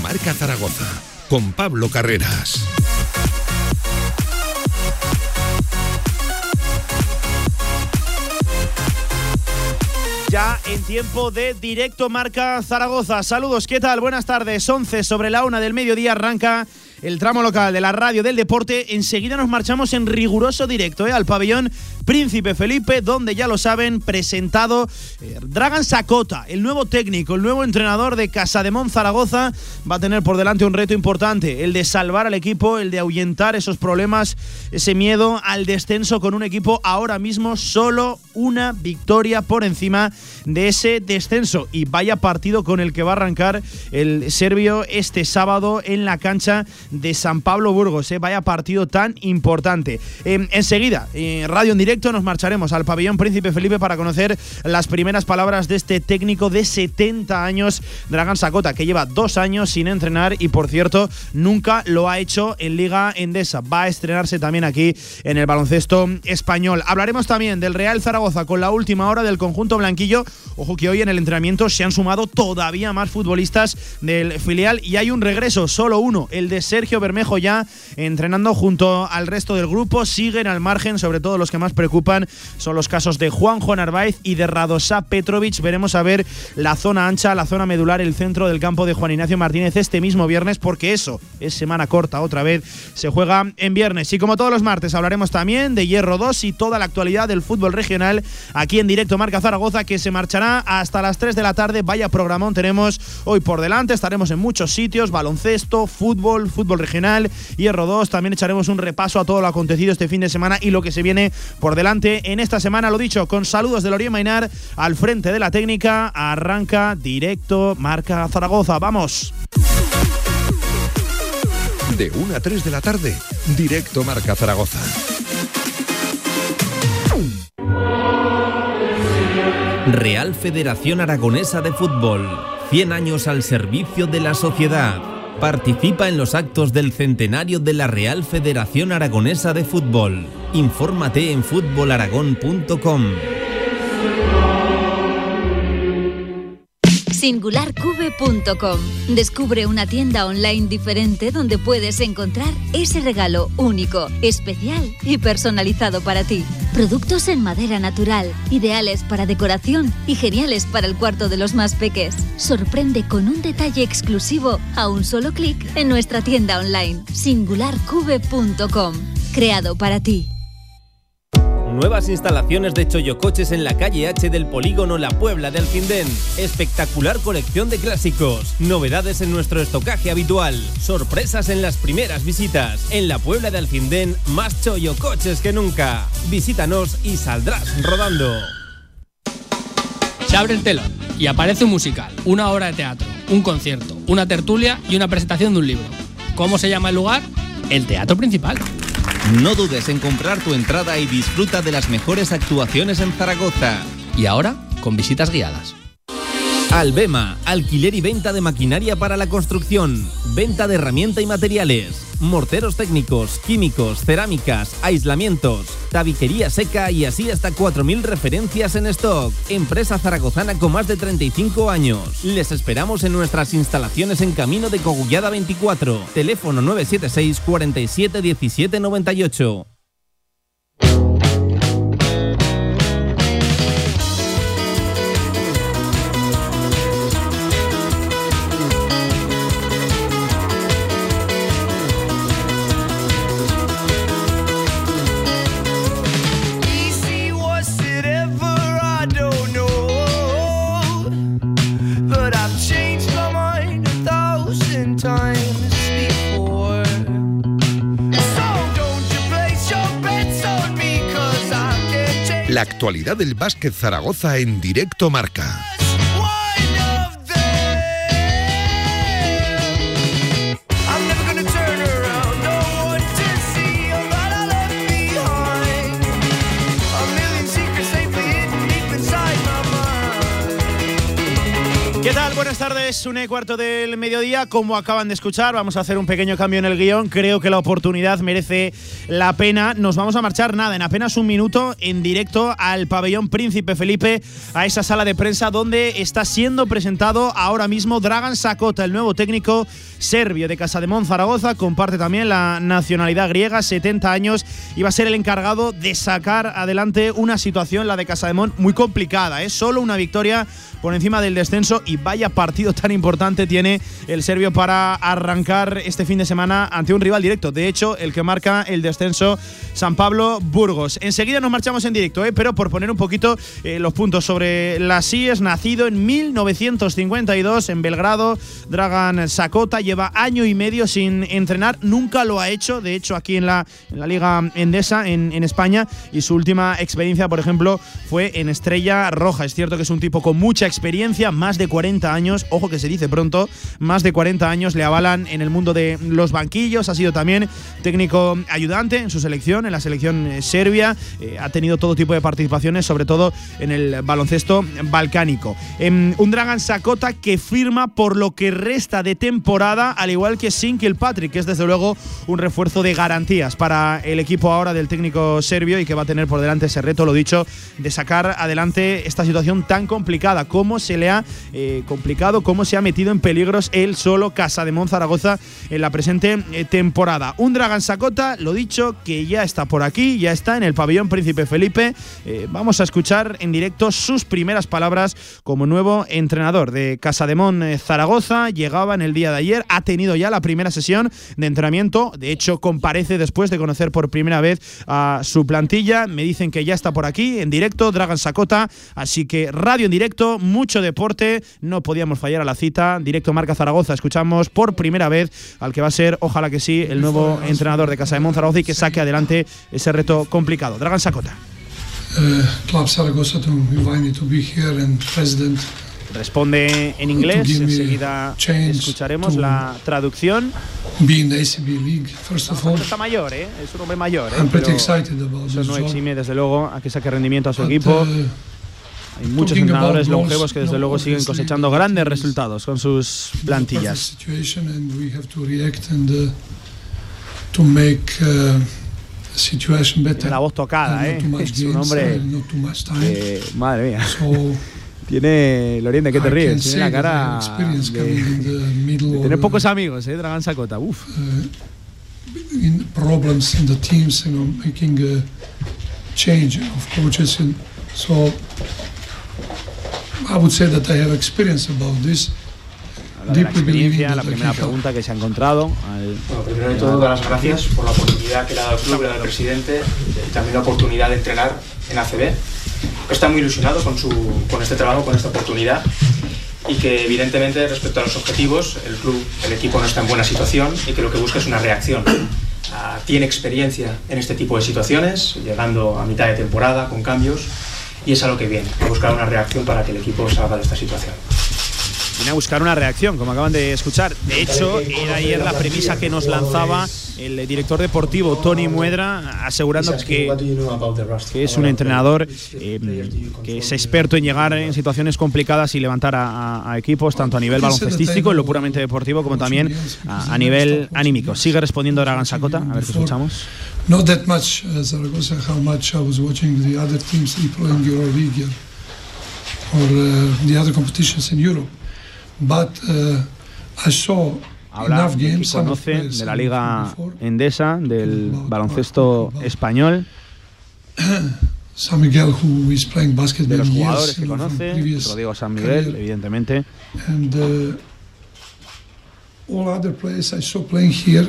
Marca Zaragoza con Pablo Carreras. Ya en tiempo de directo marca Zaragoza. Saludos, ¿qué tal? Buenas tardes. 11 sobre la una del mediodía arranca el tramo local de la radio del deporte. Enseguida nos marchamos en riguroso directo ¿eh? al pabellón Príncipe Felipe, donde ya lo saben, presentado eh, Dragan Sakota, el nuevo técnico, el nuevo entrenador de Casa de Zaragoza. Va a tener por delante un reto importante, el de salvar al equipo, el de ahuyentar esos problemas, ese miedo al descenso con un equipo ahora mismo solo una victoria por encima de ese descenso. Y vaya partido con el que va a arrancar el serbio este sábado en la cancha de San Pablo Burgos. ¿eh? Vaya partido tan importante. Em, enseguida, eh, radio en directo, nos marcharemos al pabellón Príncipe Felipe para conocer las primeras palabras de este técnico de 70 años, Dragan Sakota, que lleva dos años sin entrenar y, por cierto, nunca lo ha hecho en Liga Endesa. Va a estrenarse también aquí en el baloncesto español. Hablaremos también del Real Zaragoza con la última hora del conjunto blanquillo. Ojo que hoy en el entrenamiento se han sumado todavía más futbolistas del filial y hay un regreso, solo uno, el de ser Sergio Bermejo ya entrenando junto al resto del grupo. Siguen al margen, sobre todo los que más preocupan son los casos de Juanjo Narváez y de Radosa Petrovic. Veremos a ver la zona ancha, la zona medular, el centro del campo de Juan Ignacio Martínez este mismo viernes, porque eso es semana corta otra vez. Se juega en viernes. Y como todos los martes, hablaremos también de Hierro 2 y toda la actualidad del fútbol regional aquí en directo Marca Zaragoza, que se marchará hasta las 3 de la tarde. Vaya programón tenemos hoy por delante. Estaremos en muchos sitios: baloncesto, fútbol, fútbol regional. Hierro 2, también echaremos un repaso a todo lo acontecido este fin de semana y lo que se viene por delante en esta semana. Lo dicho, con saludos de Lorien Mainar al frente de la técnica. Arranca directo, marca Zaragoza. ¡Vamos! De 1 a 3 de la tarde, directo Marca Zaragoza. Real Federación Aragonesa de Fútbol. 100 años al servicio de la sociedad. Participa en los actos del centenario de la Real Federación Aragonesa de Fútbol. Infórmate en fútbolaragón.com. singularcube.com. Descubre una tienda online diferente donde puedes encontrar ese regalo único, especial y personalizado para ti. Productos en madera natural, ideales para decoración y geniales para el cuarto de los más peques. Sorprende con un detalle exclusivo a un solo clic en nuestra tienda online singularcube.com. Creado para ti. Nuevas instalaciones de Choyocoches en la calle H del polígono La Puebla de Alcindén. Espectacular colección de clásicos. Novedades en nuestro estocaje habitual. Sorpresas en las primeras visitas. En La Puebla de Alcindén, más Choyocoches que nunca. Visítanos y saldrás rodando. Se abre el telón y aparece un musical, una obra de teatro, un concierto, una tertulia y una presentación de un libro. ¿Cómo se llama el lugar? El Teatro Principal. No dudes en comprar tu entrada y disfruta de las mejores actuaciones en Zaragoza. Y ahora, con visitas guiadas. Albema, alquiler y venta de maquinaria para la construcción, venta de herramienta y materiales, morteros técnicos, químicos, cerámicas, aislamientos, tabiquería seca y así hasta 4.000 referencias en stock. Empresa zaragozana con más de 35 años. Les esperamos en nuestras instalaciones en Camino de Cogullada 24, teléfono 976 47 17 98. Actualidad del básquet Zaragoza en directo marca. Una y cuarto del mediodía. Como acaban de escuchar, vamos a hacer un pequeño cambio en el guion. Creo que la oportunidad merece la pena. Nos vamos a marchar nada, en apenas un minuto, en directo al pabellón Príncipe Felipe, a esa sala de prensa donde está siendo presentado ahora mismo Dragan Sakota, el nuevo técnico serbio de Casa de Zaragoza. Comparte también la nacionalidad griega, 70 años, y va a ser el encargado de sacar adelante una situación, la de Casa de muy complicada. Es ¿eh? solo una victoria por encima del descenso y vaya partido tan importante tiene el serbio para arrancar este fin de semana ante un rival directo. De hecho, el que marca el descenso, San Pablo Burgos. Enseguida nos marchamos en directo, ¿eh? pero por poner un poquito eh, los puntos sobre las es nacido en 1952 en Belgrado, Dragan Sakota lleva año y medio sin entrenar, nunca lo ha hecho, de hecho aquí en la, la Liga Endesa en, en España y su última experiencia, por ejemplo, fue en Estrella Roja. Es cierto que es un tipo con mucha experiencia, más de 40 años, ojo que se dice pronto, más de 40 años le avalan en el mundo de los banquillos, ha sido también técnico ayudante en su selección, en la selección eh, serbia, eh, ha tenido todo tipo de participaciones, sobre todo en el baloncesto balcánico. En un Dragan Sakota que firma por lo que resta de temporada, al igual que Sin Patrick, que es desde luego un refuerzo de garantías para el equipo ahora del técnico serbio y que va a tener por delante ese reto, lo dicho, de sacar adelante esta situación tan complicada cómo se le ha eh, complicado, cómo se ha metido en peligros el solo Casa de Zaragoza en la presente eh, temporada. Un Dragan Sakota, lo dicho, que ya está por aquí, ya está en el pabellón Príncipe Felipe. Eh, vamos a escuchar en directo sus primeras palabras como nuevo entrenador de Casa de Zaragoza. Llegaba en el día de ayer, ha tenido ya la primera sesión de entrenamiento. De hecho, comparece después de conocer por primera vez a su plantilla. Me dicen que ya está por aquí en directo, Dragan Sakota. Así que radio en directo, mucho deporte, no podíamos fallar a la cita. Directo Marca Zaragoza, escuchamos por primera vez al que va a ser, ojalá que sí, el nuevo entrenador de Casa de Monzaragoza y que saque adelante ese reto complicado. Dragan Sakota. Uh, Club Zaragoza to invite me to be here and president Responde en inglés, enseguida escucharemos la traducción. Está mayor, ¿eh? es un hombre mayor. ¿eh? eso no exime desde luego a que saque rendimiento a su equipo. Uh, hay muchos entrenadores longevos que desde luego siguen cosechando grandes resultados con sus plantillas. Tiene la voz tocada, ¿eh? Es un hombre. madre mía. Tiene, Loriente, ¿qué te ríes? Tiene la cara de, tener pocos amigos, ¿eh? Dragan Sakota, uff. Uh, problems in the teams, you know, making a change of coaches, and so I would say that I have experience about this. La, experiencia, la primera pregunta que se ha encontrado. Al... Bueno, primero de todo, dar las gracias por la oportunidad que le ha dado el club, le ha dado el presidente, y también la oportunidad de entrenar en ACB. Está muy ilusionado con, su, con este trabajo, con esta oportunidad y que evidentemente respecto a los objetivos el club, el equipo no está en buena situación y que lo que busca es una reacción. Uh, tiene experiencia en este tipo de situaciones, llegando a mitad de temporada con cambios y es a lo que viene, a buscar una reacción para que el equipo salga de esta situación viene a buscar una reacción, como acaban de escuchar. De hecho, era ayer la premisa que nos lanzaba el director deportivo Tony Muedra, asegurando que, es un entrenador eh, que es experto en llegar en situaciones complicadas y levantar a, equipos, tanto a nivel baloncestístico, en lo puramente deportivo, como también a, nivel anímico. Sigue respondiendo Dragan Sakota, a ver qué escuchamos. Not that much, uh, Zaragoza, how much I was watching the other teams playing Euroleague or uh, the other competitions in Europe. But uh, I saw Habla de que conoce de la Liga Endesa, del baloncesto español. San Miguel, who is playing basketball de los jugadores que conoce, Rodrigo San Miguel, evidentemente. And uh, all other players I saw playing here.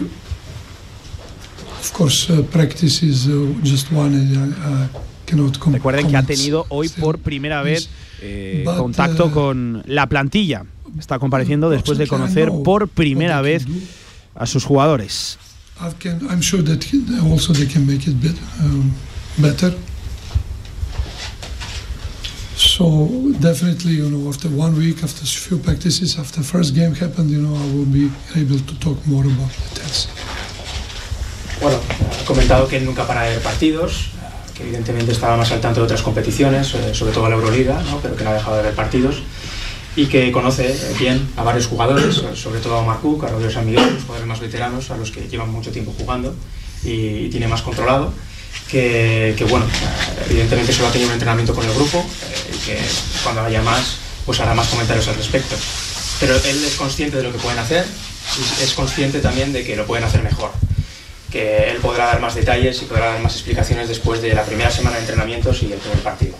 Of course, uh, practice is uh, just one. Uh, cannot Recuerden que ha tenido hoy por primera vez eh, contacto uh, con la plantilla está compareciendo después de conocer por primera vez a sus jugadores. I'm sure that also they can make it um, better. So definitely, you know, after one week, after a few practices, after first game happened, you know, I will be able to talk more about the test. Bueno, ha comentado que nunca para de ver partidos, que evidentemente estaba más al tanto de otras competiciones, eh, sobre todo la Euroliga, pero que no ha dejado de ver partidos y que conoce bien a varios jugadores, sobre todo a Omar Cook, a Rodrigo San Miguel, los jugadores más veteranos, a los que llevan mucho tiempo jugando y, tiene más controlado. Que, bueno, evidentemente solo ha tenido un entrenamiento con el grupo eh, y que cuando haya más, pues hará más comentarios al respecto. Pero él es consciente de lo que pueden hacer y es consciente también de que lo pueden hacer mejor. Que él podrá dar más detalles y podrá dar más explicaciones después de la primera semana de entrenamientos y el primer partido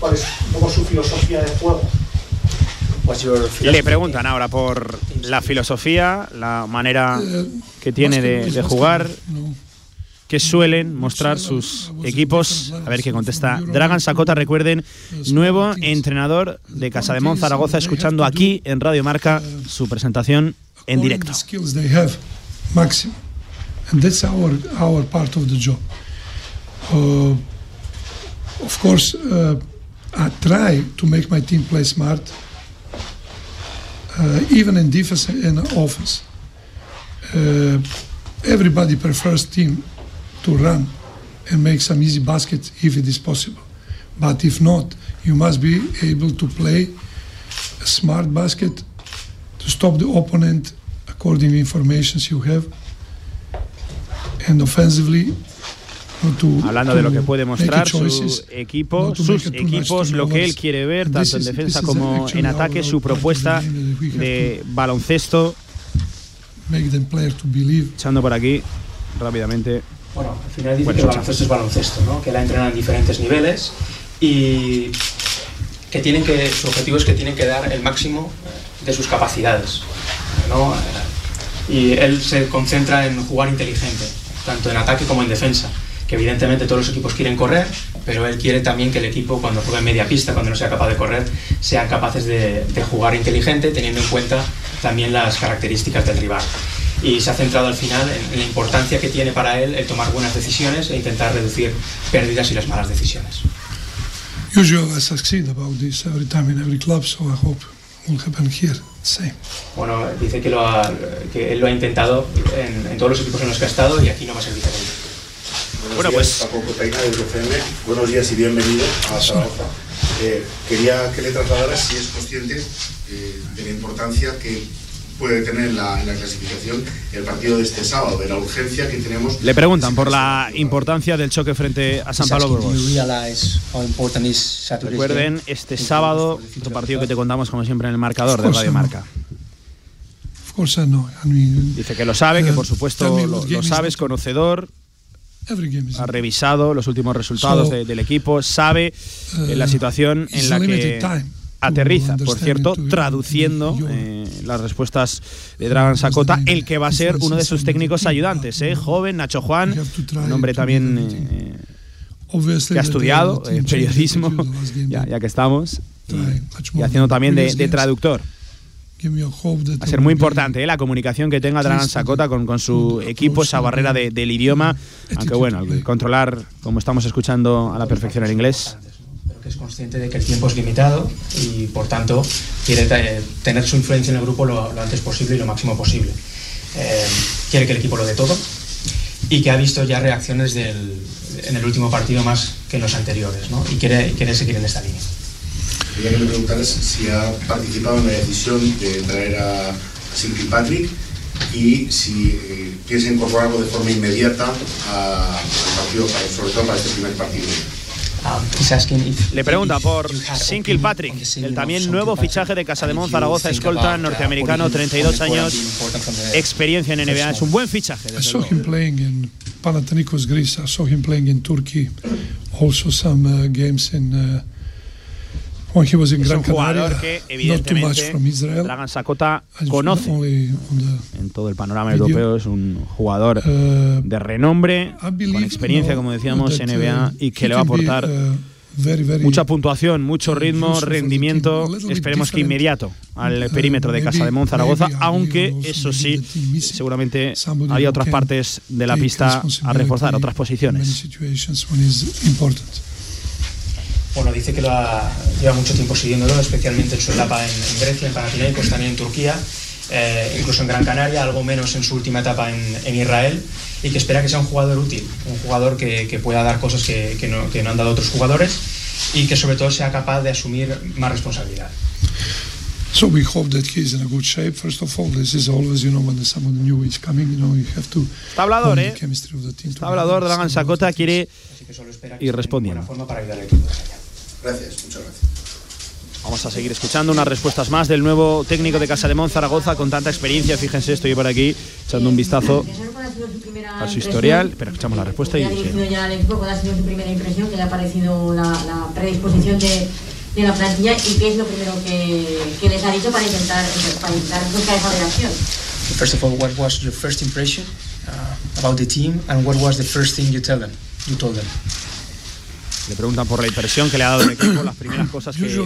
cuál es su filosofía de juego. Le preguntan ahora por la filosofía, la manera que tiene de, jugar, que suelen mostrar sus equipos. A ver qué contesta Dragan Sakota, recuerden, nuevo entrenador de Casa de Mon Zaragoza, escuchando aquí en Radio Marca su presentación en directo. Of the job. Uh, of course, uh, I try to make my team play smart, uh, even in defense and offense. Uh, everybody prefers team to run and make some easy baskets if it is possible. But if not, you must be able to play a smart basket to stop the opponent according to information you have. And offensively, Hablando de lo que puede mostrar su equipo, sus equipos, lo que él quiere ver, tanto en defensa como en ataque, su propuesta de baloncesto. Echando por aquí rápidamente. Bueno, al final dice que el baloncesto es baloncesto, ¿no? que la entrenan en diferentes niveles y que tienen que, su objetivo es que tienen que dar el máximo de sus capacidades. ¿no? Y él se concentra en jugar inteligente, tanto en ataque como en defensa que evidentemente todos los equipos quieren correr, pero él quiere también que el equipo cuando juegue en media pista, cuando no sea capaz de correr, sean capaces de, jugar inteligente, teniendo en cuenta también las características del rival. Y se ha centrado al final en, la importancia que tiene para él el tomar buenas decisiones e intentar reducir pérdidas y las malas decisiones. Bueno, dice que, lo que él lo ha intentado en, en todos los equipos en los que ha estado y aquí no va a ser diferente. Buenos bueno, días, pues. Buenos días y bienvenido a Zaragoza. Eh, quería que le trasladaras si es consciente eh, de la importancia que puede tener la, en la clasificación el partido de este sábado, de la urgencia que tenemos. Le preguntan por la importancia del choque frente a San Pablo Burgos. Recuerden, este sábado, otro partido que te contamos como siempre en el marcador de Radio Marca. Dice que lo sabe, que por supuesto lo, lo sabes, conocedor, ha revisado los últimos resultados del equipo, sabe eh, la uh, situación en la que aterriza, por cierto, traduciendo eh, las respuestas de Dragan Sakota, el que va a ser uno de sus técnicos ayudantes, eh, joven Nacho Juan, un hombre también eh, que ha estudiado periodismo, ya, que estamos, y, haciendo también de traductor. Va a ser muy importante ¿eh? la comunicación que tenga Dragan Sakota con, con su equipo, esa barrera del idioma, aunque bueno, controlar, como estamos escuchando a la perfección el inglés. Es consciente de que el tiempo es limitado y por tanto quiere tener su influencia en el grupo lo, antes posible y lo máximo posible. Eh, quiere que el equipo lo dé todo y que ha visto ya reacciones del, en el último partido más que en los anteriores ¿no? y quiere, quiere seguir en esta línea. Quería que preguntaras si ha participado en la decisión de traer a Sinky Patrick y si eh, piensa incorporarlo de forma inmediata al partido, sobre todo para este primer partido. Le pregunta por Sin Patrick, el también nuevo fichaje de Casa de Zaragoza, escolta norteamericano, 32 años, experiencia en NBA. Es un buen fichaje. I saw him playing in Panathinaikos Greece. I saw him playing in Turkey. Also some uh, games in uh, es un jugador que evidentemente Dragan Sakota conoce en todo el panorama europeo. Es un jugador uh, de renombre, con experiencia, como decíamos, en NBA y que le va a aportar uh, mucha puntuación, mucho ritmo, rendimiento, esperemos que inmediato al uh, perímetro de Casa de Mon Zaragoza, aunque eso sí, seguramente había otras partes de la pista a reforzar, otras posiciones. Bueno, dice que lo ha, lleva mucho tiempo siguiéndolo, especialmente en su etapa en, Grecia, en Panathinaikos, también en Turquía, eh, incluso en Gran Canaria, algo menos en su última etapa en, Israel, y que espera que sea un jugador útil, un jugador que, pueda dar cosas que, no, han dado otros jugadores y que sobre todo sea capaz de asumir más responsabilidad. So we hope that he's in a good shape. First of all, this is always, you know, when someone new is coming, you know, you have to. Está hablador, ¿eh? Está hablador, Dragan Sakota quiere ir respondiendo. Gracias, muchas gracias. Vamos a seguir escuchando unas respuestas más del nuevo técnico de Casa de Zaragoza con tanta experiencia. Fíjense, estoy por aquí echando un vistazo a su historial. Pero escuchamos la respuesta y. Ya dirigido ya al equipo, ¿cuál ha sido tu primera impresión? ¿Qué le ha parecido la, la predisposición de, de, la plantilla y qué es lo primero que, que les ha dicho para intentar, para intentar buscar esa relación? First of all, what was your first impression uh, about the team and what was the first thing you tell them? You told them. Le preguntan por la impresión que le ha dado el equipo, las primeras cosas que les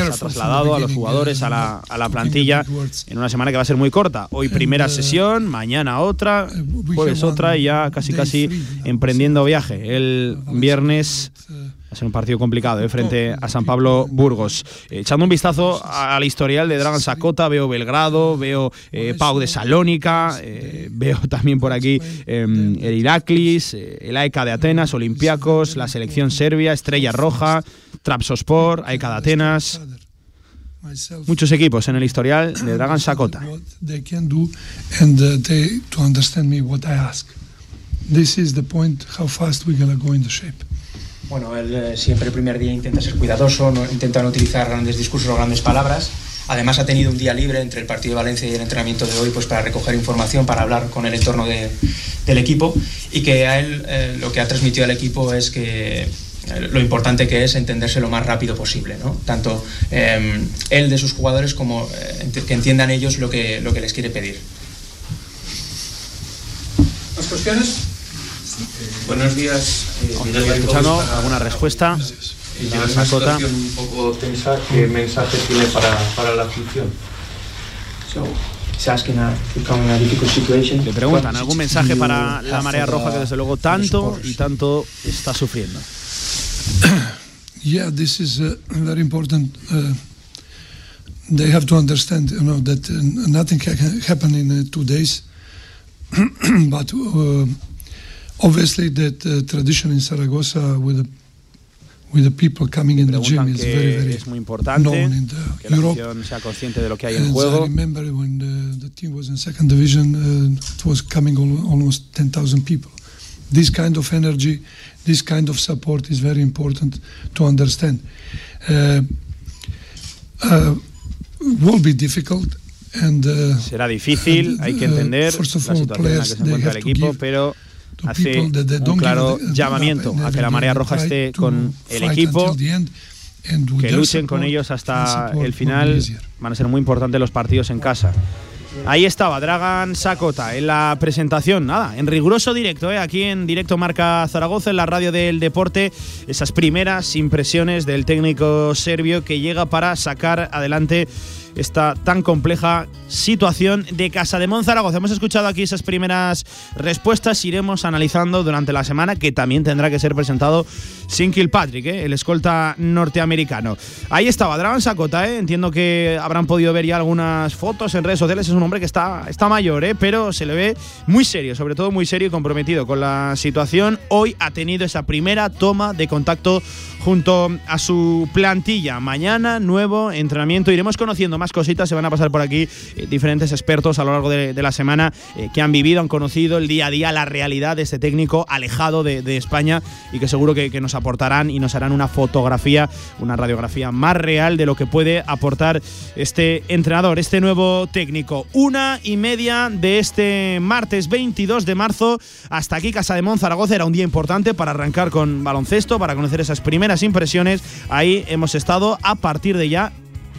ha trasladado a los jugadores, a la, a la plantilla, en una semana que va a ser muy corta. Hoy primera sesión, mañana otra, jueves otra y ya casi casi emprendiendo viaje. El viernes Va un partido complicado ¿eh? frente a San Pablo Burgos. Eh, echando un vistazo al historial de Dragan Sakota, veo Belgrado, veo eh, Pau de Salónica, eh, veo también por aquí em, el Iraklis, el AECA de Atenas, Olympiacos, la selección serbia, Estrella Roja, Trabzonspor, AECA de Atenas. Muchos equipos en el historial de Dragan Sakota. This is the point how fast we're going to go into shape. Bueno, él eh, siempre el primer día intenta ser cuidadoso, no, intenta no utilizar grandes discursos o grandes palabras. Además ha tenido un día libre entre el partido de Valencia y el entrenamiento de hoy pues para recoger información, para hablar con el entorno de, del equipo y que a él eh, lo que ha transmitido al equipo es que eh, lo importante que es entenderse lo más rápido posible, ¿no? tanto eh, él de sus jugadores como que entiendan ellos lo que, lo que les quiere pedir. ¿Más cuestiones? Buenos días. Eh, escuchando alguna respuesta. Y una situación un poco tensa, ¿qué mensaje tiene para, para la afición? So. Le preguntan algún mensaje para la marea roja que desde luego tanto y tanto está sufriendo. yeah, this is uh, very important. Uh, they have to understand, you know, that uh, nothing can happen in uh, two days. but uh, obviously, that uh, tradition in Zaragoza with the with the people coming in the gym is very, very es muy importante known in the que la Europe. afición sea consciente de lo que hay en And I remember when the, the team was in second division, uh, it was coming al- almost 10,000 people. This kind of energy, this kind of support is very important to understand. Uh, uh, will be difficult and uh, Será difícil, hay que uh, entender first la of all, situación en la que se encuentra el equipo, pero hace un claro llamamiento a que la marea roja esté con el equipo, que luchen con ellos hasta el final. Van a ser muy importantes los partidos en casa. Ahí estaba Dragan Sakota en la presentación, nada, en riguroso directo, ¿eh? aquí en directo Marca Zaragoza, en la radio del deporte, esas primeras impresiones del técnico serbio que llega para sacar adelante esta tan compleja situación de Casa de Zaragoza. Hemos escuchado aquí esas primeras respuestas, iremos analizando durante la semana que también tendrá que ser presentado sin Kilpatrick, ¿eh? el escolta norteamericano. Ahí estaba Dragan Sakota, ¿eh? entiendo que habrán podido ver ya algunas fotos en redes sociales, es un hombre que está, está mayor, ¿eh? pero se le ve muy serio, sobre todo muy serio y comprometido con la situación. Hoy ha tenido esa primera toma de contacto junto a su plantilla. Mañana, nuevo entrenamiento. Iremos conociendo más cositas. Se van a pasar por aquí eh, diferentes expertos a lo largo de, la semana eh, que han vivido, han conocido el día a día, la realidad de este técnico alejado de, España y que seguro que, nos aportarán y nos harán una fotografía, una radiografía más real de lo que puede aportar este entrenador, este nuevo técnico. Una y media de este martes 22 de marzo. Hasta aquí, Casa de Zaragoza. Era un día importante para arrancar con baloncesto, para conocer esas primeras impresiones. Ahí hemos estado a partir de ya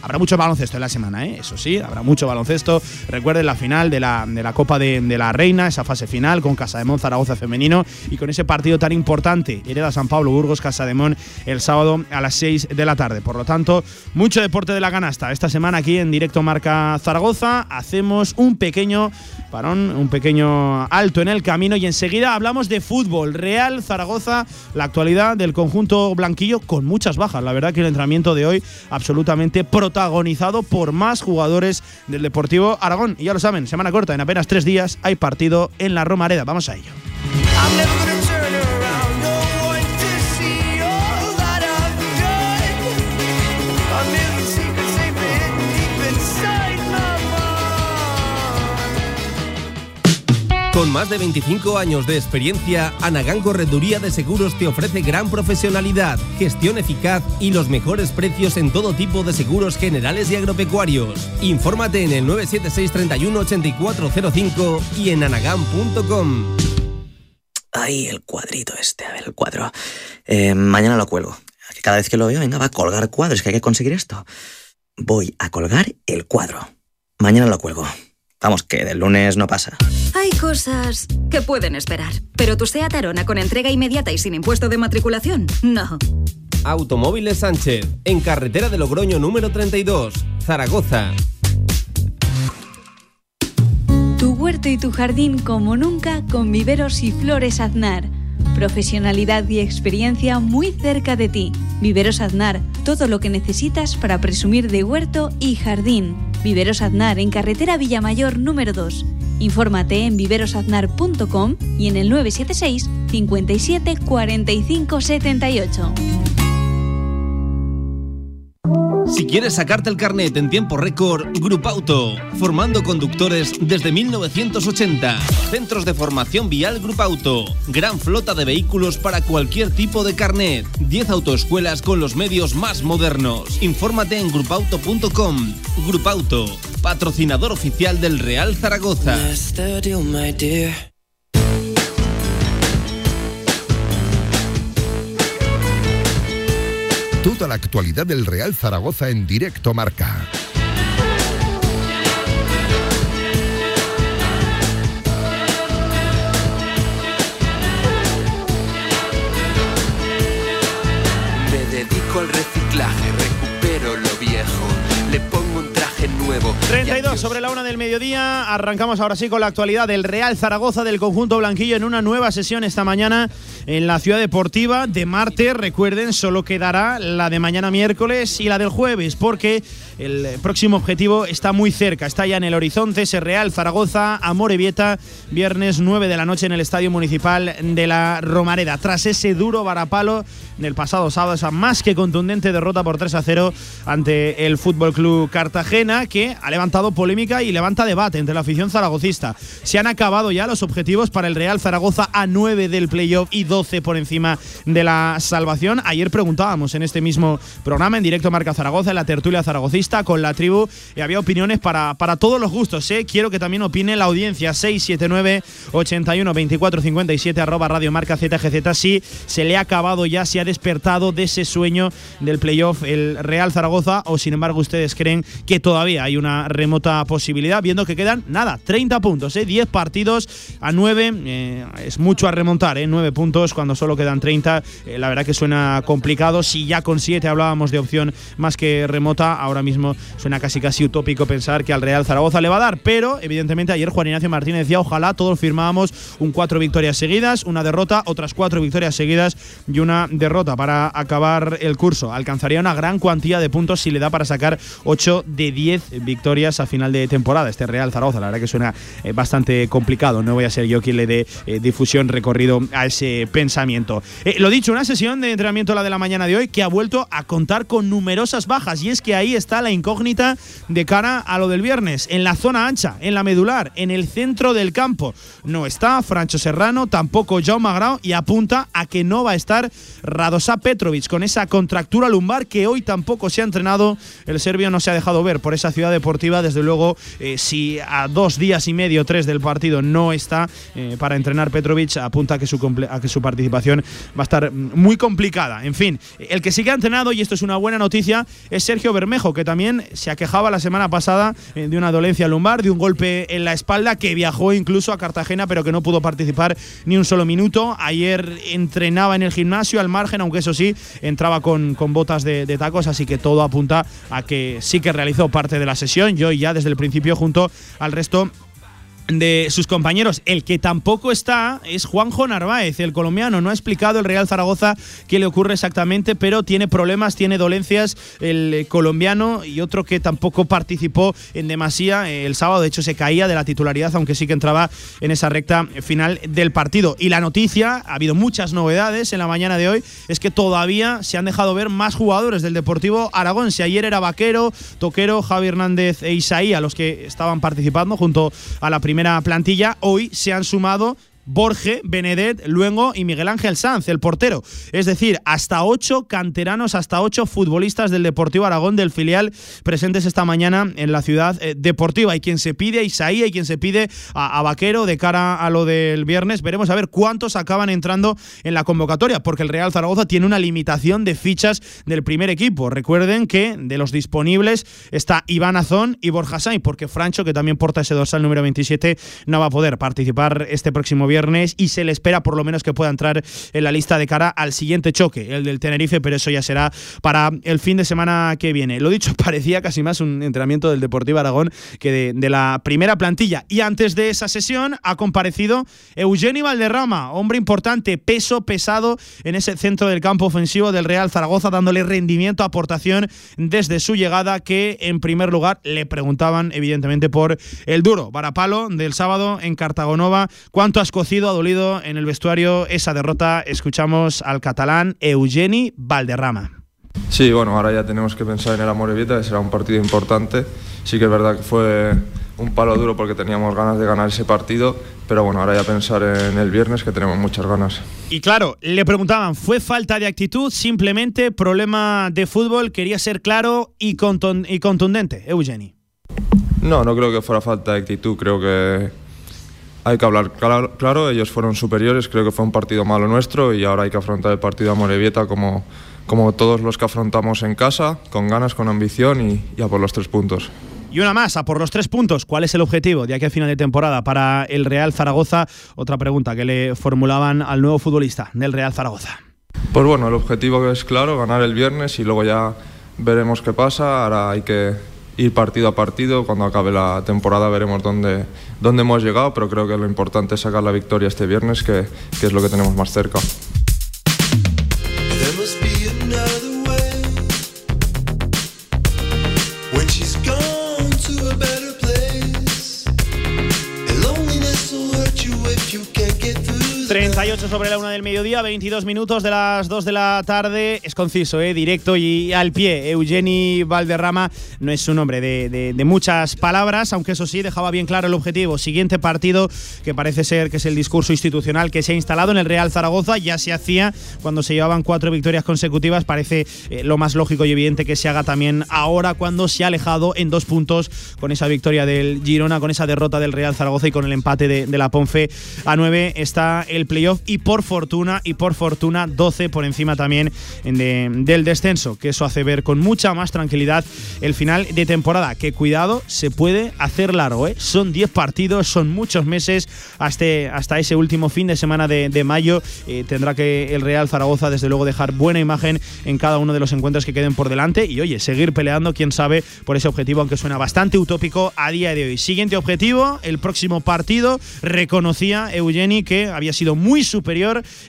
Habrá mucho baloncesto en la semana, ¿eh? eso sí, habrá mucho baloncesto. Recuerden la final de la, de la Copa de, la Reina, esa fase final con Casa de Mon Zaragoza femenino y con ese partido tan importante, Hereda San Pablo Burgos, Casa de Mon, el sábado a las 6 de la tarde. Por lo tanto, mucho deporte de la canasta. Esta semana aquí en directo Marca Zaragoza hacemos un pequeño parón, un pequeño alto en el camino y enseguida hablamos de fútbol. Real Zaragoza, la actualidad del conjunto blanquillo con muchas bajas. La verdad que el entrenamiento de hoy absolutamente protagonizado por más jugadores del Deportivo Aragón. Y ya lo saben, semana corta, en apenas tres días hay partido en la Romareda. Vamos a ello. Con más de 25 años de experiencia, Anagán Correduría de Seguros te ofrece gran profesionalidad, gestión eficaz y los mejores precios en todo tipo de seguros generales y agropecuarios. Infórmate en el 976 31 8405 y en anagán.com. Ay, el cuadrito este, a ver, el cuadro. Eh, mañana lo cuelgo. Cada vez que lo veo, venga, va a colgar cuadros, que hay que conseguir esto. Voy a colgar el cuadro. Mañana lo cuelgo. Vamos, que del lunes no pasa. Hay cosas que pueden esperar, pero tu SEAT Arona con entrega inmediata y sin impuesto de matriculación, no. Automóviles Sánchez, en carretera de Logroño número 32, Zaragoza. Tu huerto y tu jardín como nunca con viveros y flores Aznar. Profesionalidad y experiencia muy cerca de ti. Viveros Aznar, todo lo que necesitas para presumir de huerto y jardín. Viveros Aznar en carretera Villamayor número 2. Infórmate en viverosaznar.com y en el 976 57 45 78. Si quieres sacarte el carnet en tiempo récord, Grupauto, formando conductores desde 1980. Centros de formación vial Grupauto, gran flota de vehículos para cualquier tipo de carnet. 10 autoescuelas con los medios más modernos. Infórmate en grupauto.com. Grupauto, patrocinador oficial del Real Zaragoza. Toda la actualidad del Real Zaragoza en directo marca. Me dedico al reciclaje, nuevo. 32 sobre la una del mediodía. Arrancamos ahora sí con la actualidad del Real Zaragoza del conjunto blanquillo en una nueva sesión esta mañana en la ciudad deportiva de Marte. Recuerden, solo quedará la de mañana miércoles y la del jueves, porque el próximo objetivo está muy cerca, está ya en el horizonte. Ese Real Zaragoza, Amorebieta, viernes 9 de la noche en el Estadio Municipal de la Romareda. Tras ese duro varapalo del pasado sábado, esa más que contundente derrota por 3 a 0 ante el Fútbol Club Cartagena, que ha levantado polémica y levanta debate entre la afición zaragocista. Se han acabado ya los objetivos para el Real Zaragoza a 9 del playoff y 12 por encima de la salvación. Ayer preguntábamos en este mismo programa, en directo Marca Zaragoza, en la tertulia zaragocista, con la tribu, y había opiniones para, para todos los gustos. ¿eh? Quiero que también opine la audiencia. 679 81 24 57 arroba Radio Marca ZGZ. Si se le ha acabado ya, se ha despertado de ese sueño del playoff el Real Zaragoza, o sin embargo ustedes creen que todavía hay una remota posibilidad, viendo que quedan nada, 30 puntos, ¿eh? 10 partidos a 9. eh, es mucho a remontar, ¿eh? 9 puntos cuando solo quedan 30. eh, la verdad que suena complicado. Si ya con 7 hablábamos de opción más que remota, ahora mismo suena casi casi utópico pensar que al Real Zaragoza le va a dar. Pero evidentemente ayer Juan Ignacio Martínez decía, ojalá todos firmábamos un 4 victorias seguidas, una derrota, otras 4 victorias seguidas y una derrota para acabar el curso. Alcanzaría una gran cuantía de puntos si le da para sacar 8 de 10 victorias a final de temporada. Este Real Zaragoza, la verdad que suena eh, bastante complicado. No voy a ser yo quien le dé eh, difusión, recorrido a ese pensamiento. Eh, lo dicho, una sesión de entrenamiento la de la mañana de hoy que ha vuelto a contar con numerosas bajas y es que ahí está la incógnita de cara a lo del viernes. En la zona ancha, en la medular, en el centro del campo. No está Francho Serrano, tampoco Jaume Grau y apunta a que no va a estar Radosa Petrovic con esa contractura lumbar que hoy tampoco se ha entrenado. El serbio no se ha dejado ver por esa ciudad deportiva. Desde luego, eh, si a dos días y medio, tres del partido no está eh, para entrenar Petrovic, apunta a que, su a que su participación va a estar mm, muy complicada. En fin, el que sí que ha entrenado, y esto es una buena noticia, es Sergio Bermejo, que también se aquejaba la semana pasada eh, de una dolencia lumbar, de un golpe en la espalda, que viajó incluso a Cartagena, pero que no pudo participar ni un solo minuto. Ayer entrenaba en el gimnasio al margen, aunque eso sí, entraba con, con botas de, de tacos, así que todo apunta a que sí que realizó parte de la sesión. Yo ya desde el principio, junto al resto de sus compañeros. El que tampoco está es Juanjo Narváez, el colombiano. No ha explicado el Real Zaragoza qué le ocurre exactamente, pero tiene problemas, tiene dolencias el colombiano y otro que tampoco participó en demasía eh, el sábado. De hecho, se caía de la titularidad, aunque sí que entraba en esa recta final del partido. Y la noticia, ha habido muchas novedades en la mañana de hoy, es que todavía se han dejado ver más jugadores del Deportivo Aragón. Si ayer era Vaquero, Toquero, Javi Hernández e Isaí a los que estaban participando junto a la primera primera plantilla, hoy se han sumado Borge, Benedet, Luengo y Miguel Ángel Sanz, el portero. Es decir, hasta ocho canteranos, hasta ocho futbolistas del Deportivo Aragón del filial presentes esta mañana en la ciudad eh, deportiva. Hay quien se pide a Isaí, hay quien se pide a, Vaquero de cara a lo del viernes. Veremos a ver cuántos acaban entrando en la convocatoria, porque el Real Zaragoza tiene una limitación de fichas del primer equipo. Recuerden que de los disponibles está Iván Azón y Borja Sainz, porque Francho, que también porta ese dorsal número 27, no va a poder participar este próximo viernes viernes y se le espera por lo menos que pueda entrar en la lista de cara al siguiente choque, el del Tenerife, pero eso ya será para el fin de semana que viene. Lo dicho, parecía casi más un entrenamiento del Deportivo Aragón que de, la primera plantilla. Y antes de esa sesión ha comparecido Eugenio Valderrama, hombre importante, peso pesado en ese centro del campo ofensivo del Real Zaragoza, dándole rendimiento, aportación desde su llegada, que en primer lugar le preguntaban evidentemente por el duro varapalo del sábado en Cartagonova. ¿Cuánto has ha dolido en el vestuario esa derrota. Escuchamos al catalán Eugeni Valderrama. Sí, bueno, ahora ya tenemos que pensar en el Amorebieta, que será un partido importante. Sí que es verdad que fue un palo duro porque teníamos ganas de ganar ese partido, pero bueno, ahora ya pensar en el viernes que tenemos muchas ganas. Y claro, le preguntaban, ¿fue falta de actitud? Simplemente problema de fútbol, quería ser claro y contundente, Eugeni. No, no creo que fuera falta de actitud, creo que hay que hablar claro, ellos fueron superiores, creo que fue un partido malo nuestro y ahora hay que afrontar el partido a Morevieta como, como todos los que afrontamos en casa, con ganas, con ambición y, a por los tres puntos. Y una más, a por los tres puntos. ¿Cuál es el objetivo de aquí a final de temporada para el Real Zaragoza? Otra pregunta que le formulaban al nuevo futbolista del Real Zaragoza. Pues bueno, el objetivo es claro, ganar el viernes y luego ya veremos qué pasa. Ahora hay que ir partido a partido. Cuando acabe la temporada veremos dónde, dónde hemos llegado, pero creo que lo importante es sacar la victoria este viernes, que, que es lo que tenemos más cerca. Sobre la una del mediodía, 22 minutos de las 2 de la tarde. Es conciso, ¿eh? directo y al pie. Eugeni Valderrama no es un hombre de, muchas palabras, aunque eso sí dejaba bien claro el objetivo. Siguiente partido, que parece ser que es el discurso institucional que se ha instalado en el Real Zaragoza, ya se hacía cuando se llevaban cuatro victorias consecutivas. Parece eh, lo más lógico y evidente que se haga también ahora cuando se ha alejado en dos puntos con esa victoria del Girona, con esa derrota del Real Zaragoza y con el empate de, de la Ponfe a 9. Está el playoff y por fortuna, y por fortuna 12 por encima también del descenso, que eso hace ver con mucha más tranquilidad el final de temporada, que cuidado, se puede hacer largo, ¿eh? son 10 partidos, son muchos meses hasta, hasta ese último fin de semana de, mayo, eh, tendrá que el Real Zaragoza desde luego dejar buena imagen en cada uno de los encuentros que queden por delante y oye, seguir peleando, quién sabe, por ese objetivo, aunque suena bastante utópico a día de hoy. Siguiente objetivo, el próximo partido, reconocía Eugeni que había sido muy superior.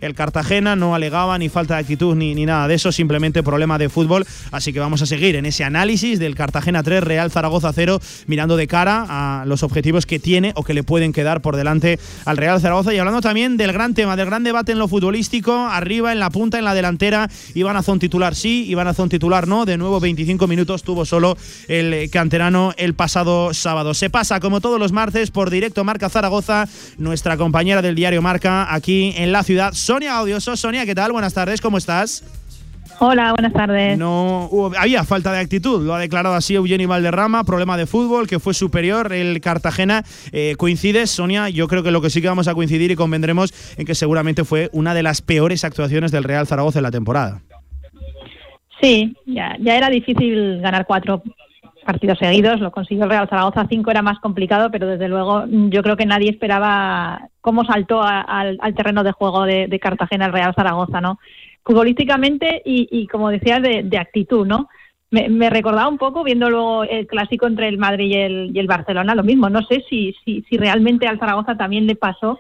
El Cartagena no alegaba ni falta de actitud ni, ni nada de eso, simplemente problema de fútbol. Así que vamos a seguir en ese análisis del Cartagena 3, Real Zaragoza 0, mirando de cara a los objetivos que tiene o que le pueden quedar por delante al Real Zaragoza. Y hablando también del gran tema, del gran debate en lo futbolístico, arriba, en la punta, en la delantera. Iván Azón titular sí, Iván Azón titular no. De nuevo, 25 minutos tuvo solo el canterano el pasado sábado. Se pasa, como todos los martes, por directo Marca Zaragoza, nuestra compañera del diario Marca aquí en la ciudad. Sonia Audioso. Sonia, ¿qué tal? Buenas tardes, ¿cómo estás? Hola, buenas tardes. No había falta de actitud, lo ha declarado así Eugenio Valderrama, problema de fútbol que fue superior el Cartagena. Eh, coincides, Sonia, yo creo que lo que sí que vamos a coincidir y convendremos en que seguramente fue una de las peores actuaciones del Real Zaragoza en la temporada. Sí, ya, ya era difícil ganar cuatro partidos seguidos, lo consiguió el Real Zaragoza, cinco era más complicado, pero desde luego mm, yo creo que nadie esperaba cómo saltó al, terreno de juego de, Cartagena el Real Zaragoza, ¿no? Futbolísticamente y, como decías, de, actitud, ¿no? Me, recordaba un poco viendo luego el clásico entre el Madrid y el, y el Barcelona, lo mismo. No sé si, si, si realmente al Zaragoza también le pasó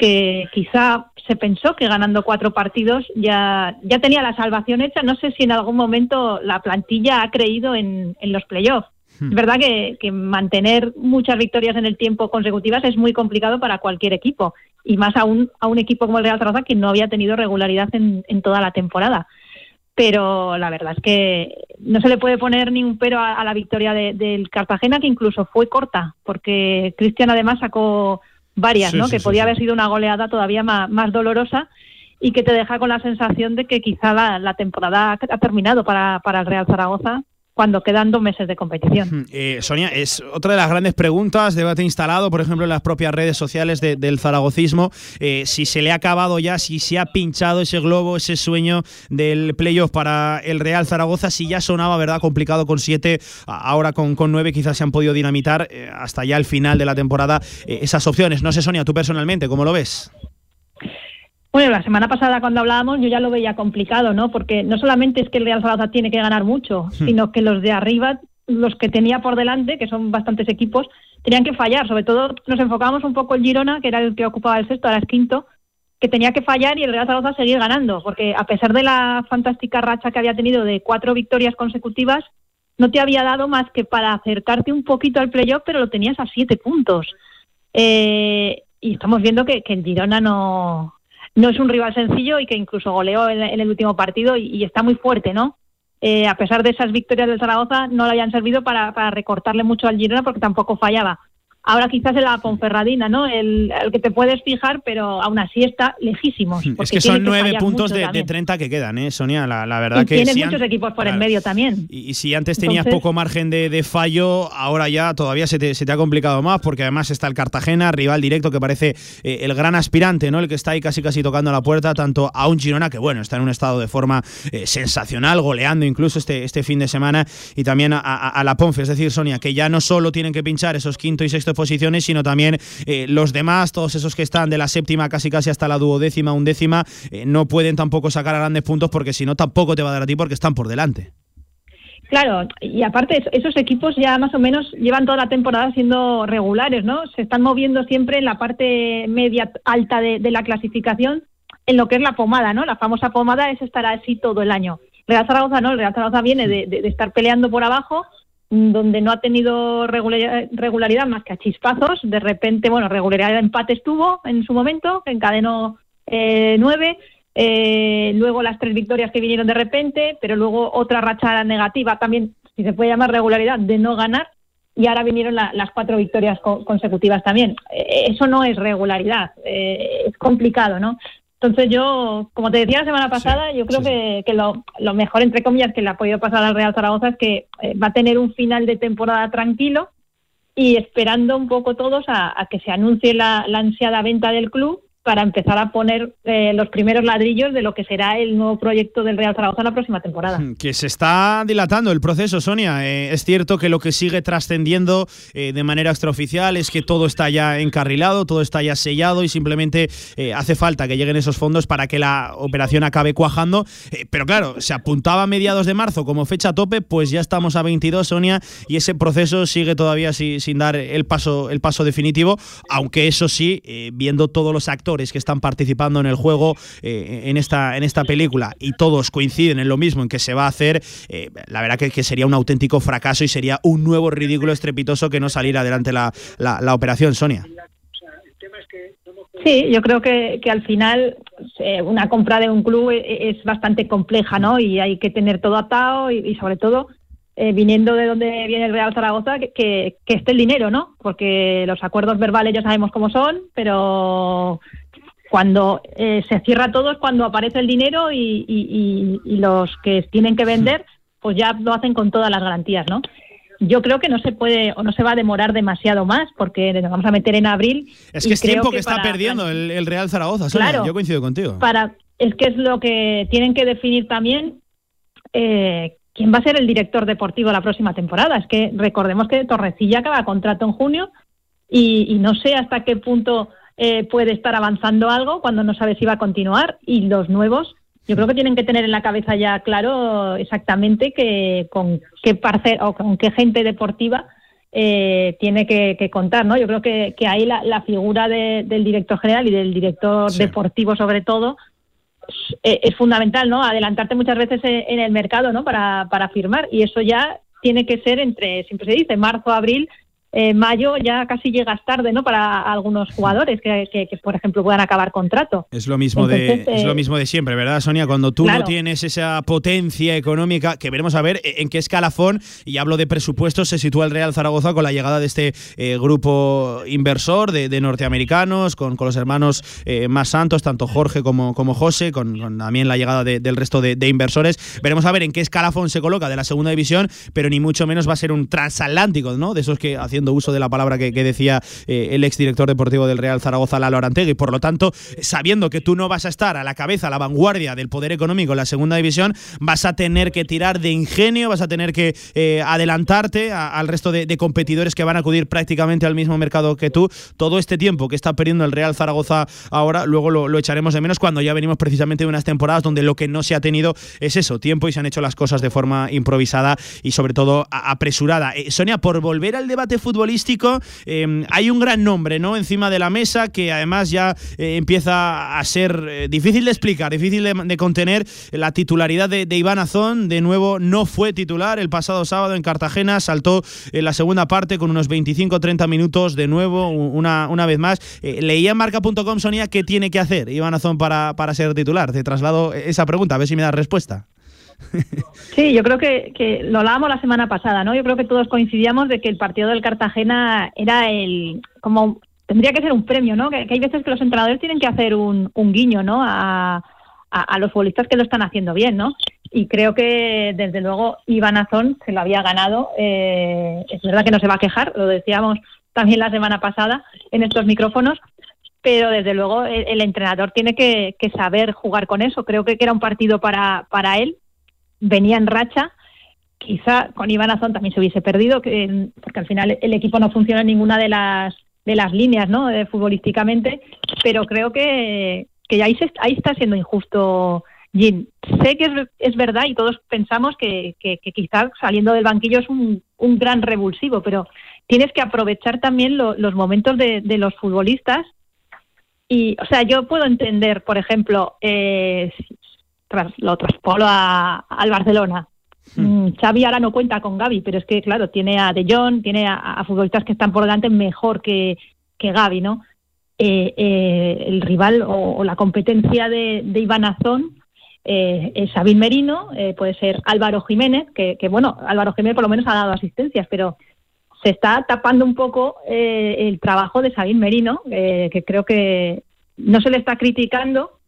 que quizá se pensó que ganando cuatro partidos ya, ya tenía la salvación hecha. No sé si en algún momento la plantilla ha creído en, en los playoffs. Hmm. Es verdad que, que, mantener muchas victorias en el tiempo consecutivas es muy complicado para cualquier equipo y más aún a un equipo como el Real Zaragoza que no había tenido regularidad en, en toda la temporada. pero la verdad es que no se le puede poner ni un pero a, la victoria del Cartagena, que incluso fue corta, porque Cristian además sacó varias, ¿no? que podía haber sido una goleada todavía más, más, dolorosa y que te deja con la sensación de que quizá la, la temporada ha terminado para, para el Real Zaragoza cuando quedan dos meses de competición. Eh, Sonia, es otra de las grandes preguntas, debate instalado, por ejemplo, en las propias redes sociales del zaragocismo, eh, si se le ha acabado ya, si se ha pinchado ese globo, ese sueño del playoff para el Real Zaragoza, si ya sonaba, ¿verdad?, complicado con siete, ahora con, con nueve quizás se han podido dinamitar eh, hasta ya el final de la temporada esas opciones. No sé, Sonia, tú personalmente, ¿cómo lo ves? Bueno, la semana pasada cuando hablábamos yo ya lo veía complicado, ¿no? Porque no solamente es que el Real Zaragoza tiene que ganar mucho, hmm. sino que los de arriba, los que tenía por delante, que son bastantes equipos, tenían que fallar. Sobre todo nos enfocábamos un poco en Girona, que era el que ocupaba el sexto, ahora es quinto, que tenía que fallar y el Real Zaragoza seguir ganando, porque a pesar de la fantástica racha que había tenido de cuatro victorias consecutivas, no te había dado más que para acercarte un poquito al playoff, pero lo tenías a siete puntos. Eh, y estamos viendo que, que el Girona no, no es un rival sencillo y que incluso goleó en, el último partido y, está muy fuerte, ¿no? Eh, a pesar de esas victorias del Zaragoza, no le hayan servido para, para recortarle mucho al Girona porque tampoco fallaba. Ahora quizás en la Ponferradina, ¿no? El, que te puedes fijar, pero aún así está lejísimos. Es que son nueve puntos de, de, 30 que quedan, ¿eh, Sonia? La, verdad y que. Tienes muchos equipos por en medio también. Y, si antes tenías poco margen de, fallo, ahora ya todavía se te, se te, ha complicado más, porque además está el Cartagena, rival directo que parece eh, el gran aspirante, ¿no? El que está ahí casi casi tocando la puerta, tanto a un Girona que, bueno, está en un estado de forma eh, sensacional, goleando incluso este, este fin de semana, y también a, a la Ponfe. Es decir, Sonia, que ya no solo tienen que pinchar esos quinto y sexto posiciones, sino también eh, los demás, todos esos que están de la séptima casi casi hasta la duodécima, undécima, eh, no pueden tampoco sacar a grandes puntos porque si no tampoco te va a dar a ti porque están por delante. Claro, y aparte esos equipos ya más o menos llevan toda la temporada siendo regulares, ¿no? Se están moviendo siempre en la parte media alta de, la clasificación, en lo que es la pomada, ¿no? La famosa pomada es estar así todo el año. Real Zaragoza no, el Real Zaragoza viene de, de estar peleando por abajo donde no ha tenido regularidad más que a chispazos. De repente, bueno, regularidad de empate estuvo en su momento, encadenó eh, nueve. Eh, luego las tres victorias que vinieron de repente, pero luego otra racha negativa también, si se puede llamar regularidad, de no ganar. Y ahora vinieron las cuatro victorias consecutivas también. Eh, eso no es regularidad, es complicado, ¿no? Entonces yo, como te decía la semana pasada, yo creo que, lo, mejor, entre comillas, que le ha podido pasar al Real Zaragoza es que eh, va a tener un final de temporada tranquilo y esperando un poco todos a, que se anuncie la, la ansiada venta del club para empezar a poner eh, los primeros ladrillos de lo que será el nuevo proyecto del Real Zaragoza la próxima temporada. Que se está dilatando el proceso, Sonia. Eh, es cierto que lo que sigue trascendiendo eh, de manera extraoficial es que todo está ya encarrilado, todo está ya sellado y simplemente hace falta que lleguen esos fondos para que la operación acabe cuajando. pero claro, se apuntaba a mediados de marzo como fecha tope, pues ya estamos a 22, Sonia, y ese proceso sigue todavía sin dar el paso, el paso definitivo, aunque eso sí, viendo todos los actores que están participando en el juego eh, en, esta, en esta película y todos coinciden en lo mismo, en que se va a hacer, eh, la verdad que, que, sería un auténtico fracaso y sería un nuevo ridículo estrepitoso que no saliera adelante la, la, operación, Sonia. Sí, yo creo que, que al final eh, una compra de un club es, bastante compleja, ¿no? Y hay que tener todo atado y sobre todo viniendo de donde viene el Real Zaragoza, que, que, esté el dinero, ¿no? Porque los acuerdos verbales ya sabemos cómo son, pero cuando eh, se cierra todo es cuando aparece el dinero y, y, los que tienen que vender, pues ya lo hacen con todas las garantías, ¿no? Yo creo que no se puede o no se va a demorar demasiado más porque nos vamos a meter en abril. Es que es tiempo que, está perdiendo el, Real Zaragoza, claro, yo coincido contigo. Para, es que es lo que tienen que definir también eh, quién va a ser el director deportivo la próxima temporada. Es que recordemos que Torrecilla acaba contrato en junio y, no sé hasta qué punto eh, puede estar avanzando algo cuando no sabe si va a continuar y los nuevos yo creo que tienen que tener en la cabeza ya claro exactamente que con qué parce o con qué gente deportiva eh, tiene que, contar, ¿no? Yo creo que, que ahí la, figura del director general y del director deportivo sobre todo eh, es fundamental, ¿no? Adelantarte muchas veces en el mercado, ¿no? Para, para firmar y eso ya tiene que ser entre, siempre se dice, marzo, abril, eh, mayo ya casi llegas tarde, ¿no? Para algunos jugadores que, que, por ejemplo, puedan acabar contrato. Es lo mismo de es lo eh, mismo de siempre, ¿verdad, Sonia? Cuando tú no tienes esa potencia económica, que veremos a ver en qué escalafón, y hablo de presupuestos, se sitúa el Real Zaragoza con la llegada de este eh, grupo inversor de, norteamericanos, con, con, los hermanos más santos, tanto Jorge como, como José, con, también la llegada del resto de, de, inversores. Veremos a ver en qué escalafón se coloca de la segunda división, pero ni mucho menos va a ser un transatlántico, ¿no? De esos que haciendo uso de la palabra que, decía eh, el exdirector deportivo del Real Zaragoza, Lalo Arantegui. Por lo tanto, sabiendo que tú no vas a estar a la cabeza, a la vanguardia del poder económico en la segunda división, vas a tener que tirar de ingenio, vas a tener que eh, adelantarte al resto de, competidores que van a acudir prácticamente al mismo mercado que tú. Todo este tiempo que está perdiendo el Real Zaragoza ahora, luego lo, echaremos de menos cuando ya venimos precisamente de unas temporadas donde lo que no se ha tenido es eso, tiempo y se han hecho las cosas de forma improvisada y sobre todo apresurada. Eh, Sonia, por volver al debate futbolístico, em, hay un gran nombre ¿no? encima de la mesa que además ya eh, empieza a ser eh, difícil de explicar, difícil de, contener. La titularidad de, Iván Azón, de nuevo, no fue titular el pasado sábado en Cartagena, saltó en la segunda parte con unos 25-30 minutos de nuevo, una, una vez más. Eh, leía en marca.com, Sonia, qué tiene que hacer Iván Azón para, para ser titular. Te traslado esa pregunta, a ver si me das respuesta. Sí, yo creo que, lo hablábamos la semana pasada, ¿no? Yo creo que todos coincidíamos de que el partido del Cartagena era el, como, tendría que ser un premio, ¿no? Que, hay veces que los entrenadores tienen que hacer un, un guiño, ¿no? A, los futbolistas que lo están haciendo bien, ¿no? Y creo que, desde luego, Iván Azón se lo había ganado. Eh, es verdad que no se va a quejar, lo decíamos también la semana pasada en estos micrófonos, pero desde luego el, entrenador tiene que, saber jugar con eso. Creo que era un partido para, para él venía en racha. Quizá con Iván Azón también se hubiese perdido, que, porque al final el equipo no funciona en ninguna de las de las líneas, ¿no? De, futbolísticamente, pero creo que, que ahí, se, ahí está siendo injusto Jim. Sé que es, es verdad y todos pensamos que, que, quizás saliendo del banquillo es un, un, gran revulsivo, pero tienes que aprovechar también los momentos de, de, los futbolistas. Y, o sea, yo puedo entender, por ejemplo, eh, tras, lo traspolo a, al Barcelona. Hmm. Mm, Xavi ahora no cuenta con Gaby, pero es que, claro, tiene a De Jong, tiene a, futbolistas que están por delante mejor que, que Gaby, ¿no? Eh, eh, el rival o, la competencia de, de Iván Azón eh, es Sabín Merino, puede ser Álvaro Jiménez, que, que, bueno, Álvaro Jiménez por lo menos ha dado asistencias, pero se está tapando un poco el trabajo de Sabín Merino, que creo que no se le está criticando,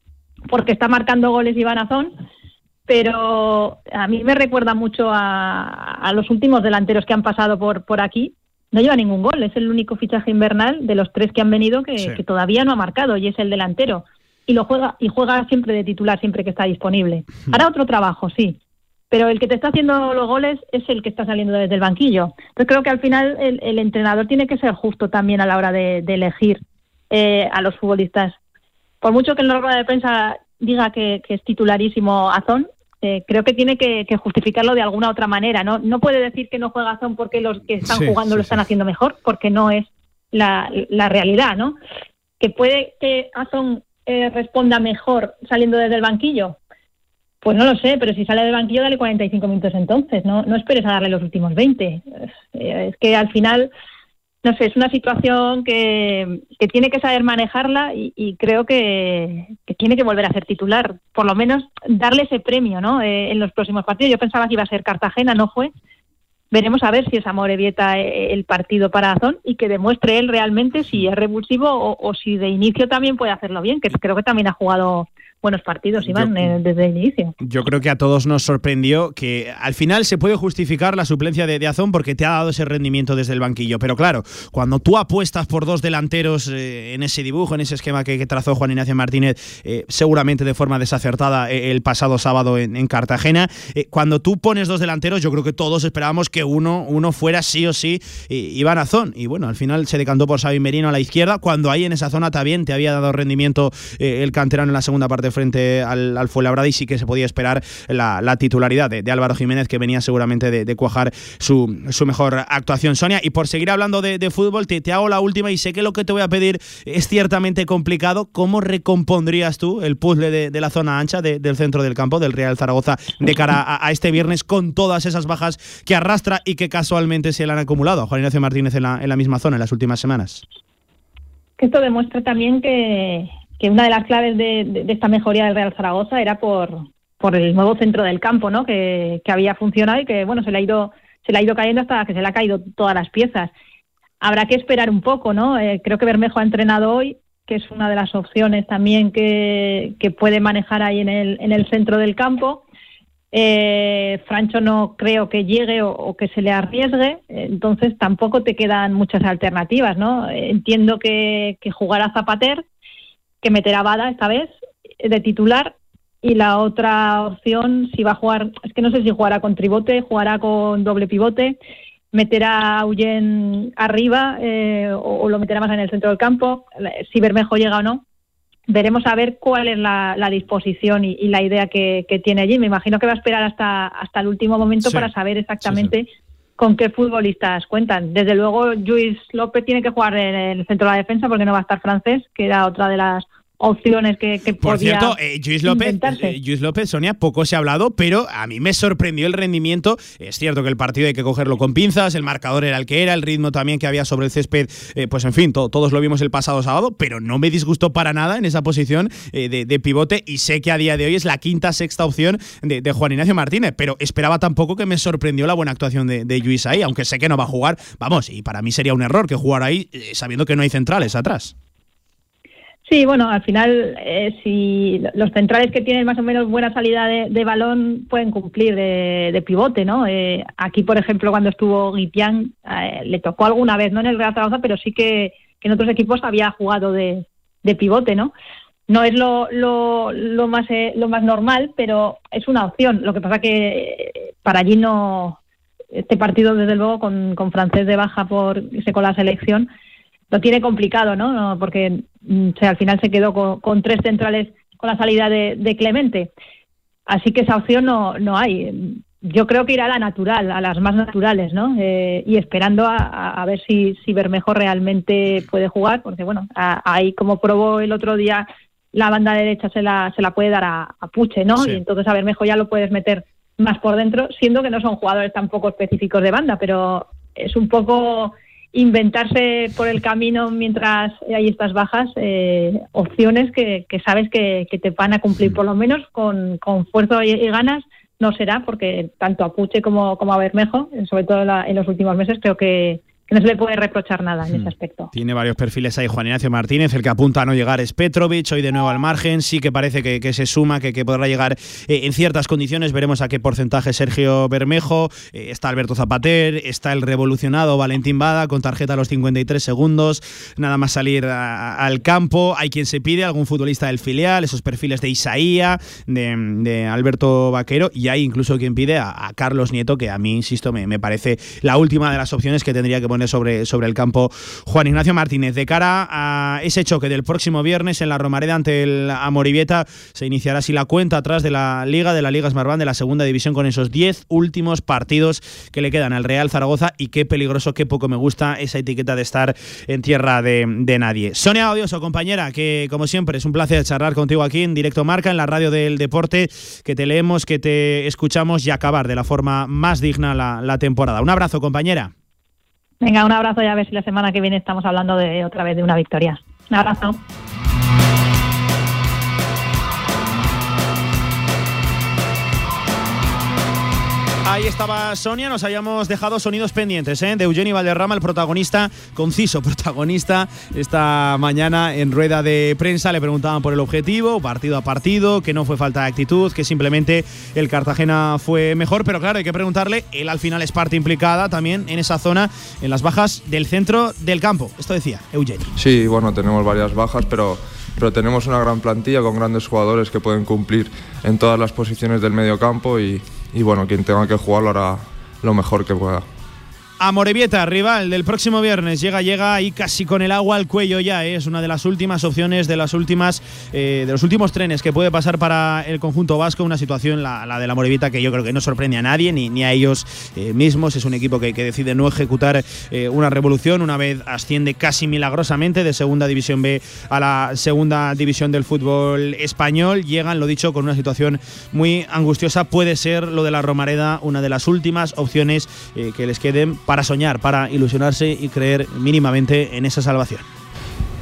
porque está marcando goles Iván Azón, pero a mí me recuerda mucho a, los últimos delanteros que han pasado por, por aquí. No lleva ningún gol, es el único fichaje invernal de los tres que han venido que, todavía no ha marcado y es el delantero. Y lo juega y juega siempre de titular siempre que está disponible. Hmm. Hará otro trabajo, sí, pero el que te está haciendo los goles es el que está saliendo desde el banquillo. Entonces creo que al final el, entrenador tiene que ser justo también a la hora de, elegir eh, a los futbolistas por mucho que en la rueda de prensa diga que, es titularísimo Azón, eh, creo que tiene que, justificarlo de alguna otra manera. ¿no? no puede decir que no juega Azón porque los que están jugando lo están haciendo mejor, porque no es la, realidad. ¿no? Que puede que Azón eh, responda mejor saliendo desde el banquillo. Pues no lo sé, pero si sale del banquillo, dale 45 minutos entonces. No, no esperes a darle los últimos 20. Eh, es que al final no sé, es una situación que, tiene que saber manejarla y, creo que, tiene que volver a ser titular, por lo menos darle ese premio ¿no? Eh, en los próximos partidos. Yo pensaba que iba a ser Cartagena, no fue. Veremos a ver si es Amorebieta eh, el partido para Azón y que demuestre él realmente si es revulsivo o, o si de inicio también puede hacerlo bien, que creo que también ha jugado buenos partidos, Iván, eh, desde el inicio. Yo creo que a todos nos sorprendió que al final se puede justificar la suplencia de, Azón porque te ha dado ese rendimiento desde el banquillo. Pero claro, cuando tú apuestas por dos delanteros eh, en ese dibujo, en ese esquema que, trazó Juan Ignacio Martínez, eh, seguramente de forma desacertada el pasado sábado en, Cartagena, cuando tú pones dos delanteros, yo creo que todos esperábamos que uno, uno fuera sí o sí Iván Azón. Y bueno, al final se decantó por Xavi Merino a la izquierda, cuando ahí en esa zona también te había dado rendimiento el canterano en la segunda parte frente al, al Fuenlabrada y sí que se podía esperar la, titularidad de, Álvaro Jiménez, que venía seguramente de, cuajar su, su, mejor actuación. Sonia, y por seguir hablando de, fútbol, te, te, hago la última y sé que lo que te voy a pedir es ciertamente complicado. ¿Cómo recompondrías tú el puzzle de, la zona ancha del centro del campo del Real Zaragoza de cara a, este viernes con todas esas bajas que arrastra y que casualmente se le han acumulado Juan Ignacio Martínez en la, en la misma zona en las últimas semanas? Esto demuestra también que, que una de las claves de, esta mejoría del Real Zaragoza era por, por el nuevo centro del campo, ¿no? Que, había funcionado y que bueno se le ha ido se le ha ido cayendo hasta que se le ha caído todas las piezas. Habrá que esperar un poco, ¿no? Eh, creo que Bermejo ha entrenado hoy, que es una de las opciones también que, que puede manejar ahí en el, en el centro del campo. Eh, Francho no creo que llegue o, que se le arriesgue, entonces tampoco te quedan muchas alternativas, ¿no? Entiendo que, que jugará Zapater, que meterá Bada esta vez de titular y la otra opción, si va a jugar, es que no sé si jugará con tribote, jugará con doble pivote, meterá a Uyen arriba eh, o, lo meterá más en el centro del campo, si Bermejo llega o no. Veremos a ver cuál es la, disposición y, la idea que, tiene allí. Me imagino que va a esperar hasta, hasta el último momento para saber exactamente con qué futbolistas cuentan. Desde luego, Luis López tiene que jugar en el centro de la defensa porque no va a estar francés, que era otra de las opciones que, que Por cierto, eh, Luis López, eh, López, Sonia, poco se ha hablado, pero a mí me sorprendió el rendimiento. Es cierto que el partido hay que cogerlo con pinzas, el marcador era el que era, el ritmo también que había sobre el césped, eh, pues en fin, todos lo vimos el pasado sábado, pero no me disgustó para nada en esa posición de, pivote y sé que a día de hoy es la quinta, sexta opción de, Juan Ignacio Martínez, pero esperaba tampoco que me sorprendió la buena actuación de, de Luis ahí, aunque sé que no va a jugar, vamos, y para mí sería un error que jugara ahí sabiendo que no hay centrales atrás. Sí, bueno, al final, eh, si los centrales que tienen más o menos buena salida de, balón pueden cumplir de, pivote, ¿no? Eh, aquí, por ejemplo, cuando estuvo Guitián, eh, le tocó alguna vez, no en el Real Zaragoza, pero sí que, en otros equipos había jugado de, pivote, ¿no? No es lo, lo, lo más lo más normal, pero es una opción. Lo que pasa que para allí no este partido, desde luego, con, con francés de baja por irse con la selección, lo tiene complicado, ¿no? Porque mm, al final se quedó con, tres centrales con la salida de, Clemente. Así que esa opción no, no hay. Yo creo que irá a la natural, a las más naturales, ¿no? Eh, y esperando a, ver si, si Bermejo realmente puede jugar, porque bueno, ahí como probó el otro día, la banda derecha se la, se la puede dar a, Puche, ¿no? Y entonces a Bermejo ya lo puedes meter más por dentro, siendo que no son jugadores tampoco específicos de banda, pero es un poco inventarse por el camino mientras hay estas bajas eh, opciones que, sabes que, te van a cumplir. Por lo menos con, con fuerza y, ganas no será porque tanto a Puche como, como a Bermejo sobre todo en los últimos meses creo que, no se le puede reprochar nada en ese hmm. aspecto. Tiene varios perfiles ahí Juan Ignacio Martínez, el que apunta a no llegar es Petrovic, hoy de nuevo al margen, sí que parece que, se suma, que, podrá llegar eh, en ciertas condiciones, veremos a qué porcentaje Sergio Bermejo, eh, está Alberto Zapater, está el revolucionado Valentín Bada con tarjeta a los 53 segundos, nada más salir al campo, hay quien se pide, algún futbolista del filial, esos perfiles de Isaía, de, Alberto Vaquero, y hay incluso quien pide a, Carlos Nieto, que a mí, insisto, me, me parece la última de las opciones que tendría que poner sobre, sobre el campo Juan Ignacio Martínez. De cara a ese choque del próximo viernes en la Romareda ante el Amorivieta, se iniciará así la cuenta atrás de la Liga, de la Liga Smartbank de la segunda división con esos 10 últimos partidos que le quedan al Real Zaragoza y qué peligroso, qué poco me gusta esa etiqueta de estar en tierra de, nadie. Sonia Odioso, compañera, que como siempre es un placer charlar contigo aquí en Directo Marca, en la radio del deporte, que te leemos, que te escuchamos y acabar de la forma más digna la temporada. Un abrazo, compañera. Venga, un abrazo y a ver si la semana que viene estamos hablando de otra vez de una victoria. Un abrazo. Ahí estaba Sonia, nos habíamos dejado sonidos pendientes ¿eh? de Eugenio Valderrama, el protagonista, conciso protagonista, esta mañana en rueda de prensa le preguntaban por el objetivo, partido a partido, que no fue falta de actitud, que simplemente el Cartagena fue mejor, pero claro, hay que preguntarle, él al final es parte implicada también en esa zona, en las bajas del centro del campo. Esto decía Eugenio. Sí, bueno, tenemos varias bajas, pero pero tenemos una gran plantilla con grandes jugadores que pueden cumplir en todas las posiciones del medio campo y, y bueno, quien tenga que jugar lo hará lo mejor que pueda. Amorebieta, rival del próximo viernes, llega, llega y casi con el agua al cuello ya. ¿eh? Es una de las últimas opciones, de las últimas, eh, de los últimos trenes que puede pasar para el conjunto vasco. Una situación, la, de la Amorebieta, que yo creo que no sorprende a nadie, ni, ni a ellos eh, mismos. Es un equipo que, que decide no ejecutar una revolución. Una vez asciende casi milagrosamente de segunda división B a la segunda división del fútbol español. Llegan, lo dicho, con una situación muy angustiosa. Puede ser lo de la Romareda una de las últimas opciones que les queden para soñar, para ilusionarse y creer mínimamente en esa salvación.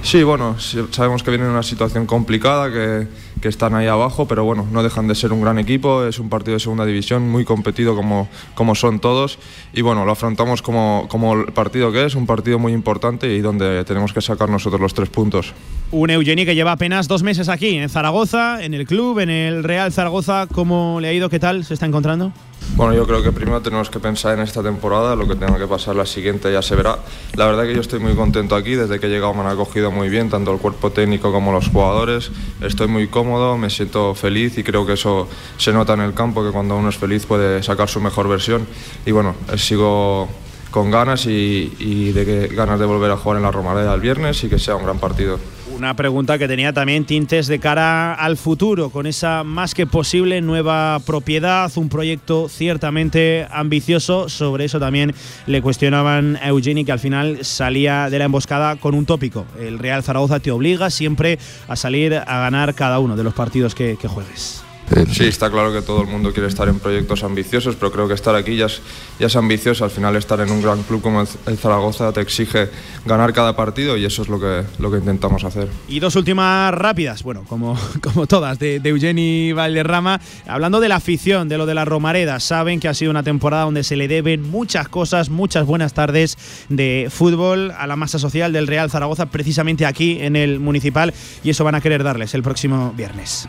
Sí, bueno, sabemos que viene una situación complicada, que, que, están ahí abajo, pero bueno, no dejan de ser un gran equipo, es un partido de segunda división muy competido como, como son todos y bueno, lo afrontamos como, como el partido que es, un partido muy importante y donde tenemos que sacar nosotros los tres puntos. Un Eugeni que lleva apenas dos meses aquí, en Zaragoza, en el club, en el Real Zaragoza, ¿cómo le ha ido? ¿Qué tal se está encontrando? Bueno, yo creo que primero tenemos que pensar en esta temporada, lo que tenga que pasar la siguiente ya se verá. La verdad que yo estoy muy contento aquí, desde que he llegado me han acogido muy bien, tanto el cuerpo técnico como los jugadores. Estoy muy cómodo, me siento feliz y creo que eso se nota en el campo, que cuando uno es feliz puede sacar su mejor versión. Y bueno, sigo con ganas y, y de que, ganas de volver a jugar en la Romareda el viernes y que sea un gran partido. Una pregunta que tenía también tintes de cara al futuro, con esa más que posible nueva propiedad, un proyecto ciertamente ambicioso. Sobre eso también le cuestionaban a Eugeni, que al final salía de la emboscada con un tópico. El Real Zaragoza te obliga siempre a salir a ganar cada uno de los partidos que, que juegues. Sí, está claro que todo el mundo quiere estar en proyectos ambiciosos, pero creo que estar aquí ya es, ya es ambicioso. Al final estar en un gran club como el Zaragoza te exige ganar cada partido y eso es lo que, lo que intentamos hacer. Y dos últimas rápidas, bueno, como, como todas, de, de Eugeni Valderrama. Hablando de la afición, de lo de la Romareda, saben que ha sido una temporada donde se le deben muchas cosas, muchas buenas tardes de fútbol a la masa social del Real Zaragoza, precisamente aquí en el Municipal, y eso van a querer darles el próximo viernes.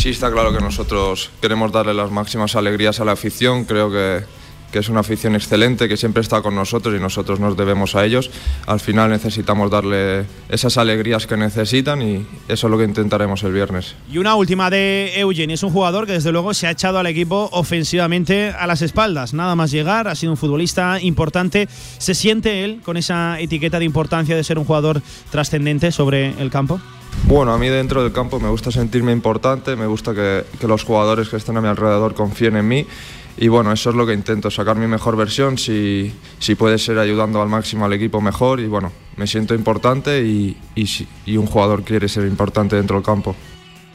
Sí, está claro que nosotros queremos darle las máximas alegrías a la afición. Creo que, que, es una afición excelente, que siempre está con nosotros y nosotros nos debemos a ellos. Al final necesitamos darle esas alegrías que necesitan y eso es lo que intentaremos el viernes. Y una última de Eugen. Es un jugador que desde luego se ha echado al equipo ofensivamente a las espaldas. Nada más llegar, ha sido un futbolista importante. ¿Se siente él con esa etiqueta de importancia de ser un jugador trascendente sobre el campo? Bueno, a mí dentro del campo me gusta sentirme importante, me gusta que, que, los jugadores que están a mi alrededor confíen en mí y bueno, eso es lo que intento, sacar mi mejor versión, si, si puede ser ayudando al máximo al equipo mejor y bueno, me siento importante y, y, y un jugador quiere ser importante dentro del campo.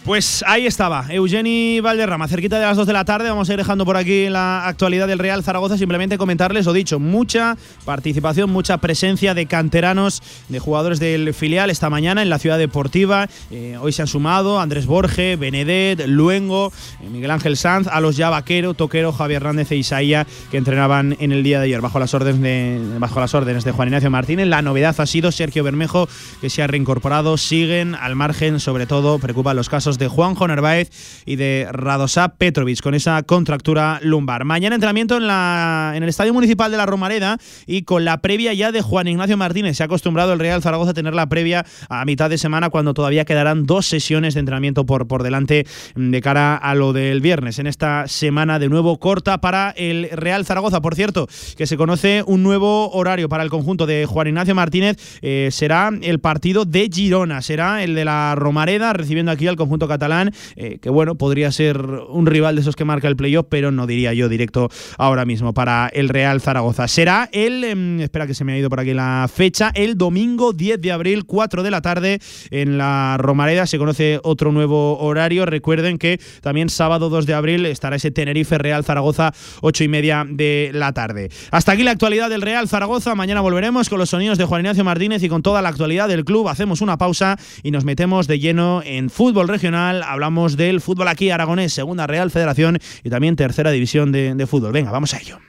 Pues ahí estaba, Eugeni Valderrama, cerquita de las 2 de la tarde. Vamos a ir dejando por aquí la actualidad del Real Zaragoza. Simplemente comentarles, lo dicho, mucha participación, mucha presencia de canteranos, de jugadores del filial esta mañana en la ciudad deportiva. Eh, hoy se han sumado Andrés Borge, Benedet, Luengo, eh, Miguel Ángel Sanz, a los ya Vaquero, Toquero, Javier Hernández e Isaía, que entrenaban en el día de ayer bajo las órdenes de, bajo las órdenes de Juan Ignacio Martínez. La novedad ha sido Sergio Bermejo, que se ha reincorporado. Siguen al margen, sobre todo, preocupan los casos de Juanjo Narváez y de Radosa Petrovic con esa contractura lumbar. Mañana entrenamiento en, la, en el Estadio Municipal de la Romareda y con la previa ya de Juan Ignacio Martínez. Se ha acostumbrado el Real Zaragoza a tener la previa a mitad de semana cuando todavía quedarán dos sesiones de entrenamiento por, por delante de cara a lo del viernes. En esta semana de nuevo corta para el Real Zaragoza. Por cierto, que se conoce un nuevo horario para el conjunto de Juan Ignacio Martínez. Eh, será el partido de Girona. Será el de la Romareda recibiendo aquí al conjunto catalán, eh, que bueno, podría ser un rival de esos que marca el playoff, pero no diría yo directo ahora mismo para el Real Zaragoza. Será el, eh, espera que se me ha ido por aquí la fecha, el domingo 10 de abril, 4 de la tarde en la Romareda. Se conoce otro nuevo horario. Recuerden que también sábado 2 de abril estará ese Tenerife Real Zaragoza, 8 y media de la tarde. Hasta aquí la actualidad del Real Zaragoza. Mañana volveremos con los sonidos de Juan Ignacio Martínez y con toda la actualidad del club. Hacemos una pausa y nos metemos de lleno en fútbol regional hablamos del fútbol aquí aragonés, segunda Real Federación y también tercera división de, de fútbol. Venga, vamos a ello.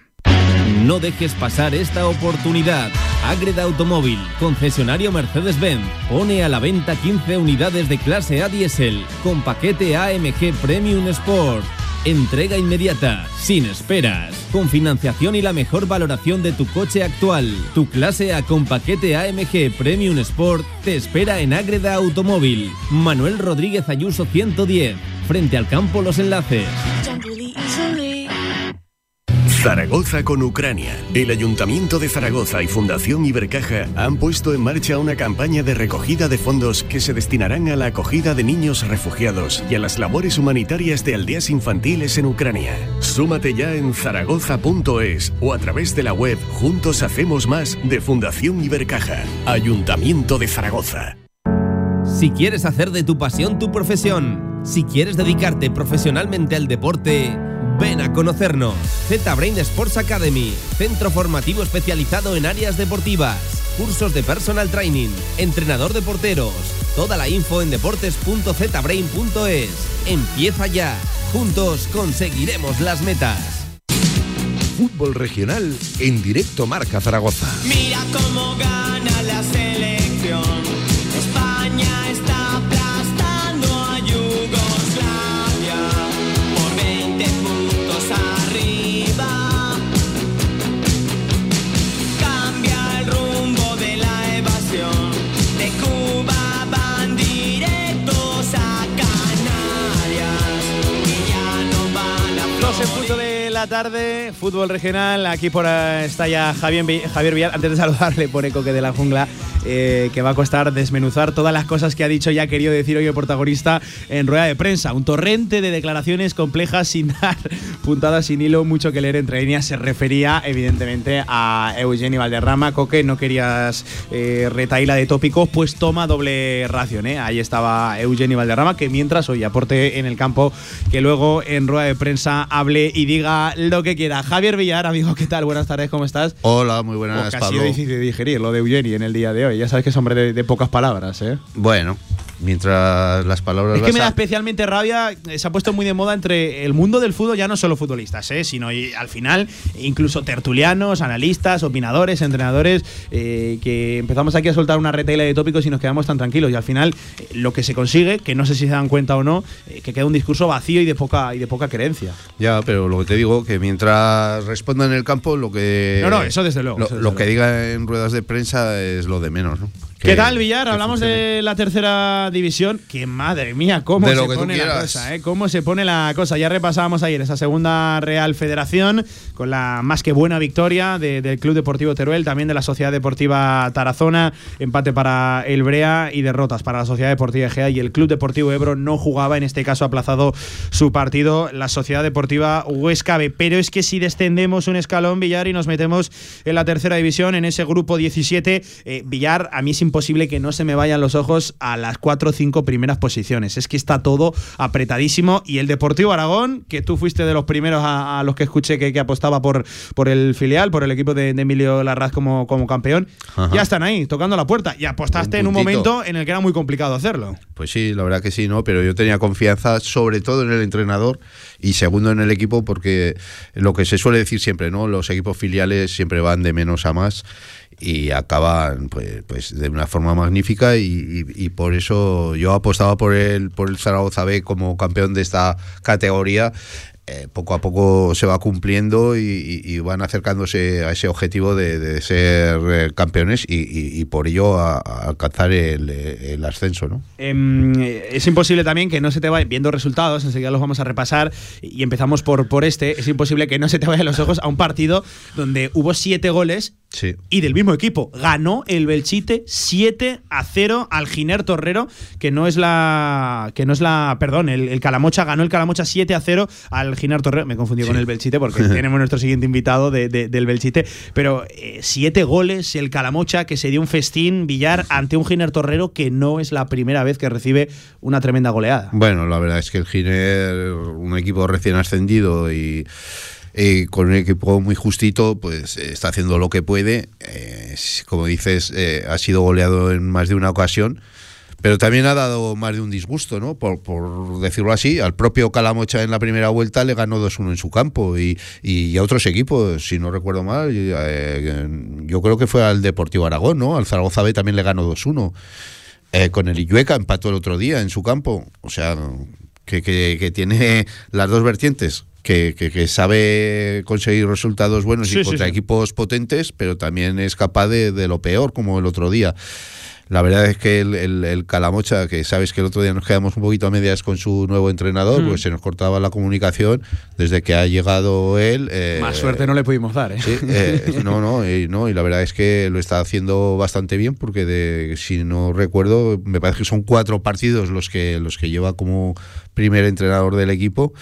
No dejes pasar esta oportunidad. Agreda Automóvil, concesionario Mercedes-Benz, pone a la venta 15 unidades de clase A diésel con paquete AMG Premium Sport. Entrega inmediata, sin esperas, con financiación y la mejor valoración de tu coche actual. Tu clase A con paquete AMG Premium Sport te espera en Ágreda Automóvil. Manuel Rodríguez Ayuso 110, frente al campo Los Enlaces. Zaragoza con Ucrania. El Ayuntamiento de Zaragoza y Fundación Ibercaja han puesto en marcha una campaña de recogida de fondos que se destinarán a la acogida de niños refugiados y a las labores humanitarias de aldeas infantiles en Ucrania. Súmate ya en zaragoza.es o a través de la web Juntos Hacemos Más de Fundación Ibercaja. Ayuntamiento de Zaragoza. Si quieres hacer de tu pasión tu profesión, si quieres dedicarte profesionalmente al deporte, ven a conocernos. Z-Brain Sports Academy, centro formativo especializado en áreas deportivas, cursos de personal training, entrenador de porteros. Toda la info en deportes.zbrain.es. Empieza ya. Juntos conseguiremos las metas. Fútbol regional en directo Marca Zaragoza. Mira cómo gana la tarde, fútbol regional. Aquí por eh, está ya Javier, Vi- Javier Villar. Antes de saludarle, pone Coque de la Jungla, eh, que va a costar desmenuzar todas las cosas que ha dicho y ha querido decir hoy el protagonista en rueda de prensa. Un torrente de declaraciones complejas sin dar puntadas sin hilo, mucho que leer entre líneas. Se refería, evidentemente, a Eugenio Valderrama. Coque, no querías eh, retaíla de tópicos, pues toma doble ración. ¿eh? Ahí estaba Eugenio Valderrama, que mientras hoy aporte en el campo, que luego en rueda de prensa hable y diga lo que quiera. Javier Villar, amigo, ¿qué tal? Buenas tardes, ¿cómo estás? Hola, muy buenas, que ha sido difícil de digerir lo de Eugeni en el día de hoy. Ya sabes que es hombre de, de pocas palabras, ¿eh? Bueno, mientras las palabras Es que me da especialmente rabia, eh, se ha puesto muy de moda entre el mundo del fútbol, ya no solo futbolistas, ¿eh? sino y al final incluso tertulianos, analistas, opinadores, entrenadores, eh, que empezamos aquí a soltar una retaila de tópicos y nos quedamos tan tranquilos. Y al final eh, lo que se consigue, que no sé si se dan cuenta o no, eh, que queda un discurso vacío y de poca, y de poca creencia. Ya, pero lo que te digo, que mientras responda en el campo, lo que. No, no, eso desde luego, Lo, eso desde lo que luego. diga en ruedas de prensa es lo de menos, ¿no? ¿Qué tal, Villar? Hablamos de la tercera división. Que madre mía, cómo De se pone la cosa, ¿eh? Cómo se pone la cosa. Ya repasábamos ayer esa segunda Real Federación con la más que buena victoria de- del Club Deportivo Teruel, también de la Sociedad Deportiva Tarazona, empate para el Brea y derrotas para la Sociedad Deportiva Egea y el Club Deportivo Ebro no jugaba, en este caso aplazado su partido, la Sociedad Deportiva Huesca B. Pero es que si descendemos un escalón, Villar, y nos metemos en la tercera división, en ese grupo 17, eh, Villar, a mí es imposible que no se me vayan los ojos a las cuatro o cinco primeras posiciones. Es que está todo apretadísimo. Y el Deportivo Aragón, que tú fuiste de los primeros a, a los que escuché que, que apostaba por, por el filial, por el equipo de, de Emilio Larraz como, como campeón, Ajá. ya están ahí, tocando la puerta. Y apostaste en un momento en el que era muy complicado hacerlo. Pues sí, la verdad que sí, ¿no? Pero yo tenía confianza sobre todo en el entrenador y segundo en el equipo porque lo que se suele decir siempre, ¿no? Los equipos filiales siempre van de menos a más y acaban pues, pues de una forma magnífica y, por eso yo apostaba por el, por el Zaragoza B como campeón de esta categoría. Eh, poco a poco se va cumpliendo y, y- y van acercándose a ese objetivo de, de ser eh, campeones y, por ello a, a alcanzar el, el ascenso, ¿no? Em, eh, es imposible también que no se te vayan viendo resultados, enseguida los vamos a repasar y empezamos por, por este. Es imposible que no se te vayan los ojos a un partido donde hubo siete goles Sí. y del mismo equipo. Ganó el Belchite 7 a 0 al Giner Torrero, que no es la. que no es la. Perdón, el, el Calamocha ganó el Calamocha 7 a 0 al Giner Torrero. Me confundí con el Belchite porque tenemos nuestro siguiente invitado de- de- del Belchite. Pero eh, siete goles, el Calamocha que se dio un festín billar ante un Giner Torrero que no es la primera vez que recibe una tremenda goleada. Bueno, la verdad es que el Giner, un equipo recién ascendido y, con un equipo muy justito, pues eh, está haciendo lo que puede. Eh, como dices, eh, ha sido goleado en más de una ocasión. Pero también ha dado más de un disgusto, ¿no? Por, por decirlo así, al propio Calamocha en la primera vuelta le ganó 2-1 en su campo y, y a otros equipos, si no recuerdo mal, eh, yo creo que fue al Deportivo Aragón, ¿no? Al Zaragoza B también le ganó 2-1. Eh, con el Illueca empató el otro día en su campo. O sea, que, que- que tiene las dos vertientes. Que, que- que sabe conseguir resultados buenos Sí, y sí, contra sí. equipos potentes, pero también es capaz de, de lo peor, como el otro día. La verdad es que el, el- el Calamocha, que sabes que el otro día nos quedamos un poquito a medias con su nuevo entrenador, Mm. pues se nos cortaba la comunicación desde que ha llegado él. eh, Más suerte no le pudimos dar, ¿eh? Sí, eh, no, no, y, no, y la verdad es que lo está haciendo bastante bien porque de, si no recuerdo, me parece que son cuatro partidos los que los que lleva como primer entrenador del equipo.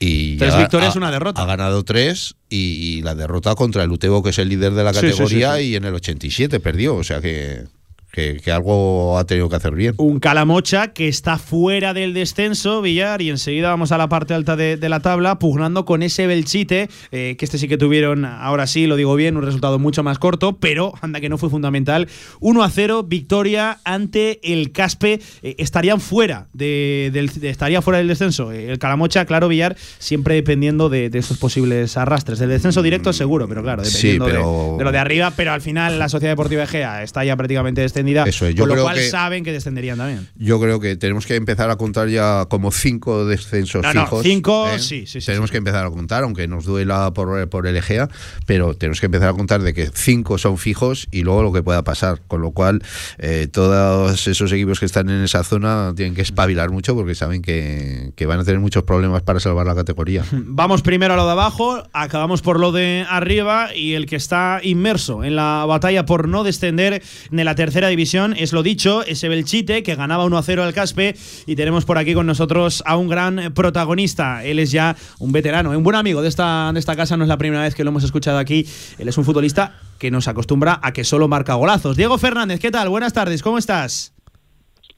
Y Tres ya victorias, ha- una derrota. Ha ganado tres y, y la derrota contra el Utebo, que es el líder de la Sí, sí, sí, categoría, sí. y en el 87 perdió. O sea que, que, que algo ha tenido que hacer bien. Un Calamocha que está fuera del descenso, Villar, y enseguida vamos a la parte alta de, de la tabla, pugnando con ese Belchite, eh, que este sí que tuvieron, ahora sí, lo digo bien, un resultado mucho más corto, pero anda que no fue fundamental. 1 a 0, victoria ante el Caspe. Eh, estarían fuera de, del, de- estaría fuera del descenso. Eh, el Calamocha, claro, Villar, siempre dependiendo de, de esos posibles arrastres. Del descenso directo seguro, pero claro, dependiendo de- pero- de, lo de arriba, pero al final la Sociedad Deportiva Egea está ya prácticamente descendida, Eso es, yo con lo creo cual que- saben que descenderían también. Yo creo que tenemos que empezar a contar ya como cinco descensos No, no, fijos. cinco, ¿eh? sí, sí, sí, Tenemos que empezar a contar, aunque nos duela por, por el Egea, pero tenemos que empezar a contar de que cinco son fijos y luego lo que pueda pasar. Con lo cual, eh, todos esos equipos que están en esa zona tienen que espabilar mucho porque saben que, que van a tener muchos problemas para salvar la categoría. Vamos primero a lo de abajo, acabamos por lo de arriba y el que está inmerso en la batalla por no descender de la tercera división es lo dicho, ese Belchite que ganaba 1 a 0 al Caspe y tenemos por aquí con nosotros a un gran protagonista. Él es ya un veterano, un buen amigo de esta, de esta casa, no es la primera vez que lo hemos escuchado aquí. Él es un futbolista que nos acostumbra a que solo marca golazos. Diego Fernández, ¿qué tal? Buenas tardes, ¿cómo estás?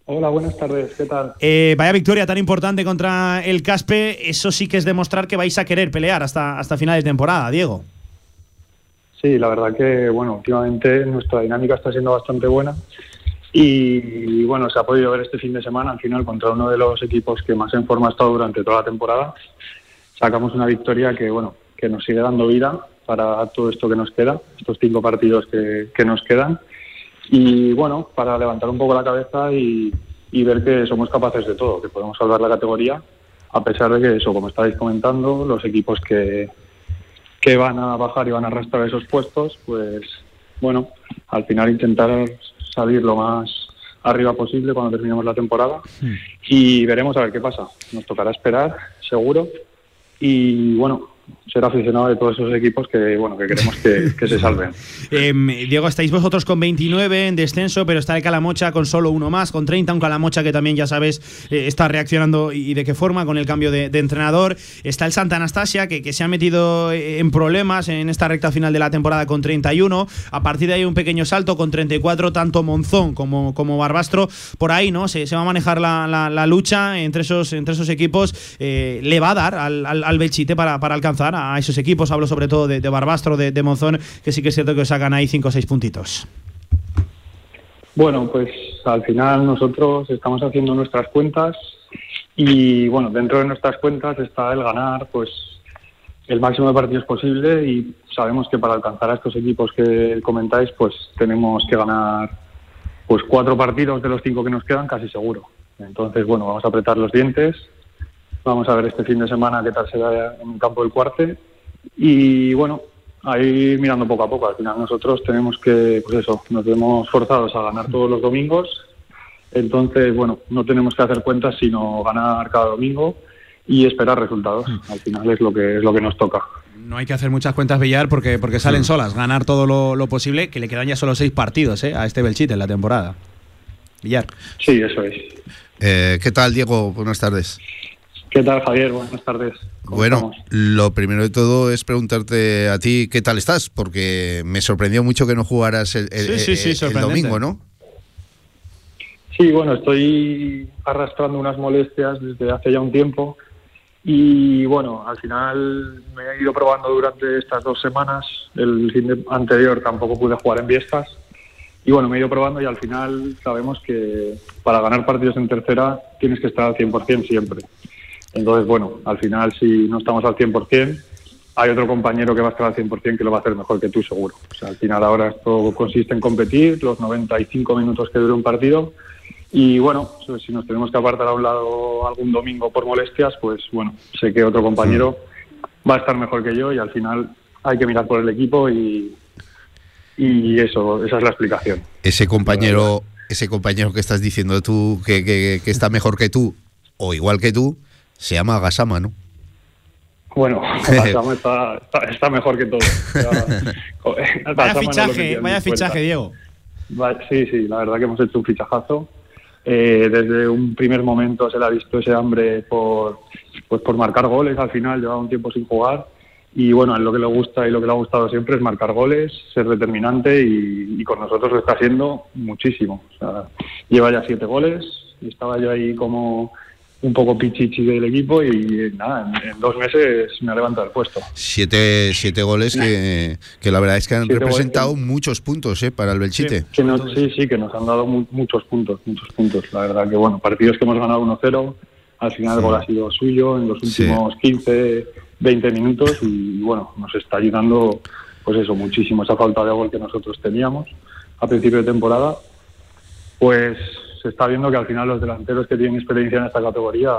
Hola, buenas tardes, ¿qué tal? Eh, vaya victoria tan importante contra el Caspe, eso sí que es demostrar que vais a querer pelear hasta, hasta final de temporada, Diego. Sí, la verdad que, bueno, últimamente nuestra dinámica está siendo bastante buena y, bueno, se ha podido ver este fin de semana al final contra uno de los equipos que más en forma ha estado durante toda la temporada. Sacamos una victoria que, bueno, que nos sigue dando vida para todo esto que nos queda, estos cinco partidos que, que nos quedan y, bueno, para levantar un poco la cabeza y, y ver que somos capaces de todo, que podemos salvar la categoría a pesar de que eso, como estáis comentando, los equipos que, que van a bajar y van a arrastrar esos puestos, pues bueno, al final intentar salir lo más arriba posible cuando terminemos la temporada y veremos a ver qué pasa. Nos tocará esperar, seguro, y bueno, ser aficionado de todos esos equipos que bueno que queremos que, se salven. Em, Diego, estáis vosotros con 29 en descenso, pero está el Calamocha con solo uno más, con 30. Un Calamocha que también, ya sabes, eh, está reaccionando y de qué forma con el cambio de, entrenador. Está el Santa Anastasia, que, que se ha metido eh, en problemas en esta recta final de la temporada con 31. A partir de ahí, un pequeño salto con 34, tanto Monzón como, como Barbastro. Por ahí, ¿no? Se, va a manejar la, lucha entre esos, entre esos equipos. Eh, le va a dar al, al, al Belchite para, para alcanzar a esos equipos. Hablo sobre todo de, Barbastro, de, de Monzón, que sí que es cierto que os sacan ahí 5 o 6 puntitos. Bueno, pues al final nosotros estamos haciendo nuestras cuentas y bueno, dentro de nuestras cuentas está el ganar pues el máximo de partidos posible y sabemos que para alcanzar a estos equipos que comentáis pues tenemos que ganar pues cuatro partidos de los cinco que nos quedan casi seguro. Entonces, bueno, vamos a apretar los dientes, vamos a ver este fin de semana qué tal se da en el campo del cuarte y bueno, ahí mirando poco a poco. Al final nosotros tenemos que, pues eso, nos vemos forzados a ganar todos los domingos. Entonces, bueno, no tenemos que hacer cuentas, sino ganar cada domingo y esperar resultados. Al final es lo que es lo que nos toca. No hay que hacer muchas cuentas Villar porque, porque salen solas. Ganar todo lo, lo posible, que le quedan ya solo 6 partidos ¿eh? a este Belchite en la temporada. Villar. Sí, eso es. Eh, ¿Qué tal, Diego? Buenas tardes. ¿Qué tal, Javier? Buenas tardes. ¿Cómo Bueno, estamos? lo primero de todo es preguntarte a ti qué tal estás, porque me sorprendió mucho que no jugaras el, el- Sí, sí, sí, el- el sorprendente. domingo, ¿no? Sí, bueno, estoy arrastrando unas molestias desde hace ya un tiempo y bueno, al final me he ido probando durante estas dos semanas. El fin de anterior tampoco pude jugar en Viestas y bueno, me he ido probando y al final sabemos que para ganar partidos en tercera tienes que estar al 100% siempre. Entonces, bueno, al final si no estamos al 100%, hay otro compañero que va a estar al 100% que lo va a hacer mejor que tú, seguro. O sea, al final ahora esto consiste en competir los 95 minutos que dure un partido y bueno, so- si nos tenemos que apartar a un lado algún domingo por molestias, pues bueno, sé que otro compañero va a estar mejor que yo y al final hay que mirar por el equipo y, y eso, esa es la explicación. Ese compañero, ese compañero que estás diciendo tú que, que- que está mejor que tú o igual que tú, se llama Gasama, ¿no? Bueno, Gasama está, está, está mejor que todo. Ya, Vaya no fichaje, en vaya fichaje, Diego. Va- Sí, sí, la verdad que hemos hecho un fichajazo. Eh, desde un primer momento se le ha visto ese hambre por, pues por marcar goles. Al final llevaba un tiempo sin jugar y bueno, a él lo que le gusta y lo que le ha gustado siempre es marcar goles, ser determinante y, y con nosotros lo está haciendo muchísimo. O sea, lleva ya siete goles y estaba yo ahí como un poco pichichi del equipo y nada, en, en dos meses me ha levantado el puesto. Siete, siete goles que, que la verdad es que han Siete goles representado muchos puntos ¿eh? para el Belchite. Que nos- sí, sí, que nos han dado mu- muchos puntos, muchos puntos. La verdad que, bueno, partidos que hemos ganado 1-0, al final el gol ha sido suyo en los Sí. últimos 15, 20 minutos y, bueno, nos está ayudando, pues eso, muchísimo. Esa falta de gol que nosotros teníamos a principio de temporada, pues se está viendo que al final los delanteros que tienen experiencia en esta categoría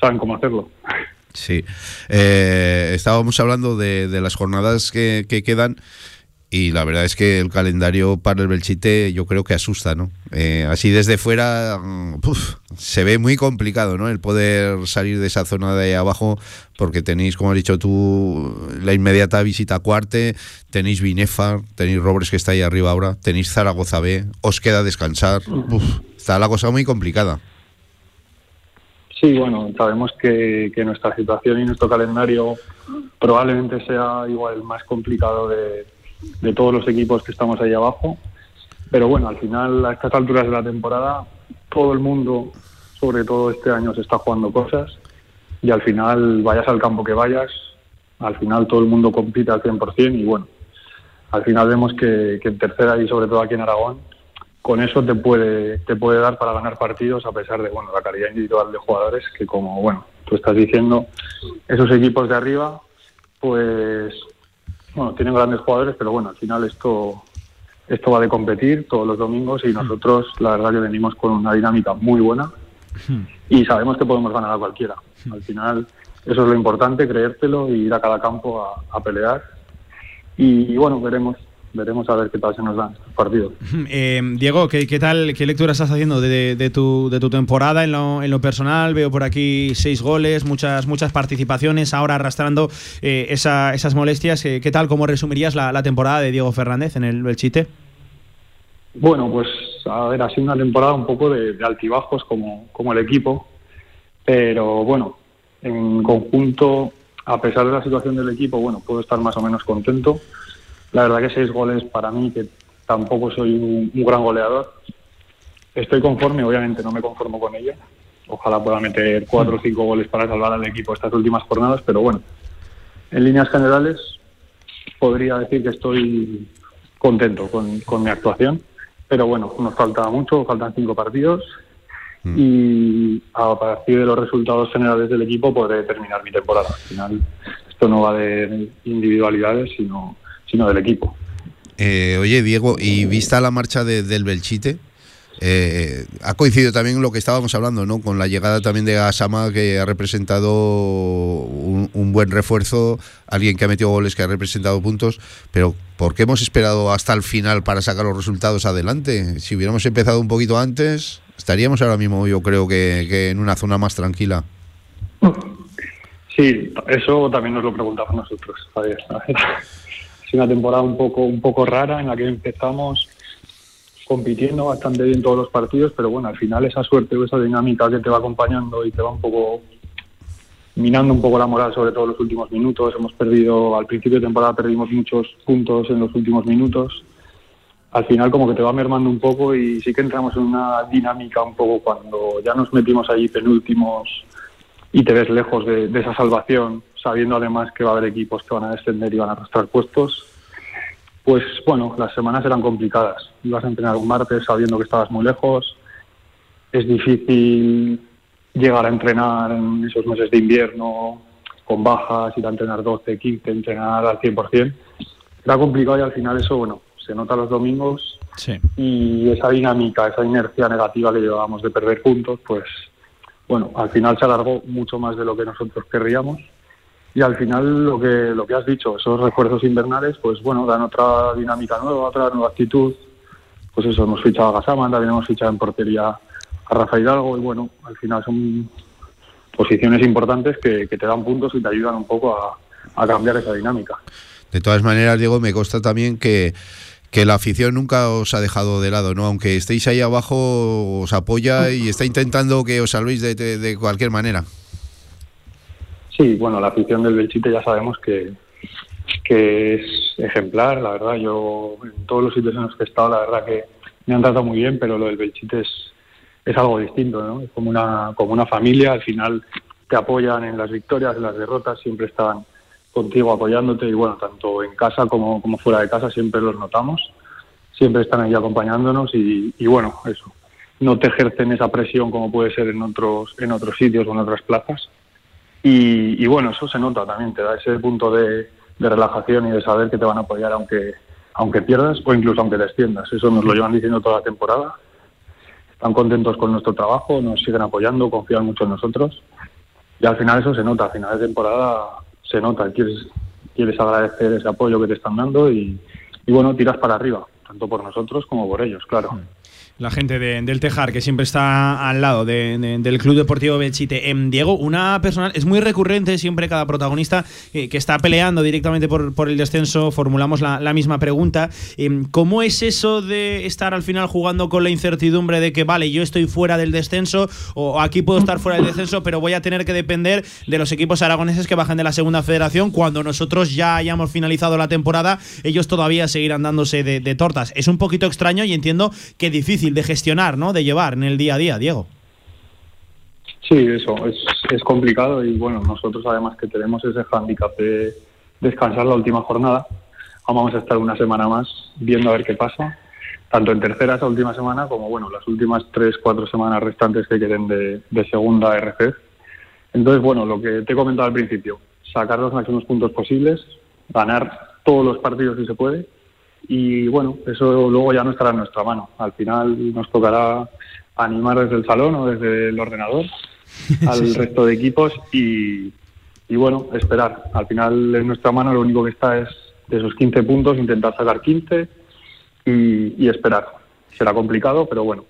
saben cómo hacerlo. Sí. Eh, estábamos hablando de, de las jornadas que, que quedan y la verdad es que el calendario para el Belchite yo creo que asusta, ¿no? Eh, así desde fuera mm, se ve muy complicado, ¿no? El poder salir de esa zona de ahí abajo porque tenéis, como has dicho tú, la inmediata visita a Cuarte, tenéis Binefar, tenéis Robres que está ahí arriba ahora, tenéis Zaragoza B, os queda descansar. Uf, está la cosa muy complicada. Sí, bueno, sabemos que, que nuestra situación y nuestro calendario probablemente sea igual el más complicado de, de todos los equipos que estamos ahí abajo. Pero bueno, al final, a estas alturas de la temporada, todo el mundo, sobre todo este año, se está jugando cosas. Y al final, vayas al campo que vayas, al final todo el mundo compite al 100%. Y bueno, al final vemos que, que en tercera y sobre todo aquí en Aragón, con eso te puede te puede dar para ganar partidos a pesar de bueno la calidad individual de jugadores que como bueno tú estás diciendo esos equipos de arriba pues bueno tienen grandes jugadores pero bueno al final esto esto va de competir todos los domingos y nosotros la verdad que venimos con una dinámica muy buena y sabemos que podemos ganar a cualquiera. Al final eso es lo importante creértelo y ir a cada campo a, a pelear. Y, bueno veremos veremos a ver qué tal se nos dan estos partidos Eh, Diego, ¿qué, qué tal, qué lectura estás haciendo de, de- de tu, de tu temporada en lo, en lo personal? Veo por aquí seis goles, muchas, muchas participaciones, ahora arrastrando eh, esa- esas molestias. Eh, ¿Qué tal, cómo resumirías la, la temporada de Diego Fernández en el Belchite? Bueno, pues a ver, ha sido una temporada un poco de, de altibajos como, como el equipo, pero bueno, en conjunto, a pesar de la situación del equipo, bueno, puedo estar más o menos contento. La verdad que seis goles para mí, que tampoco soy un, un gran goleador, estoy conforme, obviamente no me conformo con ello. Ojalá pueda meter cuatro o cinco goles para salvar al equipo estas últimas jornadas, pero bueno, en líneas generales podría decir que estoy contento con, con mi actuación, pero bueno, nos falta mucho, faltan cinco partidos y a partir de los resultados generales del equipo podré terminar mi temporada. Al final, esto no va de individualidades, sino, sino del equipo. Eh, oye, Diego, y vista la marcha de- del Belchite, eh, ha coincidido también lo que estábamos hablando, ¿no? Con la llegada también de Asama, que ha representado un, un buen refuerzo, alguien que ha metido goles, que ha representado puntos, pero ¿por qué hemos esperado hasta el final para sacar los resultados adelante? Si hubiéramos empezado un poquito antes, estaríamos ahora mismo, yo creo que, que en una zona más tranquila. Sí, eso también nos lo preguntamos nosotros. Javier. Una temporada un poco, un poco rara en la que empezamos compitiendo bastante bien todos los partidos, pero bueno, al final esa suerte o esa dinámica que te va acompañando y te va un poco minando un poco la moral, sobre todo en los últimos minutos. Hemos perdido, al principio de temporada perdimos muchos puntos en los últimos minutos. Al final como que te va mermando un poco y sí que entramos en una dinámica un poco cuando ya nos metimos ahí penúltimos y te ves lejos de, de esa salvación, sabiendo además que va a haber equipos que van a descender y van a arrastrar puestos, pues bueno, las semanas eran complicadas. Ibas a entrenar un martes sabiendo que estabas muy lejos, es difícil llegar a entrenar en esos meses de invierno con bajas, ir a entrenar 12, 15, entrenar al 100%. Era complicado y al final eso, bueno, se nota los domingos Sí. y esa dinámica, esa inercia negativa que llevábamos de perder puntos, pues bueno, al final se alargó mucho más de lo que nosotros querríamos. Y al final lo que lo que has dicho, esos refuerzos invernales, pues bueno, dan otra dinámica nueva, otra nueva actitud. pues eso, hemos fichado a Gasama, también hemos fichado en portería a Rafa Hidalgo y bueno, al final son posiciones importantes que, te dan puntos y te ayudan un poco a cambiar esa dinámica. De todas maneras, Diego, me consta también que, que la afición nunca os ha dejado de lado, ¿no? Aunque estéis ahí abajo, os apoya y está intentando que os salvéis de, cualquier manera. Sí, bueno, la afición del Belchite ya sabemos que, que es ejemplar, la verdad. Yo en todos los sitios en los que he estado, la verdad que me han tratado muy bien, pero lo del Belchite es, es algo distinto, ¿no? Es como una, como una familia, al final te apoyan en las victorias, en las derrotas, siempre están contigo apoyándote y bueno, tanto en casa como, como fuera de casa siempre los notamos, siempre están ahí acompañándonos y, y bueno, eso, no te ejercen esa presión como puede ser en otros, en otros sitios o en otras plazas. Y, y bueno, eso se nota también, te da ese punto de, de relajación y de saber que te van a apoyar aunque, aunque pierdas o incluso aunque desciendas. Eso nos lo llevan diciendo toda la temporada. Están contentos con nuestro trabajo, nos siguen apoyando, confían mucho en nosotros. Y al final eso se nota, a final de temporada se nota, quieres, quieres agradecer ese apoyo que te están dando y, bueno, tiras para arriba, tanto por nosotros como por ellos, claro. La gente de- del Tejar, que siempre está al lado de- de- del Club Deportivo Belchite. Em, Diego, una personal, es muy recurrente siempre cada protagonista eh, que está peleando directamente por, por el descenso, formulamos la, misma pregunta. Em, ¿Cómo es eso de estar al final jugando con la incertidumbre de que, vale, yo estoy fuera del descenso o aquí puedo estar fuera del descenso, pero voy a tener que depender de los equipos aragoneses que bajen de la segunda federación cuando nosotros ya hayamos finalizado la temporada, ellos todavía seguirán dándose de tortas? Es un poquito extraño y entiendo que difícil de gestionar, ¿no? De llevar en el día a día, Diego. Sí, eso, es, es complicado y bueno, nosotros además que tenemos ese hándicap de descansar la última jornada, vamos a estar una semana más viendo a ver qué pasa, tanto en tercera esa última semana como bueno, las últimas tres, cuatro semanas restantes que queden de, segunda RF. Entonces, bueno, lo que te he comentado al principio, sacar los máximos puntos posibles, ganar todos los partidos si se puede y bueno, eso luego ya no estará en nuestra mano. Al final nos tocará animar desde el salón o desde el ordenador al resto de equipos y, y bueno, esperar. Al final en nuestra mano lo único que está es de esos 15 puntos intentar sacar 15 y, y esperar. Será complicado, pero bueno,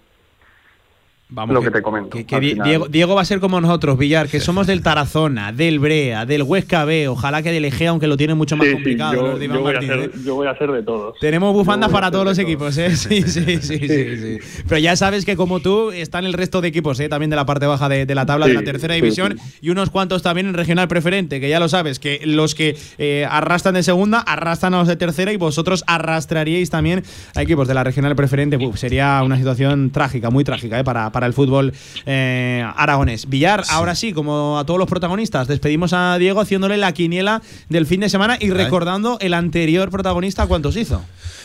Vamos, lo que- que, te comento. Que, que Diego, Diego va a ser como nosotros, Villar, que somos del Tarazona, del Brea, del Huesca B, ojalá que del Egea, aunque lo tiene mucho más Sí, sí, complicado. yo, los de Iván yo voy ser, ¿eh? yo voy a ser de todos. Tenemos bufandas para todos los equipos, ¿eh? Sí, sí, sí, sí, sí. Pero ya sabes que como tú están el resto de equipos, ¿eh? También de la parte baja de, de la tabla de la Sí, tercera sí, división sí. y unos cuantos también en regional preferente, que ya lo sabes, que los que eh, arrastran de segunda arrastran a los de tercera y vosotros arrastraríais también a equipos de la regional preferente. Uf, sería una situación trágica, muy trágica, ¿eh? Para, para el fútbol eh, aragonés. Villar, ahora sí, como a todos los protagonistas, despedimos a Diego haciéndole la quiniela del fin de semana y recordando el anterior protagonista cuántos hizo,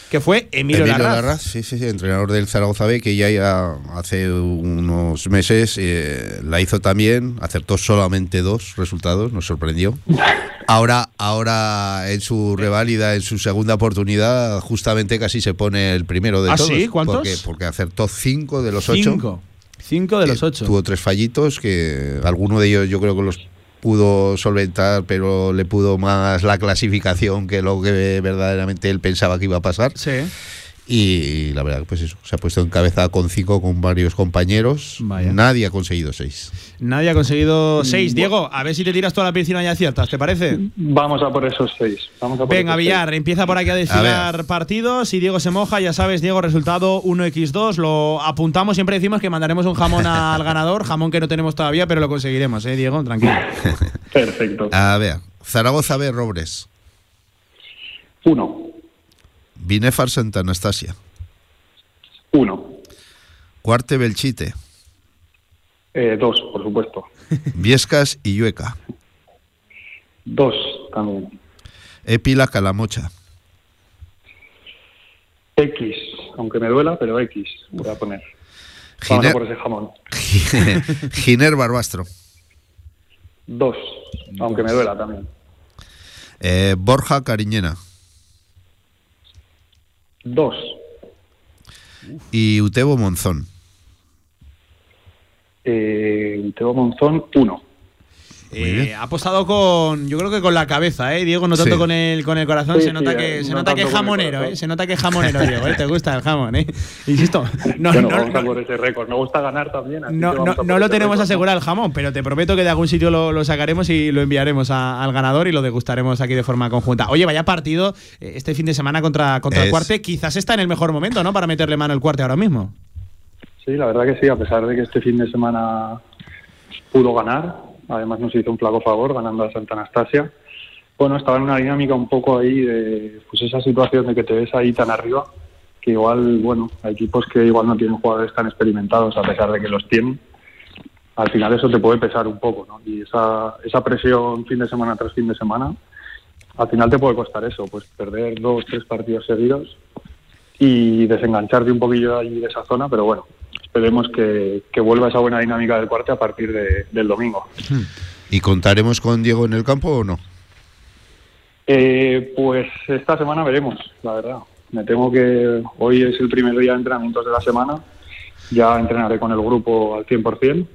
que fue Emilio, Emilio Larraz. Larraz, sí, sí, sí, entrenador del Zaragoza B, que ya, ya hace unos meses eh, la hizo también, acertó solamente dos resultados, nos sorprendió. Ahora, ahora en su reválida, en su segunda oportunidad, justamente casi se pone el primero de ¿Ah, todos. sí? ¿Cuántos? Porque, porque acertó cinco de los ocho. Cinco. De los ocho. Tuvo tres fallitos que alguno de ellos yo creo que los pudo solventar, pero le pudo más la clasificación que lo que verdaderamente él pensaba que iba a pasar. Sí. Y la verdad, pues eso, se ha puesto en cabeza con cinco con varios compañeros. Nadie ha conseguido seis. Nadie ha conseguido seis. Diego, a ver si te tiras toda la piscina y aciertas, ¿te parece? Vamos a por esos seis. Vamos a por Venga, Villar, seis. empieza por aquí a desfilar partidos. Si Diego se moja, ya sabes, Diego, resultado 1x2. Lo apuntamos, siempre decimos que mandaremos un jamón al ganador, jamón que no tenemos todavía, pero lo conseguiremos, ¿eh, Diego? Tranquilo. Perfecto. A ver, Zaragoza B, Robres. Uno. Binefar Santa Anastasia. Uno. Cuarte Belchite. Eh, dos, por supuesto. Viescas y Llueca. Dos también. Épila Calamocha. X, aunque me duela, pero X voy a poner. Giner, por ese jamón. Giner Barbastro. Dos, aunque me duela también. Eh, Borja Cariñena. Dos. Y Utebo Monzón. Eh, Teo Monzón, uno. Eh, ha apostado con, yo creo que con la cabeza, ¿eh? Diego, no tanto Sí. con el con el corazón. Sí, se nota sí, que eh, se no nota que el jamonero. ¿eh? Se nota que es jamonero, Diego. ¿eh? Te gusta el jamón, ¿eh? Insisto, no, Bueno, no, vamos no, a por ese récord. Me gusta ganar también. así no, que no- no lo tenemos asegurado el jamón, pero te prometo que de algún sitio lo, lo sacaremos y lo enviaremos a- al ganador y lo degustaremos aquí de forma conjunta. Oye, vaya partido eh, este fin de semana contra, contra el Cuarte. Quizás está en el mejor momento, ¿no? Para meterle mano al Cuarte ahora mismo. Sí, la verdad que sí, a pesar de que este fin de semana pudo ganar, además nos hizo un flaco favor ganando a Santa Anastasia. Bueno, estaba en una dinámica un poco ahí de pues esa situación de que te ves ahí tan arriba, que igual, bueno, hay equipos que igual no tienen jugadores tan experimentados a pesar de que los tienen. Al final eso te puede pesar un poco, ¿no? Y esa, esa presión fin de semana tras fin de semana, al final te puede costar eso, pues perder dos, tres partidos seguidos y desengancharte un poquillo ahí de esa zona, pero bueno, esperemos que, que vuelva esa buena dinámica del cuarto a partir de- del domingo. ¿Y contaremos con Diego en el campo o no? Eh, pues esta semana veremos, la verdad. Me temo que hoy es el primer día de entrenamientos de la semana, ya entrenaré con el grupo al 100%,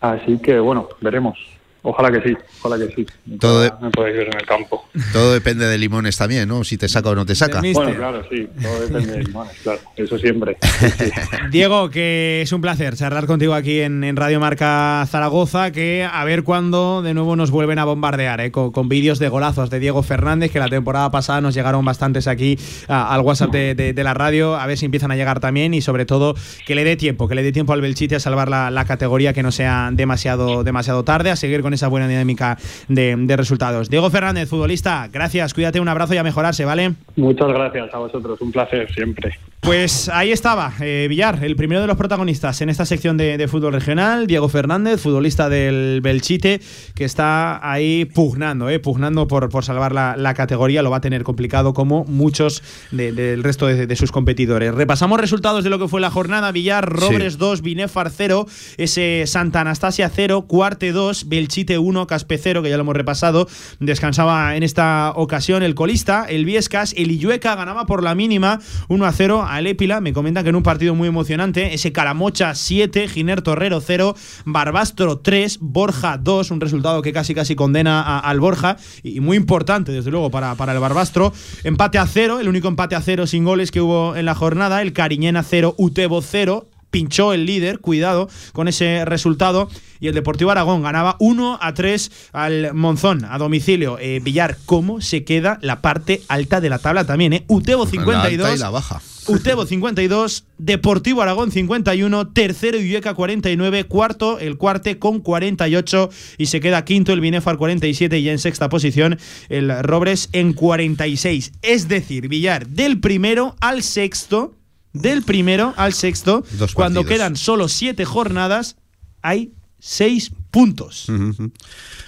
así que bueno, veremos. Ojalá que sí, ojalá que sí. Me Todo pueda- me podáis ver en el campo. Todo depende de Limones también, ¿no? Si te saca o no te saca. Bueno, claro, sí, todo depende de Limones, claro, eso siempre. Diego, que es un placer charlar contigo aquí en, en Radio Marca Zaragoza, que a ver cuándo de nuevo nos vuelven a bombardear, ¿eh? con, con vídeos de golazos de Diego Fernández, que la temporada pasada nos llegaron bastantes aquí a- al WhatsApp de, de- de la radio, a ver si empiezan a llegar también y sobre todo que le dé tiempo, que le dé tiempo al Belchite a salvar la, la categoría, que no sea demasiado, demasiado tarde, a seguir con esa buena dinámica de, de resultados. Diego Fernández, futbolista, gracias, cuídate, un abrazo y a mejorarse, ¿vale? Muchas gracias a vosotros, un placer siempre. Pues ahí estaba, eh, Villar, el primero de los protagonistas en esta sección de, de fútbol regional, Diego Fernández, futbolista del Belchite, que está ahí pugnando, eh, pugnando por, por salvar la, la categoría, lo va a tener complicado como muchos de- del resto de, de sus competidores. Repasamos resultados de lo que fue la jornada, Villar, Robres 2, Binefar 0, ese Santa Anastasia 0, Cuarte 2, Belchite 1, Caspe 0, que ya lo hemos repasado, descansaba en esta ocasión el colista, el Viescas, el Illueca ganaba por la mínima 1 a 0 al Épila, me comentan que en un partido muy emocionante, ese Calamocha 7, Giner Torrero 0, Barbastro 3, Borja 2, un resultado que casi casi condena a- al Borja y muy importante desde luego para, para el Barbastro, empate a 0, el único empate a 0 sin goles que hubo en la jornada, el Cariñena 0, Utebo 0, pinchó el líder, cuidado con ese resultado. Y el Deportivo Aragón ganaba 1 a 3 al Monzón, a domicilio. Eh, Villar, ¿cómo se queda la parte alta de la tabla también? Eh? Utebo La 52. alta y la baja. Utebo 52, Deportivo Aragón 51, tercero Illueca 49, cuarto el Cuarte con 48 y se queda quinto el Binefar 47 y en sexta posición el Robres en 46. Es decir, Villar, del primero al sexto, del primero al sexto, Dos cuando quedan solo siete jornadas, hay seis puntos.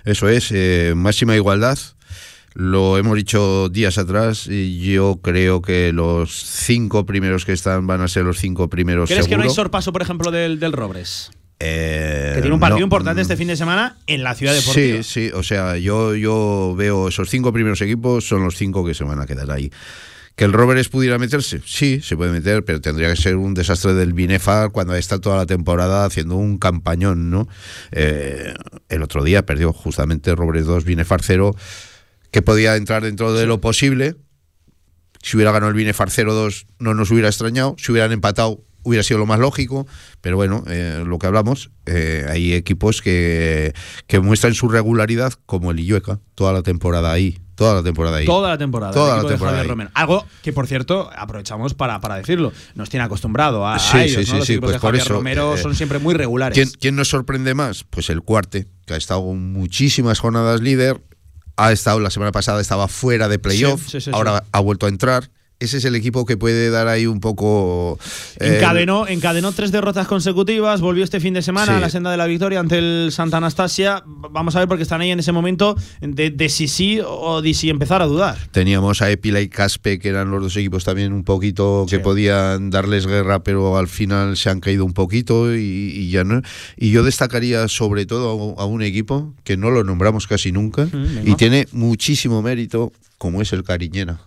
Eso es, eh, máxima igualdad. Lo hemos dicho días atrás y yo creo que los cinco primeros que están van a ser los cinco primeros ¿Crees que no hay sorpaso, por ejemplo, del, del Robres? Eh, Que tiene un partido no, importante este fin de semana en la ciudad deportiva. Sí, sí, o sea, yo, yo veo esos cinco primeros equipos son los cinco que se van a quedar ahí. ¿Que el Roberts pudiera meterse? Sí, se puede meter, pero tendría que ser un desastre del Binefar cuando está toda la temporada haciendo un campañón, ¿no? Eh, el otro día perdió justamente Roberts 2, Binefar 0, que podía entrar dentro de lo posible. Si hubiera ganado el Binefar 0-2 no nos hubiera extrañado. Si hubieran empatado hubiera sido lo más lógico. Pero bueno, eh, lo que hablamos, eh, hay equipos que, que muestran su regularidad, como el Illueca, toda la temporada ahí. Toda la temporada ahí. Toda la temporada. Toda la temporada Javier. Romero. Algo que, por cierto, aprovechamos para, para decirlo. Nos tiene acostumbrado a, a Sí, ellos, sí, Los sí, equipos pues de Javier eso, Romero eh, son siempre muy regulares. ¿Quién, quién nos sorprende más? Pues el Cuarte, que ha estado muchísimas jornadas líder. Ha estado la semana pasada, estaba fuera de playoff. Ahora ha vuelto a entrar. Ese es el equipo que puede dar ahí un poco. eh, Encadenó, encadenó tres derrotas consecutivas, volvió este fin de semana Sí. a la senda de la victoria ante el Santa Anastasia. Vamos a ver porque están ahí en ese momento de, de si sí o de si empezar a dudar. Teníamos a Epila y Caspe, que eran los dos equipos también un poquito que podían darles guerra, pero al final se han caído un poquito y, y ya no. Y yo destacaría sobre todo a, un equipo que no lo nombramos casi nunca venga. y tiene muchísimo mérito, como es el Cariñena.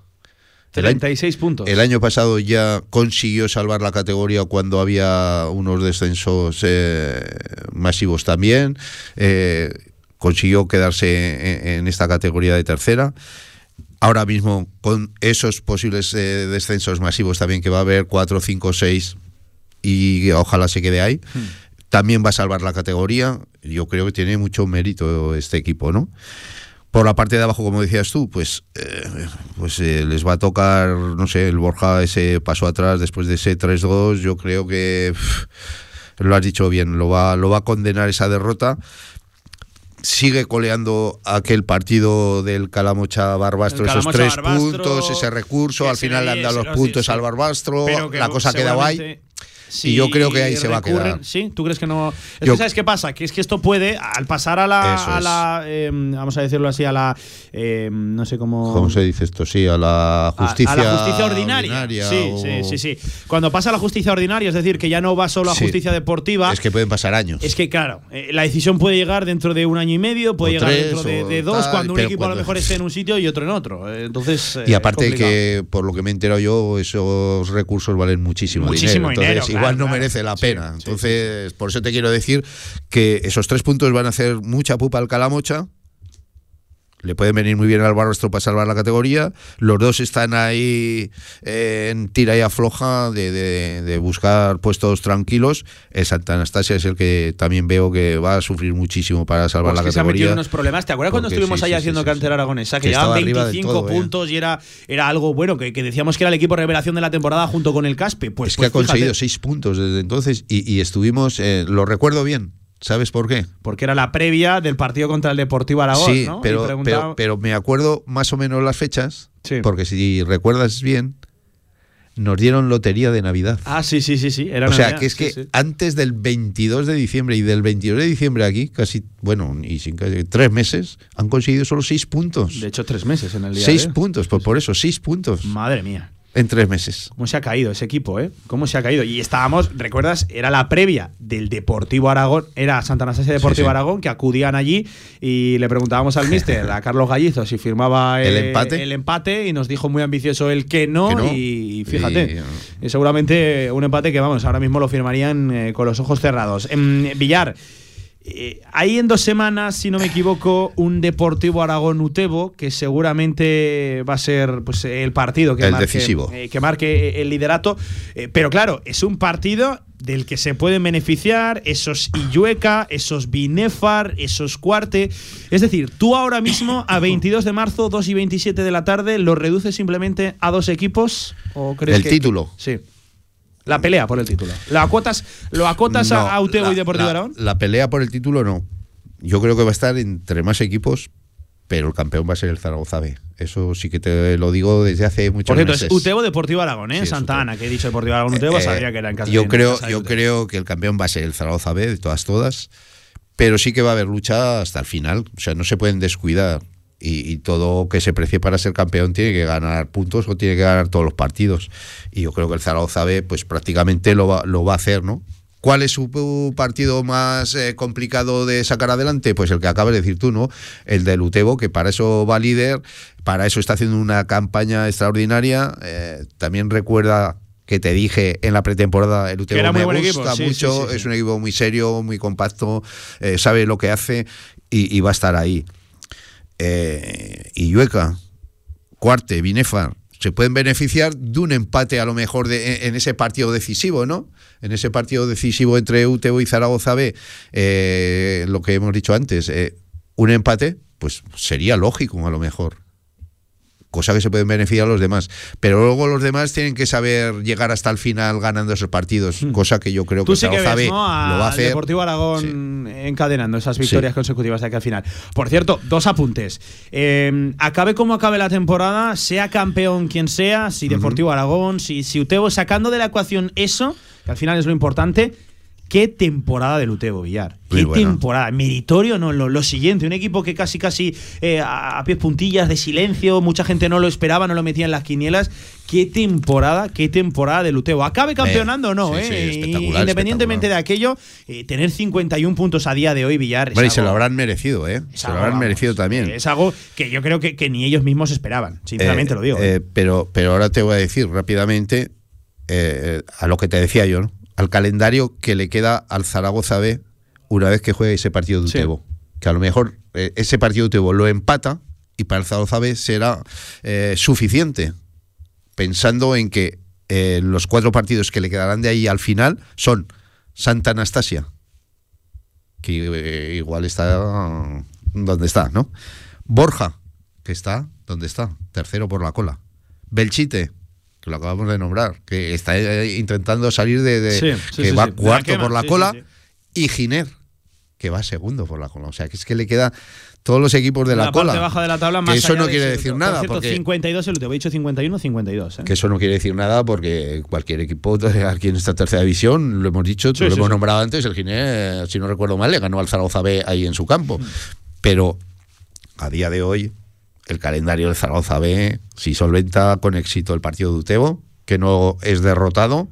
El año- 36 puntos. El año pasado ya consiguió salvar la categoría cuando había unos descensos eh, masivos también. Eh, consiguió quedarse en, en esta categoría de tercera. Ahora mismo, con esos posibles eh, descensos masivos también que va a haber, 4, 5, 6, y ojalá se quede ahí, también va a salvar la categoría. Yo creo que tiene mucho mérito este equipo, ¿no? Por la parte de abajo, como decías tú, pues, eh, pues eh, les va a tocar, no sé, el Borja ese paso atrás después de ese 3-2. Yo creo que pff, lo has dicho bien, lo va, lo va a condenar esa derrota. Sigue coleando aquel partido del Calamocha Barbastro, El esos Calamocha tres Barbastro, puntos, ese recurso, al final le han dado los puntos sí, al. Barbastro, la cosa ha quedado ahí. Seguramente y yo creo que ahí se va a quedar. Sí, ¿tú crees que no? Es Yo- que ¿sabes qué pasa? Que es que esto puede, al pasar a la. A la, eh, vamos a decirlo así, a la. eh, no sé cómo. ¿Cómo se dice esto? Sí, a la justicia, a, la justicia ordinaria. sí, o- sí, sí, sí. Cuando pasa a la justicia ordinaria, es decir, que ya no va solo a Sí. justicia deportiva. Es que pueden pasar años. Es que, claro, eh, la decisión puede llegar dentro de un año y medio, puede O llegar dentro de, dos, tal, cuando un equipo a lo mejor esté en un sitio y otro en otro. Eh, Entonces. Y eh, aparte complicado. que, por lo que me he enterado yo, esos recursos valen muchísimo, Muchísimo dinero. dinero, Claro, igual no merece la Sí, pena. Entonces, por eso te quiero decir que esos tres puntos van a hacer mucha pupa al Calamocha. Le pueden venir muy bien al Barbastro para salvar la categoría. Los dos están ahí eh, en tira y afloja de, de- de buscar puestos tranquilos. El Santa Anastasia es el que también veo que va a sufrir muchísimo para salvar Pues la que se ha metido categoría. unos problemas. ¿Te acuerdas cuando estuvimos sí, ahí sí, haciendo sí, cantera aragonesa? Que, Que del 25 todo, eh. puntos y era, era algo bueno, que, que decíamos que era el equipo revelación de la temporada junto con el Caspe. Pues, es que pues ha conseguido fíjate, seis puntos desde entonces y, y estuvimos, eh, lo recuerdo bien, ¿sabes por qué? Porque era la previa del partido contra el Deportivo Aragón, sí, ¿no? Pero, preguntaba- pero, pero me acuerdo más o menos las fechas, porque si recuerdas bien, nos dieron lotería de Navidad. Ah, sí, sí, sí, sí. Era o sea, que es sí, que sí. antes del 22 de diciembre y del 22 de diciembre aquí, casi, bueno, y sin casi tres meses, han conseguido solo seis puntos. De hecho, tres meses en el día. Seis de- puntos, por, por eso, seis puntos. Madre mía. En tres meses. ¿Cómo se ha caído ese equipo, eh? ¿Cómo se ha caído? Y estábamos, ¿recuerdas? Era la previa del Deportivo Aragón, era Santa Anastasia Deportivo Sí, sí. Aragón, que acudían allí y le preguntábamos al míster, a Carlos Gallizo, si firmaba ¿El eh, empate? el empate y nos dijo muy ambicioso el que no, Que no. y, y fíjate, Y- y seguramente un empate que, vamos, ahora mismo lo firmarían eh, con los ojos cerrados. En Villar, eh, hay en dos semanas, si no me equivoco, un Deportivo Aragón Utebo que seguramente va a ser pues, el partido que El marque, decisivo. eh, que marque el liderato. Eh, pero claro, es un partido del que se pueden beneficiar esos Illueca, esos Binefar, esos Cuarte. Es decir, tú ahora mismo, a 22 de marzo, 2 y 27 de la tarde, ¿lo reduces simplemente a dos equipos? ¿O crees El que- título. Sí. La pelea por el título. ¿Lo acotas, lo acotas a- No, a Utebo la- y Deportivo Aragón? La pelea por el título no. Yo creo que va a estar entre más equipos, pero el campeón va a ser el Zaragoza B. Eso sí que te lo digo desde hace muchos Por cierto, meses. es Utebo Deportivo Aragón, ¿eh? Sí, Santa Ana, que he dicho Deportivo Aragón Utebo, Eh, sabía que era en casa yo de- creo, casa yo creo que el campeón va a ser el Zaragoza B de todas todas, pero sí que va a haber lucha hasta el final. O sea, no se pueden descuidar. Y, y todo que se precie para ser campeón tiene que ganar puntos o tiene que ganar todos los partidos. Y yo creo que el Zaragoza B, pues prácticamente lo va, lo va a hacer, ¿no? ¿Cuál es su partido más eh, complicado de sacar adelante? Pues el que acabas de decir tú, ¿no? El del Utebo, que para eso va líder, para eso está haciendo una campaña extraordinaria. Eh, también recuerda que te dije en la pretemporada, el Utebo me gusta equipo, sí, mucho, sí, sí. es un equipo muy serio, muy compacto, eh, sabe lo que hace y, y va a estar ahí. Eh, y Llueca, Cuarte, Binefar, se pueden beneficiar de un empate a lo mejor de, en, ese partido decisivo, ¿no? En ese partido decisivo entre Utebo y Zaragoza B, eh, lo que hemos dicho antes, eh, un empate, pues sería lógico a lo mejor. Cosa que se pueden beneficiar los demás. Pero luego los demás tienen que saber llegar hasta el final ganando esos partidos. Cosa que yo creo que Hmm. Sí que ves, ¿no? A- lo va a hacer. Deportivo Aragón encadenando esas victorias Sí. consecutivas de aquí al final. Por cierto, dos apuntes. Eh, acabe como acabe la temporada, sea campeón quien sea, si Deportivo Aragón, si, si Utebo, sacando de la ecuación eso, que al final es lo importante. Qué temporada del Utebo, Villar. Qué temporada. Meritorio, no, lo, lo siguiente. Un equipo que casi, casi eh, a, a pies puntillas, de silencio. Mucha gente no lo esperaba, no lo metía en las quinielas. Qué temporada, qué temporada del Utebo. Acabe campeonando o no, sí, ¿eh? sí, Independientemente de aquello, eh, tener 51 puntos a día de hoy, Villar. Bueno, y se lo habrán merecido, ¿eh? Se lo habrán vamos, merecido también. Es algo que yo creo que, que ni ellos mismos esperaban. Sinceramente Eh, lo digo. eh, pero, pero ahora te voy a decir rápidamente eh, a lo que te decía yo, ¿no? Al calendario que le queda al Zaragoza B una vez que juegue ese partido de Sí. Utebo. que a lo mejor eh, ese partido te lo empata y para el Zaragoza B será eh, suficiente, pensando en que eh, los cuatro partidos que le quedarán de ahí al final son Santa Anastasia, que igual está donde está, ¿no? Borja, que está donde está, tercero por la cola. Belchite, que lo acabamos de nombrar, que está eh, intentando salir de, de- Sí, sí, que sí, va sí. cuarto quema, por la sí, cola, sí, y Giner, que va segundo por la cola. O sea, que es que le queda todos los equipos de la, la cola. parte baja de la tabla Que más eso allá no de quiere decir nada, Por cierto, porque 52 el último. He dicho 51, 52. ¿eh? que eso no quiere decir nada porque cualquier equipo aquí en esta tercera división, lo hemos dicho, Sí, lo sí, hemos sí. nombrado antes, el Giner, si no recuerdo mal, le ganó al Zaragoza B ahí en su campo. Pero a día de hoy, el calendario del Zaragoza B, si solventa con éxito el partido de Utebo, que no es derrotado,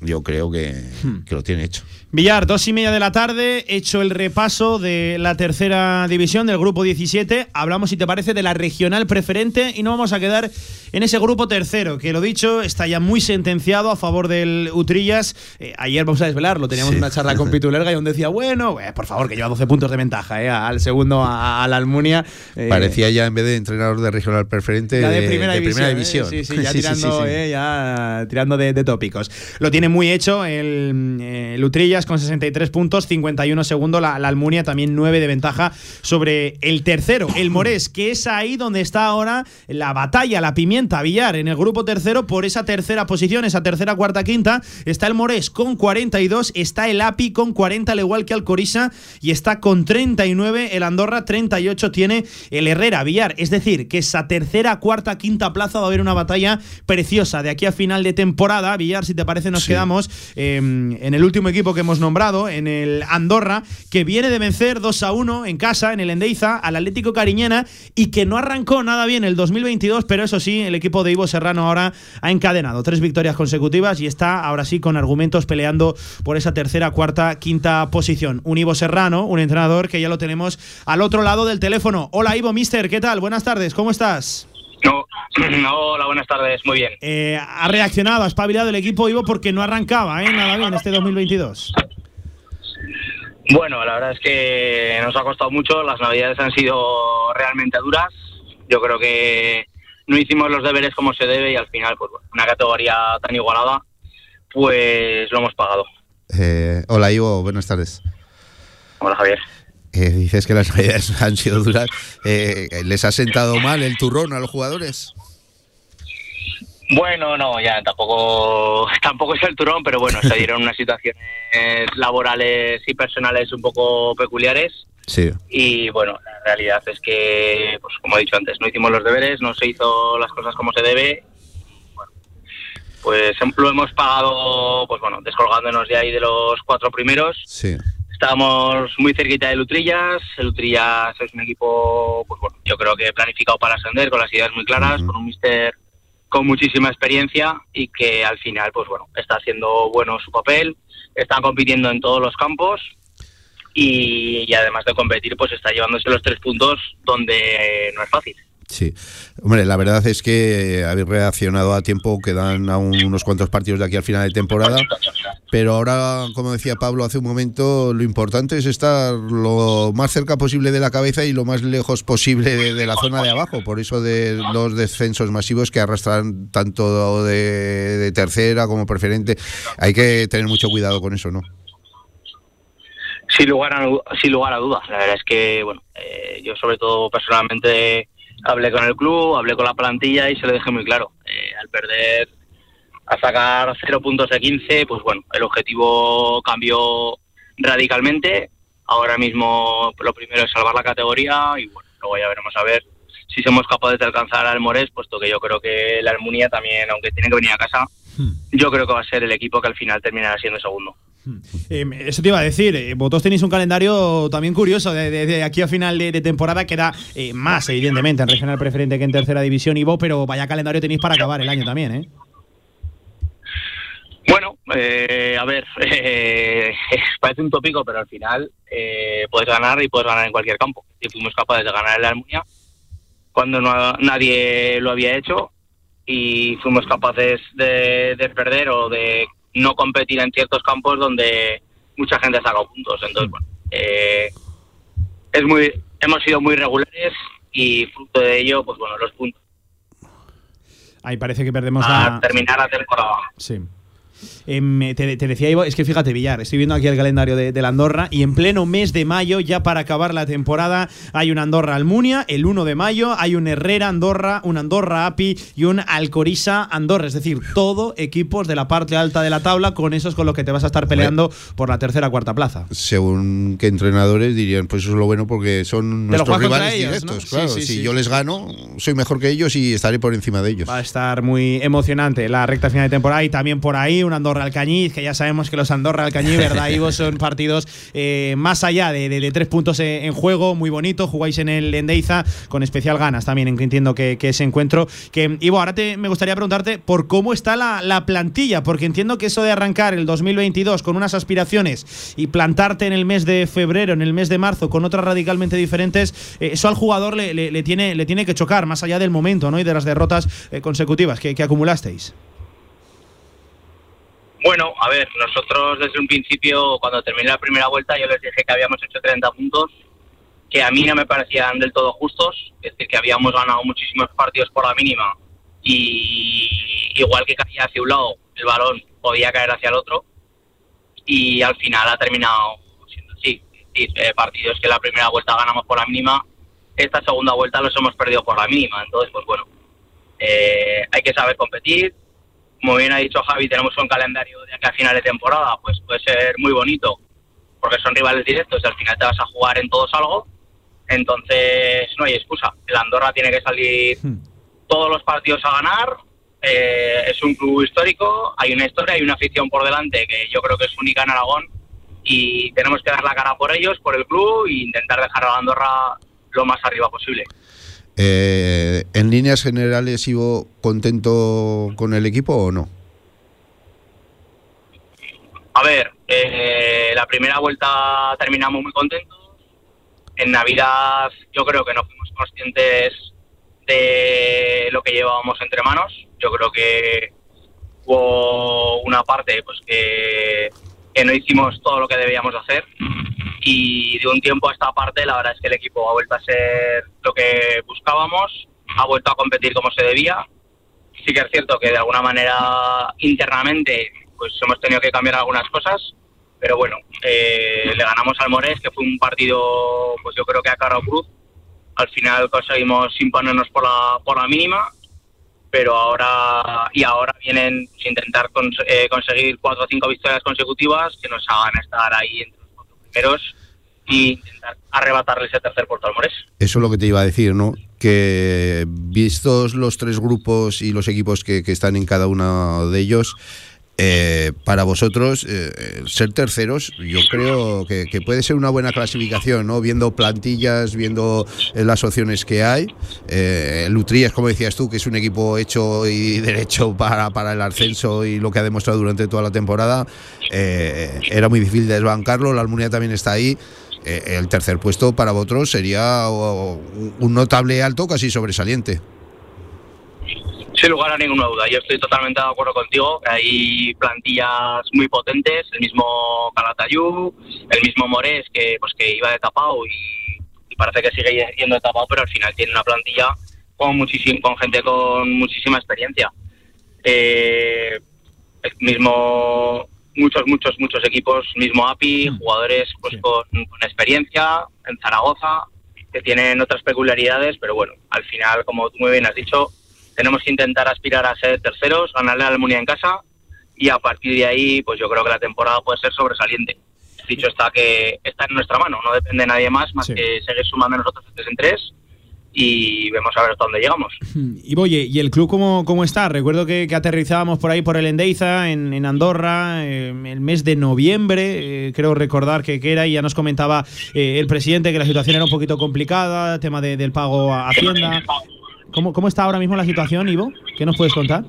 yo creo que, Hmm. que lo tiene hecho. Villar, dos y media de la tarde, hecho el repaso de la tercera división del grupo 17. Hablamos, si te parece, de la regional preferente y no vamos a quedar en ese grupo tercero, que lo dicho, está ya muy sentenciado a favor del Utrillas. Eh, ayer vamos a desvelarlo, teníamos Sí. una charla con Pitulerga y donde decía, bueno, eh, por favor, que lleva 12 puntos de ventaja eh, al segundo, a, a la Almunia. Eh, Parecía ya en vez de entrenador de regional preferente ya de primera división. división. Sí, sí, ya tirando, ya de, de tópicos. Lo tiene muy hecho el, el Utrillas con 63 puntos, 51 segundo. La, la Almunia también 9 de ventaja sobre el tercero, el Morés, que es ahí donde está ahora la batalla, la pimienta, Villar, en el grupo tercero por esa tercera posición, esa tercera, cuarta, quinta. Está el Morés con 42, está el API con 40, al igual que Alcorisa, y está con 39 el Andorra, 38 tiene el Herrera, Villar. Es decir, que esa tercera, cuarta, quinta plaza va a haber una batalla preciosa de aquí a final de temporada. Villar, si te parece, nos quedamos eh, en el último equipo que hemos nombrado, en el Andorra, que viene de vencer 2 a 1 en casa, en el Endeiza, al Atlético Cariñena, y que no arrancó nada bien el 2022, pero eso sí, el equipo de Ivo Serrano ahora ha encadenado tres victorias consecutivas y está ahora sí con argumentos peleando por esa tercera, cuarta, quinta posición. Un Ivo Serrano, un entrenador que ya lo tenemos al otro lado del teléfono. Hola Ivo, mister, ¿qué tal? Buenas tardes, ¿cómo estás? No, no, hola, buenas tardes, muy bien. Eh, ha reaccionado, ha espabilado el equipo Ivo porque no arrancaba, ¿eh? Nada bien este 2022. Bueno, la verdad es que nos ha costado mucho, las navidades han sido realmente duras. Yo creo que no hicimos los deberes como se debe y al final, pues bueno, una categoría tan igualada, pues lo hemos pagado. Eh, hola Ivo, buenas tardes. Hola Javier. Eh, dices que las navidades han sido duras. Eh, ¿Les ha sentado mal el turrón a los jugadores? Bueno, no, ya tampoco, tampoco es el turón, pero bueno, se dieron unas situaciones laborales y personales un poco peculiares. Sí. Y bueno, la realidad es que, pues como he dicho antes, no hicimos los deberes, no se hizo las cosas como se debe. Bueno, pues lo hemos pagado, pues bueno, descolgándonos de ahí de los cuatro primeros. Sí. Estábamos muy cerquita de Lutrillas. Lutrillas es un equipo, pues bueno, yo creo que planificado para ascender, con las ideas muy claras, con un mister con muchísima experiencia y que al final, pues bueno, está haciendo bueno su papel, están compitiendo en todos los campos y, y además de competir, pues está llevándose los tres puntos donde no es fácil. Sí. Hombre, la verdad es que habéis reaccionado a tiempo, quedan aún unos cuantos partidos de aquí al final de temporada. Pero ahora, como decía Pablo hace un momento, lo importante es estar lo más cerca posible de la cabeza y lo más lejos posible de, de la zona de abajo. Por eso de los descensos masivos que arrastran tanto de, de tercera como preferente. Hay que tener mucho cuidado con eso, ¿no? Sin lugar a, sin lugar a dudas. La verdad es que, bueno, eh, yo sobre todo personalmente hablé con el club, hablé con la plantilla y se lo dejé muy claro. Eh, al perder, a sacar cero puntos de 15, pues bueno, el objetivo cambió radicalmente. Ahora mismo lo primero es salvar la categoría y bueno, luego ya veremos a ver si somos capaces de alcanzar al Morés, puesto que yo creo que la Almunia también, aunque tiene que venir a casa, yo creo que va a ser el equipo que al final terminará siendo segundo. Eh, eso te iba a decir, eh, vosotros tenéis un calendario también curioso de, de- aquí a final de, temporada, queda eh, más evidentemente en regional preferente que en tercera división Ivo, pero vaya calendario tenéis para acabar el año también, ¿eh? Bueno, eh, a ver, eh, parece un tópico, pero al final eh, puedes ganar y puedes ganar en cualquier campo. Y fuimos capaces de ganar en la Almunia cuando no- nadie lo había hecho y fuimos capaces de perder o de no competir en ciertos campos donde mucha gente ha sacado puntos. Entonces, bueno, eh, es muy, hemos sido muy regulares y fruto de ello, pues bueno, los puntos Ahí parece que perdemos a la. terminar la temporada. Sí. Em, te, te decía Ivo, es que fíjate, Villar, estoy viendo aquí el calendario de, de la Andorra y en pleno mes de mayo, ya para acabar la temporada, hay un Andorra Almunia, el 1 de mayo, hay un Herrera Andorra, un Andorra Api y un Alcorisa Andorra, es decir, todo equipos de la parte alta de la tabla, con esos con los que te vas a estar peleando por la tercera cuarta plaza. Según qué entrenadores dirían, pues eso es lo bueno porque son nuestros rivales ellos, directos. ¿no? Claro, Sí, sí, si sí. yo les gano, soy mejor que ellos y estaré por encima de ellos. Va a estar muy emocionante la recta final de temporada y también por ahí un Andorra Alcañiz, que ya sabemos que los Andorra Alcañiz, ¿verdad, Ivo? Son partidos eh, más allá de, de- de tres puntos en, juego, muy bonito. Jugáis en el Endeiza con especial ganas también, entiendo que, que ese encuentro. Que, Ivo, ahora te, me gustaría preguntarte por cómo está la, la plantilla, porque entiendo que eso de arrancar el 2022 con unas aspiraciones y plantarte en el mes de febrero, en el mes de marzo, con otras radicalmente diferentes, eh, eso al jugador le, le- le tiene, le tiene que chocar, más allá del momento ¿no? y de las derrotas eh, consecutivas que, que acumulasteis. Bueno, a ver, nosotros desde un principio, cuando terminé la primera vuelta, yo les dije que habíamos hecho 30 puntos, que a mí no me parecían del todo justos, es decir, que habíamos ganado muchísimos partidos por la mínima y igual que caía hacia un lado, el balón podía caer hacia el otro y al final ha terminado siendo así. Eh, partidos que la primera vuelta ganamos por la mínima, esta segunda vuelta los hemos perdido por la mínima, entonces pues bueno, eh, hay que saber competir, como bien ha dicho Javi, tenemos un calendario de aquí a final de temporada, pues puede ser muy bonito, porque son rivales directos y al final te vas a jugar en todos algo. Entonces, no hay excusa. El Andorra tiene que salir todos los partidos a ganar. eh, es un club histórico, hay una historia, hay una afición por delante que yo creo que es única en Aragón y tenemos que dar la cara por ellos, por el club e intentar dejar a Andorra lo más arriba posible. Eh, en líneas generales, Ivo, ¿contento con el equipo o no? A ver, eh, la primera vuelta terminamos muy contentos. En Navidad yo creo que no fuimos conscientes de lo que llevábamos entre manos. Yo creo que hubo una parte pues que no hicimos todo lo que debíamos hacer y de un tiempo a esta parte la verdad es que el equipo ha vuelto a ser lo que buscábamos, ha vuelto a competir como se debía. Sí que es cierto que de alguna manera internamente pues hemos tenido que cambiar algunas cosas, pero bueno, eh, le ganamos al Morés, que fue un partido pues yo creo que a cara cruz. Al final conseguimos imponernos por la, por la mínima, pero ahora y ahora vienen pues, intentar cons- eh, conseguir cuatro o cinco victorias consecutivas que nos hagan estar ahí entre y intentar arrebatarle ese tercer puerto al Morés. Eso es lo que te iba a decir, ¿no? Que vistos los tres grupos y los equipos que, que están en cada uno de ellos, eh, para vosotros, eh, el ser terceros, yo creo que, puede ser una buena clasificación, ¿no? Viendo plantillas, viendo eh, las opciones que hay. Eh, el Utrías, como decías tú, que es un equipo hecho y derecho para, para el ascenso y lo que ha demostrado durante toda la temporada, eh, era muy difícil desbancarlo. La Almunia también está ahí. Eh, el tercer puesto para vosotros sería o, un notable alto casi sobresaliente. Sin lugar a ninguna duda, yo estoy totalmente de acuerdo contigo. Hay plantillas muy potentes, el mismo Calatayú, el mismo Morés, que pues que iba de tapado y, y parece que sigue yendo de tapado, pero al final tiene una plantilla con, muchísim- con gente con muchísima experiencia. Eh, el mismo muchos, muchos, muchos equipos, mismo API, jugadores pues con, con experiencia en Zaragoza, que tienen otras peculiaridades, pero bueno, al final, como tú muy bien has dicho, tenemos que intentar aspirar a ser terceros, ganarle a la Almunia en casa y a partir de ahí, pues yo creo que la temporada puede ser sobresaliente. Dicho está que está en nuestra mano, no depende de nadie más, más que seguir sumando nosotros tres en tres y vemos a ver hasta dónde llegamos. Y oye, ¿y el club cómo, cómo está? Recuerdo que, que aterrizábamos por ahí por el Endeiza, en, en Andorra, eh, el mes de noviembre, eh, creo recordar que, que era, y ya nos comentaba eh, el presidente que la situación era un poquito complicada, tema de- del pago a Hacienda. ¿Cómo, ¿Cómo está ahora mismo la situación, Ivo? ¿Qué nos puedes contar?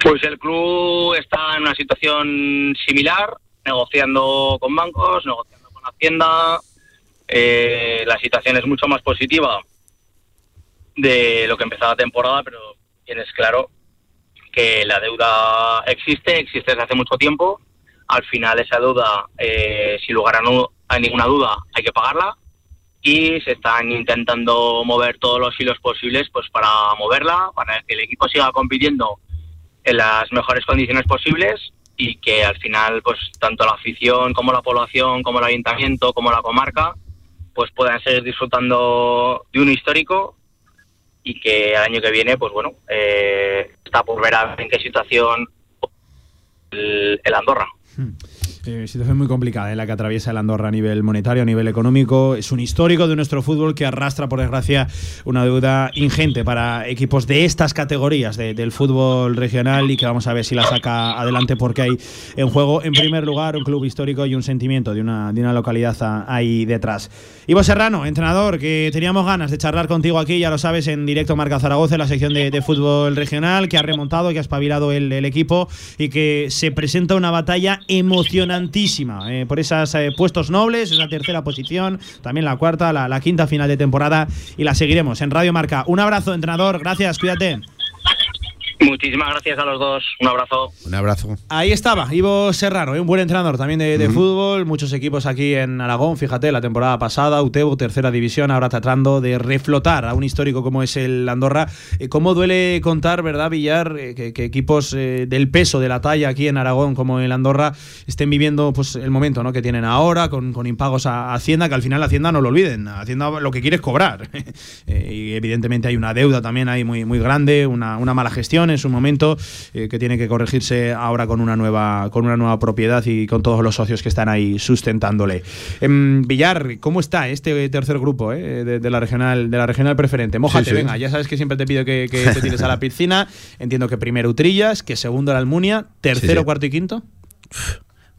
Pues el club está en una situación similar, negociando con bancos, negociando con Hacienda. Eh, la situación es mucho más positiva de lo que empezaba la temporada, pero tienes claro que la deuda existe, existe desde hace mucho tiempo. Al final esa deuda, eh, sin lugar a, nu- a ninguna duda, hay que pagarla. Y se están intentando mover todos los hilos posibles pues para moverla, para que el equipo siga compitiendo en las mejores condiciones posibles y que al final pues tanto la afición como la población, como el ayuntamiento, como la comarca pues puedan seguir disfrutando de un histórico y que el año que viene pues bueno eh, está por ver en qué situación el, el Andorra. Eh, situación muy complicada en la que atraviesa el Andorra a nivel monetario, a nivel económico. Es un histórico de nuestro fútbol que arrastra, por desgracia, una deuda ingente para equipos de estas categorías de- del fútbol regional y que vamos a ver si la saca adelante porque hay en juego, en primer lugar, un club histórico y un sentimiento de una, de una localidad ahí detrás. Ivo Serrano, entrenador, que teníamos ganas de charlar contigo aquí, ya lo sabes, en directo Marca Zaragoza, en la sección de, de fútbol regional, que ha remontado, que ha espabilado el, el equipo y que se presenta una batalla emocionantísima eh, por esos puestos nobles, esa tercera posición, también la cuarta, la quinta final de temporada y la seguiremos en Radio Marca. Un abrazo, entrenador, gracias, cuídate. Muchísimas gracias a los dos, un abrazo. Un abrazo. Ahí estaba, Ivo Serrano, ¿eh? un buen entrenador también de, fútbol, muchos equipos aquí en Aragón, fíjate, la temporada pasada, Utebo, tercera división, ahora tratando de reflotar a un histórico como es el Andorra. Eh, ¿Cómo duele contar, verdad, Villar, eh, que, que equipos eh, del peso, de la talla aquí en Aragón como el Andorra estén viviendo pues el momento ¿no? que tienen ahora, con, con impagos a Hacienda, que al final Hacienda no lo olviden, Hacienda lo que quiere es cobrar. Y evidentemente hay una deuda también ahí muy, muy grande, una, una mala gestión en su momento, eh, que tiene que corregirse ahora con una nueva con una nueva propiedad y con todos los socios que están ahí sustentándole. Em, Villar, ¿cómo está este tercer grupo eh, de, de la regional de la regional preferente? Mójate, Sí, sí. venga, ya sabes que siempre te pido que, que te tires a la piscina. Entiendo que primero Utrillas, que segundo la Almunia, tercero, sí. cuarto y quinto.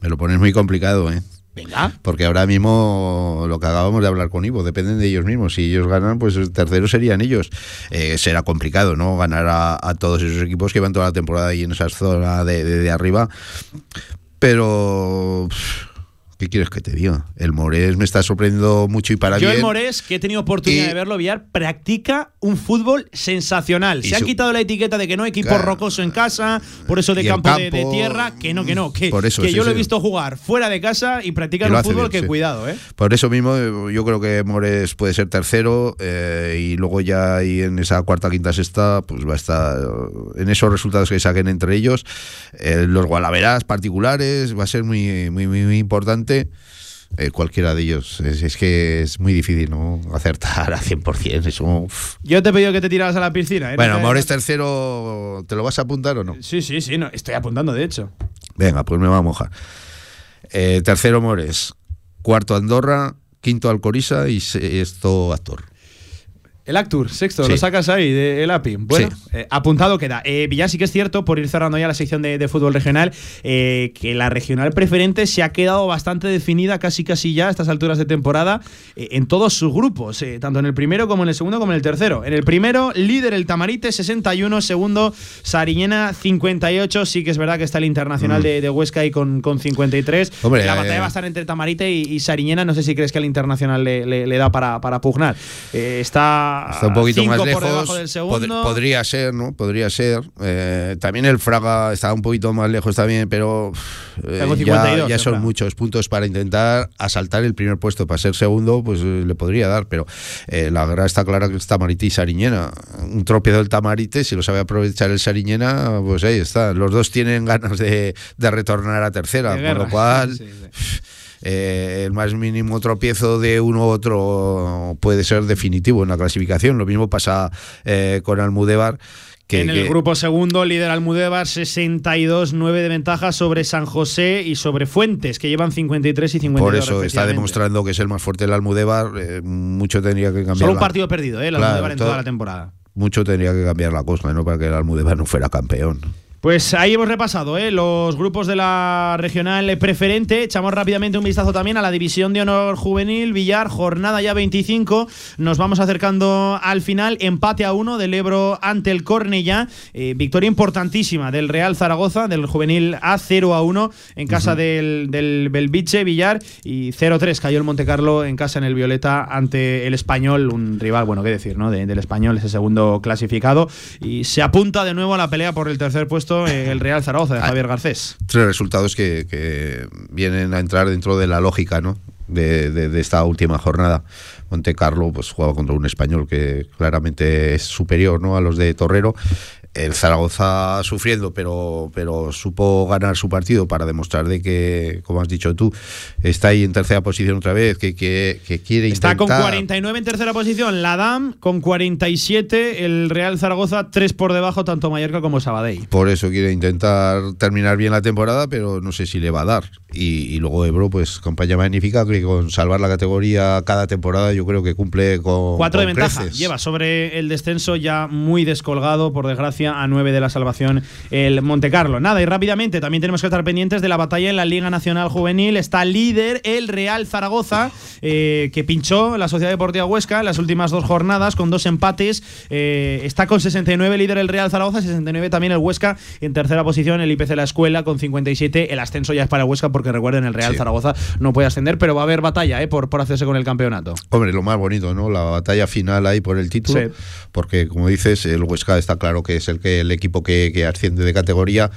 Me lo pones muy complicado, ¿eh? Venga. Porque ahora mismo lo que acabamos de hablar con Ivo, dependen de ellos mismos. Si ellos ganan, pues el tercero serían ellos. Eh, será complicado, ¿no? Ganar a, todos esos equipos que van toda la temporada ahí en esa zona de, arriba. Pero. ¿Qué quieres que te diga? El Morés me está sorprendiendo mucho y para Yo bien. el Morés, que he tenido oportunidad Y- de verlo, Villar, practica un fútbol sensacional. Se han su- quitado la etiqueta de que no equipo Claro. rocoso en casa, por eso de campo, de- tierra, que no, que no, que, Por eso, que sí, yo lo he sí. visto jugar fuera de casa y practicar un fútbol bien, que cuidado, ¿eh? Por eso mismo yo creo que Mores puede ser tercero eh, y luego ya ahí en esa cuarta, quinta, sexta, pues va a estar eh, en esos resultados que saquen entre ellos. eh, los gualaveras particulares va a ser muy, muy, muy, muy importante. Eh, cualquiera de ellos. Es, es que es muy difícil ¿no? acertar a 100%. Eso, uf. Yo te he pedido que te tiraras a la piscina. ¿eh? Bueno, Mores tercero, ¿te lo vas a apuntar o no? Sí, sí, sí, no, estoy apuntando, de hecho. Venga, pues me va a mojar. Eh, tercero Mores, cuarto Andorra, quinto Alcoriza y sexto Actor. El Actur, sexto, Sí. lo sacas ahí, de el API. Bueno, eh, apuntado queda. Eh, sí que es cierto, por ir cerrando ya la sección de, de fútbol regional, eh, que la regional preferente se ha quedado bastante definida casi casi ya a estas alturas de temporada eh, en todos sus grupos, tanto en el primero como en el segundo como en el tercero. En el primero, líder el Tamarite, 61, segundo, Sariñena, 58. Sí que es verdad que está el Internacional Mm. de, de Huesca ahí con, con 53. Hombre, la batalla va a estar entre Tamarite y, y Sariñena. No sé si crees que al Internacional le, le- le da para, para pugnar. Eh, está Está un poquito cinco más por lejos. del Pod- podría ser, ¿no? Podría ser. Eh, también el Fraga está un poquito más lejos también, pero eh, Está con ya, 52, ya el son muchos puntos para intentar asaltar el primer puesto. Para ser segundo, pues eh, le podría dar, pero eh, la guerra está clara que es Tamarite y Sariñena. Un tropiezo del Tamarite, si lo sabe aprovechar el Sariñena, pues ahí está. Los dos tienen ganas de, de retornar a tercera, guerra. lo cual... Sí, Eh, el más mínimo tropiezo de uno u otro puede ser definitivo en la clasificación. Lo mismo pasa eh, con Almudévar. Que, en el que- grupo segundo, líder Almudévar, 62-9 de ventaja sobre San José y sobre Fuentes, que llevan 53 y 52. por eso está demostrando que es el más fuerte el Almudévar. eh, mucho tendría que cambiar. Solo un partido perdido, ¿eh? El Claro, Almudévar en toda la temporada. Mucho tendría que cambiar la cosa, ¿no? Para que el Almudévar no fuera campeón. Pues ahí hemos repasado ¿eh? los grupos de la regional preferente. Echamos rápidamente un vistazo también a la división de honor juvenil. Villar, jornada ya 25. Nos vamos acercando al final. Empate a uno del Ebro ante el Cornellá. Eh, victoria importantísima del Real Zaragoza, del juvenil A 0 a 1 en casa del, del Belviche Villar. Y 0-3 cayó el Montecarlo en casa en el Violeta ante el Español. Un rival, bueno, qué decir, ¿no? De- del Español, ese segundo clasificado. Y se apunta de nuevo a la pelea por el tercer puesto eh, el Real Zaragoza de Javier Garcés. Tres resultados que, que vienen a entrar dentro de la lógica, ¿no? de, de- de esta última jornada. Monte Carlo pues jugaba contra un español que claramente es superior ¿no? a los de Torrero. El Zaragoza sufriendo, pero, pero supo ganar su partido para demostrar de que, como has dicho tú, está ahí en tercera posición otra vez, que, que, que quiere Está con intentar 49 en tercera posición la DAM, con 47 el Real Zaragoza, tres por debajo tanto Mallorca como Sabadell. Por eso quiere intentar terminar bien la temporada, pero no sé si le va a dar. Y, y luego Ebro, pues campaña magnífica, que con salvar la categoría cada temporada yo creo que cumple con, Cuatro de con ventaja. creces. Lleva sobre el descenso ya muy descolgado, por desgracia, a nueve de la salvación el Montecarlo. Nada, y rápidamente también tenemos que estar pendientes de la batalla en la Liga Nacional Juvenil. Está líder el Real Zaragoza, eh, que pinchó la Sociedad Deportiva Huesca en las últimas dos jornadas con dos empates. Eh, está con 69 líder el Real Zaragoza, 69 también el Huesca en tercera posición, el IPC La Escuela con 57. El ascenso ya es para el Huesca porque recuerden, el Real Sí. Zaragoza no puede ascender, pero va a haber batalla eh, por, por hacerse con el campeonato. Hombre, lo más bonito, ¿no? La batalla final ahí por el título. Sí. Porque, como dices, el Huesca está claro que es el, que, el equipo que, que asciende de categoría.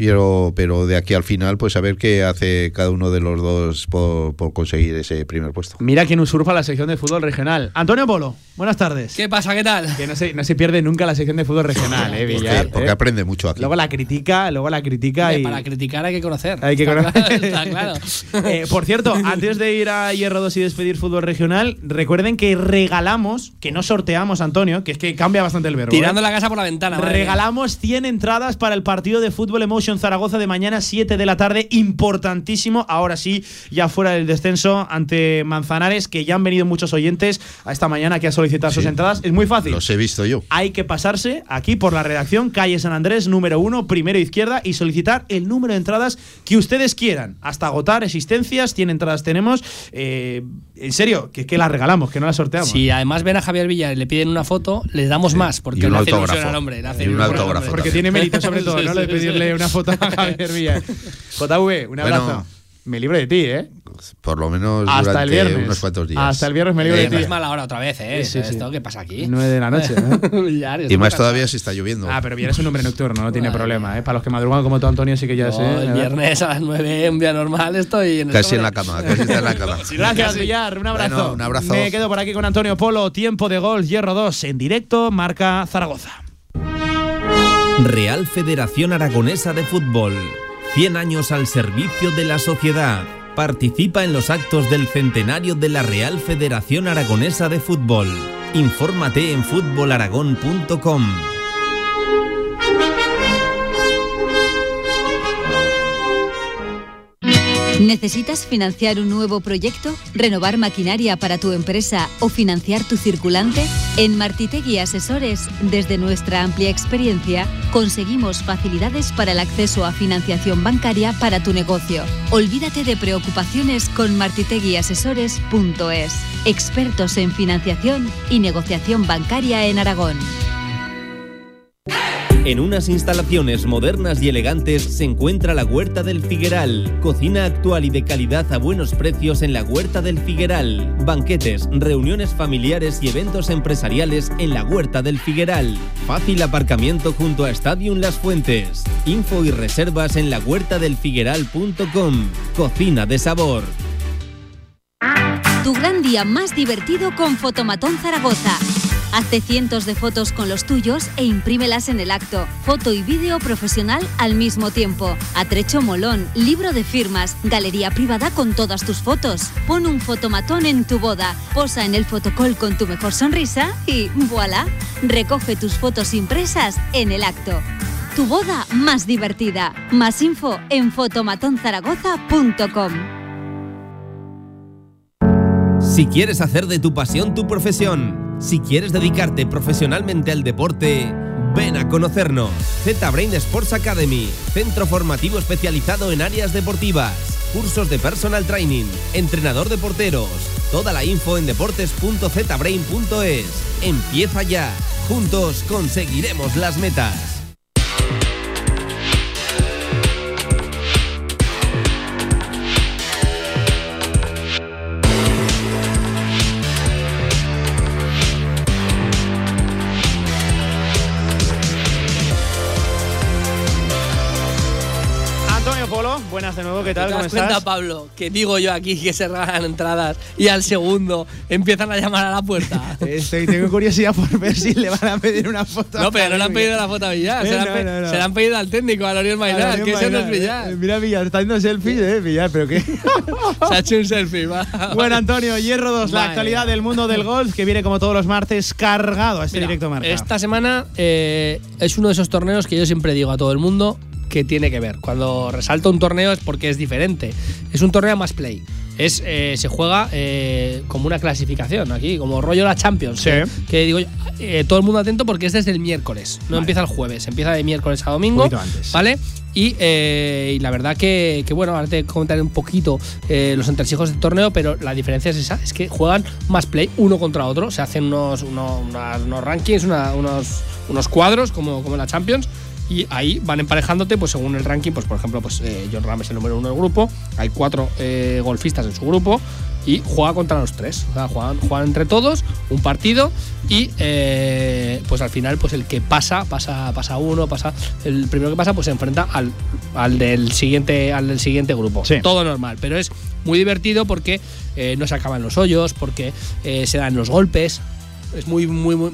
Pero, pero de aquí al final, pues a ver qué hace cada uno de los dos por, por conseguir ese primer puesto. Mira quién usurpa la sección de fútbol regional. Antonio Polo, buenas tardes. ¿Qué pasa? ¿Qué tal? Que no se, no se pierde nunca la sección de fútbol regional, eh, Villar. Porque, porque eh. aprende mucho aquí. Luego la critica, luego la critica y. Para criticar hay que conocer. Hay que Está conocer. claro, está claro. Eh, por cierto, antes de ir a Hierro 2 y despedir fútbol regional, recuerden que regalamos, que no sorteamos, Antonio, que es que cambia bastante el verbo. ¿eh? Tirando la casa por la ventana. Regalamos 100 entradas para el partido de Fútbol Emotion Zaragoza de mañana 7 de la tarde. Importantísimo. Ahora sí, ya fuera del descenso ante Manzanares, que ya han venido muchos oyentes a esta mañana aquí a solicitar sus entradas. Es muy fácil. Los he visto yo. Hay que pasarse aquí por la redacción, calle San Andrés, número 1, primero izquierda, y solicitar el número de entradas que ustedes quieran. Hasta agotar existencias, 100 entradas tenemos. Eh, en serio, que, que las regalamos, que no las sorteamos. Si además ven a Javier Villar y le piden una foto, les damos más, porque le hace autógrafo. ilusión al hombre. le hace Y un autógrafo. Porque tiene mérito, sobre todo, ¿no? Lo de pedirle una foto a Javier Villar. JV, un abrazo. Bueno. Me libro de ti, ¿eh? Por lo menos Hasta durante el viernes. unos cuantos días. Hasta el viernes me libro Eh, de no ti. es mala hora otra vez, ¿eh? Sí, sí, sí. ¿Esto qué pasa aquí? 9 de la noche, ¿eh? Y más todavía si está lloviendo. Ah, pero Villar es un hombre nocturno, no tiene problema, ¿eh? Para los que madrugan como tú, Antonio, sí que ya No, sé. el ¿eh? viernes a las 9, un día normal, estoy en el Casi en la cama, casi está en la cama. Gracias. Villar. Un abrazo. Bueno, un abrazo. Me quedo por aquí con Antonio Polo. Tiempo de gol, Hierro 2 en directo, marca Zaragoza. Real Federación Aragonesa de Fútbol. 100 años al servicio de la sociedad. Participa en los actos del centenario de la Real Federación Aragonesa de Fútbol. Infórmate en fútbolaragón.com. ¿Necesitas financiar un nuevo proyecto? ¿Renovar maquinaria para tu empresa o financiar tu circulante? En Martitegui Asesores, desde nuestra amplia experiencia, conseguimos facilidades para el acceso a financiación bancaria para tu negocio. Olvídate de preocupaciones con martiteguiasesores.es. Expertos en financiación y negociación bancaria en Aragón. En unas instalaciones modernas y elegantes se encuentra la Huerta del Figueral. Cocina actual y de calidad a buenos precios en la Huerta del Figueral. Banquetes, reuniones familiares y eventos empresariales en la Huerta del Figueral. Fácil aparcamiento junto a Stadium Las Fuentes. Info y reservas en la huertadelfigueral.com. Cocina de sabor. Tu gran día más divertido con Fotomatón Zaragoza. Hazte cientos de fotos con los tuyos e imprímelas en el acto. Foto y vídeo profesional al mismo tiempo. Atrecho molón, libro de firmas, galería privada con todas tus fotos. Pon un fotomatón en tu boda. Posa en el fotocall con tu mejor sonrisa y voilà. Recoge tus fotos impresas en el acto. Tu boda más divertida. Más info en fotomatonzaragoza.com. Si quieres hacer de tu pasión tu profesión, si quieres dedicarte profesionalmente al deporte, ven a conocernos. Z-Brain Sports Academy, centro formativo especializado en áreas deportivas, cursos de personal training, entrenador de porteros. Toda la info en deportes.zbrain.es. Empieza ya. Juntos conseguiremos las metas. Buenas de nuevo, ¿qué ¿Te tal? ¿Cómo das cuenta, estás? Pablo, que digo yo aquí que se regalan entradas y al segundo empiezan a llamar a la puerta? Estoy, tengo curiosidad por ver si le van a pedir una foto. No, pero no le han pedido la foto a Villar, se, la han no, se la han pedido al técnico, a Loriel Mainar, Adrián que ese no es Maynard, Villar. eh, Mira Villar, está haciendo selfies, eh, Villar, pero qué. Se ha hecho un selfie, va. Bueno, Antonio, Hierro 2, la actualidad del mundo del golf que viene como todos los martes cargado a este Mira, directo marca. Esta semana eh, es uno de esos torneos que yo siempre digo a todo el mundo que tiene que ver. Cuando resalto un torneo es porque es diferente. Es un torneo más play. Es, eh, se juega eh, como una clasificación aquí, como rollo la Champions. Sí. Que, que digo, eh, todo el mundo atento porque es desde el miércoles, no Vale. empieza el jueves, empieza de miércoles a domingo. poquito antes. ¿Vale? Y, eh, y la verdad que, que, bueno, ahora te comentaré un poquito eh, los entresijos del torneo, pero la diferencia es esa, es que juegan más play uno contra otro, se hacen unos, unos, unos rankings, una- unos, unos cuadros como, como en la Champions. Y ahí van emparejándote, pues según el ranking, pues por ejemplo, pues eh, John Ram es el número uno del grupo, hay cuatro eh, golfistas en su grupo y juega contra los tres. O sea, juegan, juegan entre todos un partido y eh, pues al final, pues el que pasa, pasa, pasa uno, pasa. El primero que pasa, pues se enfrenta al, al del siguiente, al del siguiente grupo. Todo normal. Pero es muy divertido porque eh, no se acaban los hoyos, porque se dan los golpes. Es muy, muy, muy.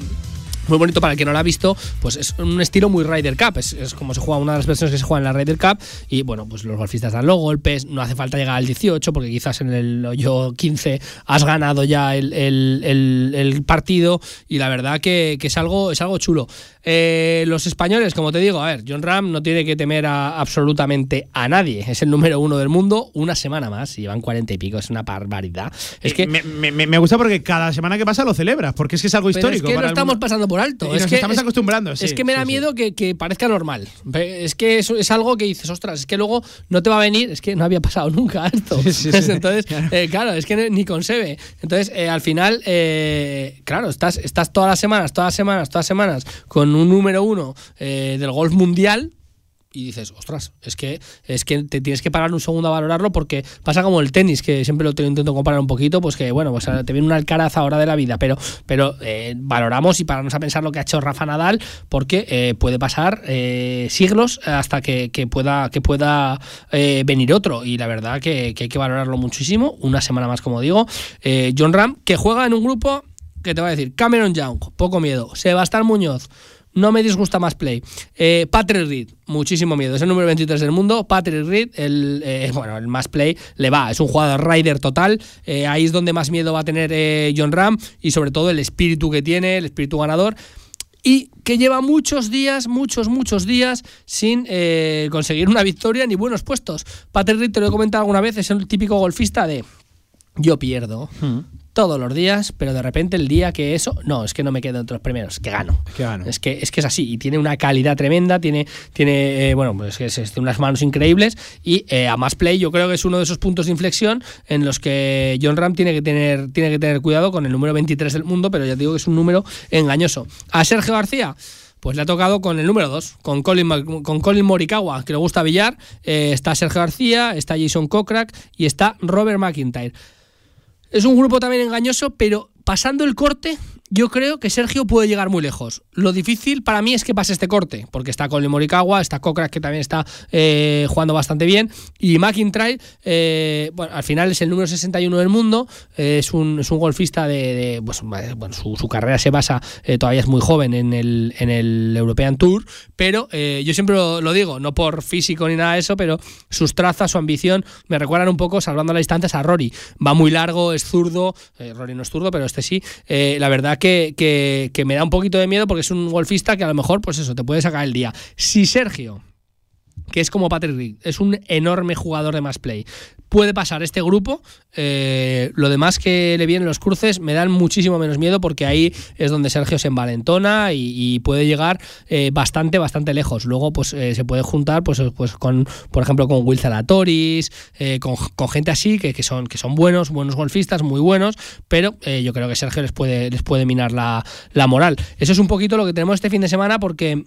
Muy bonito para el que no lo ha visto, pues es un estilo muy Ryder Cup, es, es como se juega una de las versiones que se juega en la Ryder Cup y bueno, pues los golfistas dan los golpes, no hace falta llegar al 18 porque quizás en el hoyo 15 has ganado ya el, el- el- el partido y la verdad que, que es, algo, es algo chulo. Eh, los españoles, como te digo, a ver, John Ram no tiene que temer a absolutamente a nadie, es el número uno del mundo, una semana más y llevan 40 y pico, es una barbaridad. Es que me, me- me gusta porque cada semana que pasa lo celebras, porque es que es algo histórico. Es que para lo el estamos mundo. pasando por alto. Y es nos que estamos es- acostumbrando, sí, es que me da sí. miedo que, que parezca normal. Es que es, es algo que dices, ostras, es que luego no te va a venir, es que no había pasado nunca esto. Entonces, eh, claro, es que ni concebe. Entonces, eh, al final, eh, claro, estás, estás todas las semanas, todas las semanas, todas las semanas con un número uno eh, del golf mundial y dices, ostras, es que, es que te tienes que parar un segundo a valorarlo porque pasa como el tenis, que siempre lo te- intento comparar un poquito, pues que bueno, pues te viene un alcaraz ahora de la vida, pero, pero eh, valoramos y pararnos a pensar lo que ha hecho Rafa Nadal, porque eh, puede pasar eh, siglos hasta que, que pueda, que pueda venir otro. Y la verdad que, que hay que valorarlo muchísimo, una semana más, como digo. John Ram, que juega en un grupo que te va a decir Cameron Young, poco miedo, Sebastián Muñoz, no me disgusta más play. Eh, Patrick Reed, muchísimo miedo. Es el número 23 del mundo. Patrick Reed, el, eh, bueno, el más play, le va. Es un jugador rider total. Eh, ahí es donde más miedo va a tener John Ram y sobre todo el espíritu que tiene, el espíritu ganador. Y que lleva muchos días, muchos, muchos días sin conseguir una victoria ni buenos puestos. Patrick Reed, te lo he comentado alguna vez, es el típico golfista de yo pierdo todos los días, pero de repente el día que eso, no, es que no me quedo entre los primeros, que gano. Es que es que es así y tiene una calidad tremenda, tiene tiene eh, bueno, pues es, es- tiene unas manos increíbles y eh, a más play yo creo que es uno de esos puntos de inflexión en los que John Ram tiene que tener tiene que tener cuidado con el número 23 del mundo, pero ya te digo que es un número engañoso. A Sergio García pues le ha tocado con el número 2, con Colin, con Colin Morikawa, que le gusta billar. Eh, está Sergio García, está Jason Kokrak y está Robert McIntyre. Es un grupo también engañoso, pero pasando el corte, yo creo que Sergio puede llegar muy lejos. Lo difícil para mí es que pase este corte, porque está Colin Morikawa, está Kokrak, que también está eh, jugando bastante bien, y McIntyre, eh, bueno, al final es el número 61 del mundo, eh, es, un, es un golfista de, pues, bueno, su, su carrera se basa, eh, todavía es muy joven en el, en el European Tour, pero yo siempre lo, lo digo, no por físico ni nada de eso, pero sus trazas, su ambición, me recuerdan un poco, salvando las distancias, a Rory. Va muy largo, es zurdo, Rory no es zurdo, pero este sí. La verdad que, que- que me da un poquito de miedo porque es un golfista que a lo mejor, pues eso, te puede sacar el día. Si Sergio que es como Patrick Reed, es un enorme jugador de más play. Puede pasar este grupo, eh, lo demás que le vienen los cruces me dan muchísimo menos miedo porque ahí es donde Sergio se envalentona y, y puede llegar eh, bastante, bastante lejos. Luego pues eh, se puede juntar pues, pues con, por ejemplo, con Will Zalatoris, con, gente así que, que son, que son buenos, buenos golfistas, muy buenos, pero yo creo que Sergio les puede, les puede minar la, la moral. Eso es un poquito lo que tenemos este fin de semana porque,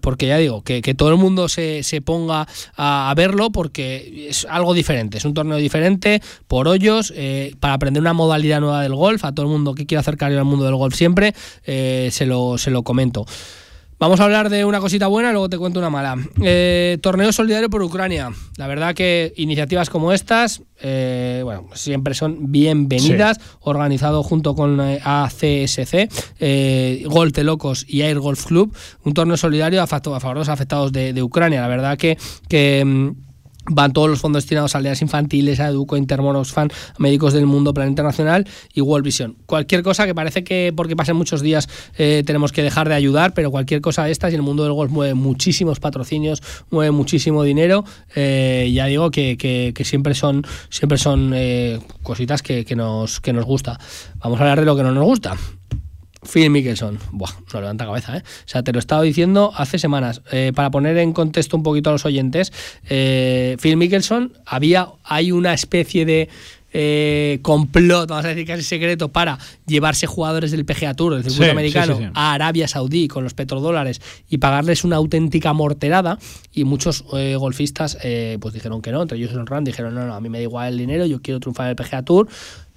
porque ya digo, que, que todo el mundo se, se ponga a, verlo porque es algo diferente, es un torneo diferente, por hoyos, eh, para aprender una modalidad nueva del golf, a todo el mundo que quiera acercarse al mundo del golf siempre, eh, se, lo, se lo comento. Vamos a hablar de una cosita buena y luego te cuento una mala. Eh, torneo solidario por Ucrania. La verdad que iniciativas como estas, eh, bueno, siempre son bienvenidas. Organizado junto con eh, ACSC, eh, Golf de Locos y Air Golf Club. Un torneo solidario a favor de los afectados de, de Ucrania. La verdad que... que mm, Van todos los fondos destinados a aldeas infantiles, a Educo, Intermonoxfam, a médicos del mundo, Plan Internacional y World Vision. Cualquier cosa que parece que porque pasen muchos días eh, tenemos que dejar de ayudar, pero cualquier cosa de estas y el mundo del golf mueve muchísimos patrocinios, mueve muchísimo dinero. eh, ya digo que, que- que siempre son, siempre son eh, cositas que, que nos, que nos gusta. Vamos a hablar de lo que no nos gusta. Phil Mickelson, Buah, no levanta cabeza, ¿eh? O sea, te lo he estado diciendo hace semanas. Eh, para poner en contexto un poquito a los oyentes, eh, Phil Mickelson, había, hay una especie de eh, complot, vamos a decir casi secreto, para llevarse jugadores del PGA Tour, del circuito Sí, americano, sí, sí, sí. a Arabia Saudí con los petrodólares y pagarles una auténtica morterada. Y muchos eh, golfistas eh, pues dijeron que no, entre ellos Jon Rahm dijeron, no, no, a mí me da igual el dinero, yo quiero triunfar en el PGA Tour.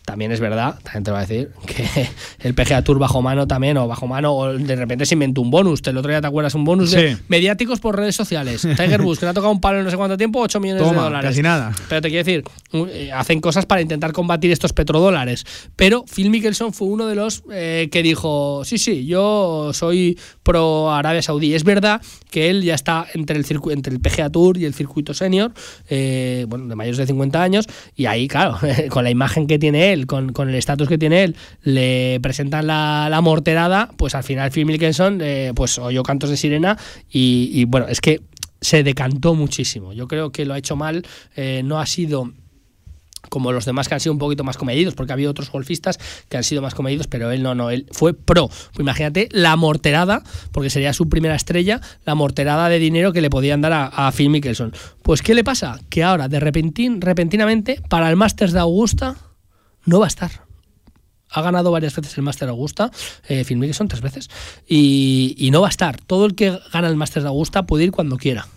También es verdad, también te voy a decir, que el PGA Tour bajo mano también, o bajo mano, o de repente se inventó un bonus. El otro día te acuerdas, un bonus de Sí. mediáticos por redes sociales. Tiger Woods, que le ha tocado un palo en no sé cuánto tiempo, 8 millones de dólares. casi nada. Pero te quiero decir, eh, hacen cosas para intentar combatir estos petrodólares. Pero Phil Mickelson fue uno de los eh, que dijo, sí, sí, yo soy pro Arabia Saudí. Es verdad que él ya está entre el, entre el PGA Tour y el circuito senior, eh, bueno, de mayores de 50 años, y ahí, claro, con la imagen que tiene él, con, con el estatus que tiene él, le presentan la, la morterada, pues al final Phil Mickelson, eh, pues oyó cantos de sirena y, bueno, es que se decantó muchísimo. Yo creo que lo ha hecho mal, eh, no ha sido como los demás que han sido un poquito más comedidos, porque había otros golfistas que han sido más comedidos, pero él no, no, él fue pro. Pues imagínate la morterada, porque sería su primera estrella, la morterada de dinero que le podían dar a, a Phil Mickelson. Pues ¿qué le pasa? Que ahora, de repentin, repentinamente, para el Masters de Augusta, no va a estar. Ha ganado varias veces el Master de Augusta, eh, Phil Mickelson tres veces, y, y no va a estar. Todo el que gana el Masters de Augusta puede ir cuando quiera.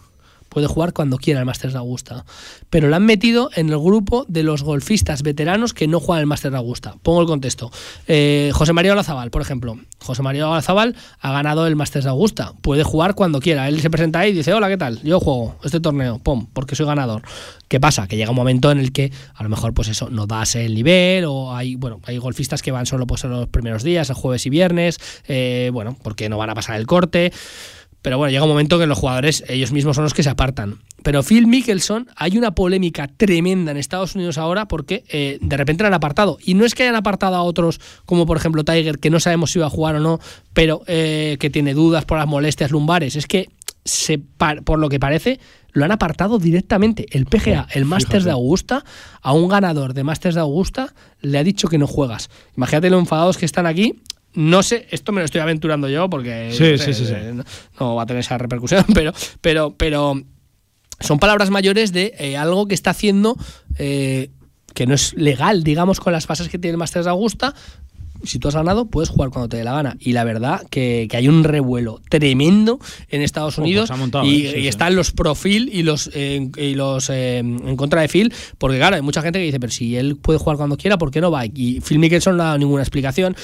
Puede jugar cuando quiera el Masters de Augusta. Pero lo han metido en el grupo de los golfistas veteranos que no juegan el Masters de Augusta. Pongo el contexto. Eh, José María Olazábal, por ejemplo. José María Olazábal ha ganado el Masters de Augusta. Puede jugar cuando quiera. Él se presenta ahí y dice, hola, ¿qué tal? Yo juego este torneo, pum, porque soy ganador. ¿Qué pasa? Que llega un momento en el que a lo mejor pues eso no das el nivel o hay bueno hay golfistas que van solo pues los primeros días, el jueves y viernes, eh, bueno porque no van a pasar el corte. Pero bueno, llega un momento que los jugadores ellos mismos son los que se apartan. Pero Phil Mickelson, hay una polémica tremenda en Estados Unidos ahora porque eh, de repente lo han apartado. Y no es que hayan apartado a otros, como por ejemplo Tiger, que no sabemos si va a jugar o no, pero eh, que tiene dudas por las molestias lumbares. Es que, se, por lo que parece, lo han apartado directamente. El PGA, el Masters de Augusta, a un ganador de Masters de Augusta, le ha dicho que no juegas. Imagínate lo enfadados que están aquí. No sé, esto me lo estoy aventurando yo porque Sí, eh, sí, sí, sí. eh, no, no va a tener esa repercusión, pero, pero, pero son palabras mayores de eh, algo que está haciendo eh, que no es legal, digamos, con las fases que tiene el Masters de Augusta. Si tú has ganado, puedes jugar cuando te dé la gana. Y la verdad que, que hay un revuelo tremendo en Estados Oh, Unidos. pues montado, y, eh, sí, y sí. están los pro Phil y los, eh, y los eh, en contra de Phil. Porque claro, hay mucha gente que dice, pero si él puede jugar cuando quiera, ¿por qué no va? Y Phil Mickelson no ha dado ninguna explicación.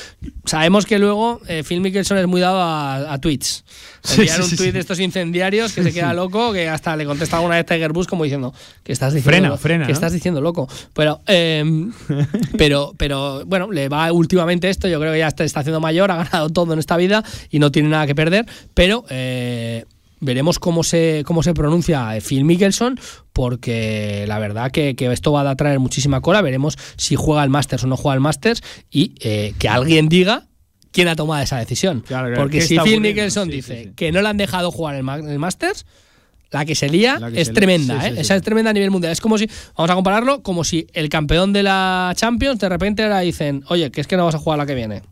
Sabemos que luego eh, Phil Mickelson es muy dado a, a tweets. Enviar sí, un sí, sí. de estos incendiarios que se queda loco, que hasta le contesta alguna vez Tiger Woods como diciendo que estás diciendo Frena, frena, ¿no? estás diciendo loco. Pero, eh, pero, pero bueno, le va últimamente esto. Yo creo que ya está, está haciendo mayor, ha ganado todo en esta vida y no tiene nada que perder. Pero eh, veremos cómo se, cómo se pronuncia Phil Mickelson, porque la verdad que, que esto va a traer muchísima cola. Veremos si juega el Masters o no juega el Masters y eh, que alguien diga. ¿Quién ha tomado esa decisión? claro, Porque ¿qué si Phil? Mickelson Sí, dice que no le han dejado jugar el, el Masters, la que se lía que es se tremenda, ¿eh? Esa es tremenda a nivel mundial. Es como si, vamos a compararlo, como si el campeón de la Champions de repente ahora dicen, oye, que es que no vas a jugar la que viene.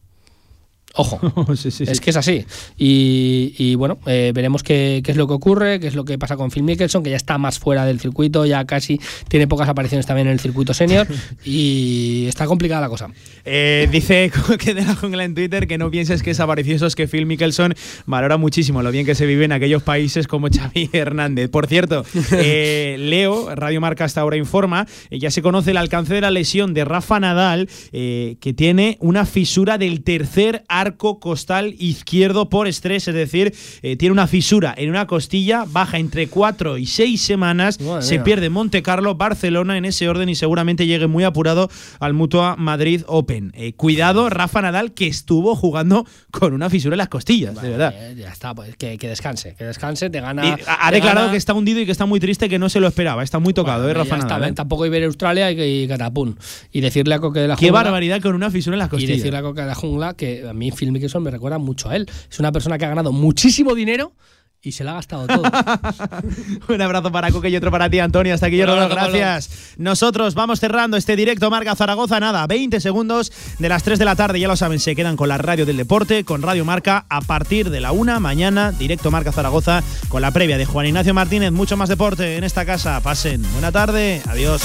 Ojo, es que es así. Y, y bueno, eh, veremos qué, qué es lo que ocurre, qué es lo que pasa con Phil Mickelson, que ya está más fuera del circuito, ya casi tiene pocas apariciones también en el circuito senior y está complicada la cosa. Eh, dice que de la jungla en Twitter que no pienses que es avaricioso, es que Phil Mickelson valora muchísimo lo bien que se vive en aquellos países como Xavi Hernández. Por cierto, eh, Leo, Radio Marca hasta ahora informa, ya se conoce el alcance de la lesión de Rafa Nadal, que tiene una fisura del tercer arco costal izquierdo por estrés, es decir, eh, tiene una fisura en una costilla, baja entre 4 y 6 semanas, Madre se mía. pierde Monte Carlo, Barcelona en ese orden y seguramente llegue muy apurado al Mutua Madrid Open. Eh, cuidado, Rafa Nadal, que estuvo jugando con una fisura en las costillas, de verdad. Eh, ya está, pues que, que descanse, que descanse, te gana. Y ha, te declarado gana- que está hundido y que está muy triste, que no se lo esperaba. Está muy tocado, ¿eh, Rafa está, Nadal? eh? Tampoco iba a ir a Australia y, y catapum. Y decirle a Coque de la Qué Jungla. barbaridad con una fisura en las Y costillas. decirle a Coque de la Jungla que a mí Phil Mickelson me recuerda mucho a él. Es una persona que ha ganado muchísimo dinero y se lo ha gastado todo. Un abrazo para Coque y otro para ti, Antonio. Hasta aquí yo, Pablo. gracias. Nosotros vamos cerrando este directo Marca Zaragoza. Nada, 20 segundos de las 3 de la tarde. Ya lo saben, se quedan con la radio del deporte, con Radio Marca a partir de la 1 mañana. Directo Marca Zaragoza con la previa de Juan Ignacio Martínez. Mucho más deporte en esta casa. Pasen. Buena tarde. Adiós.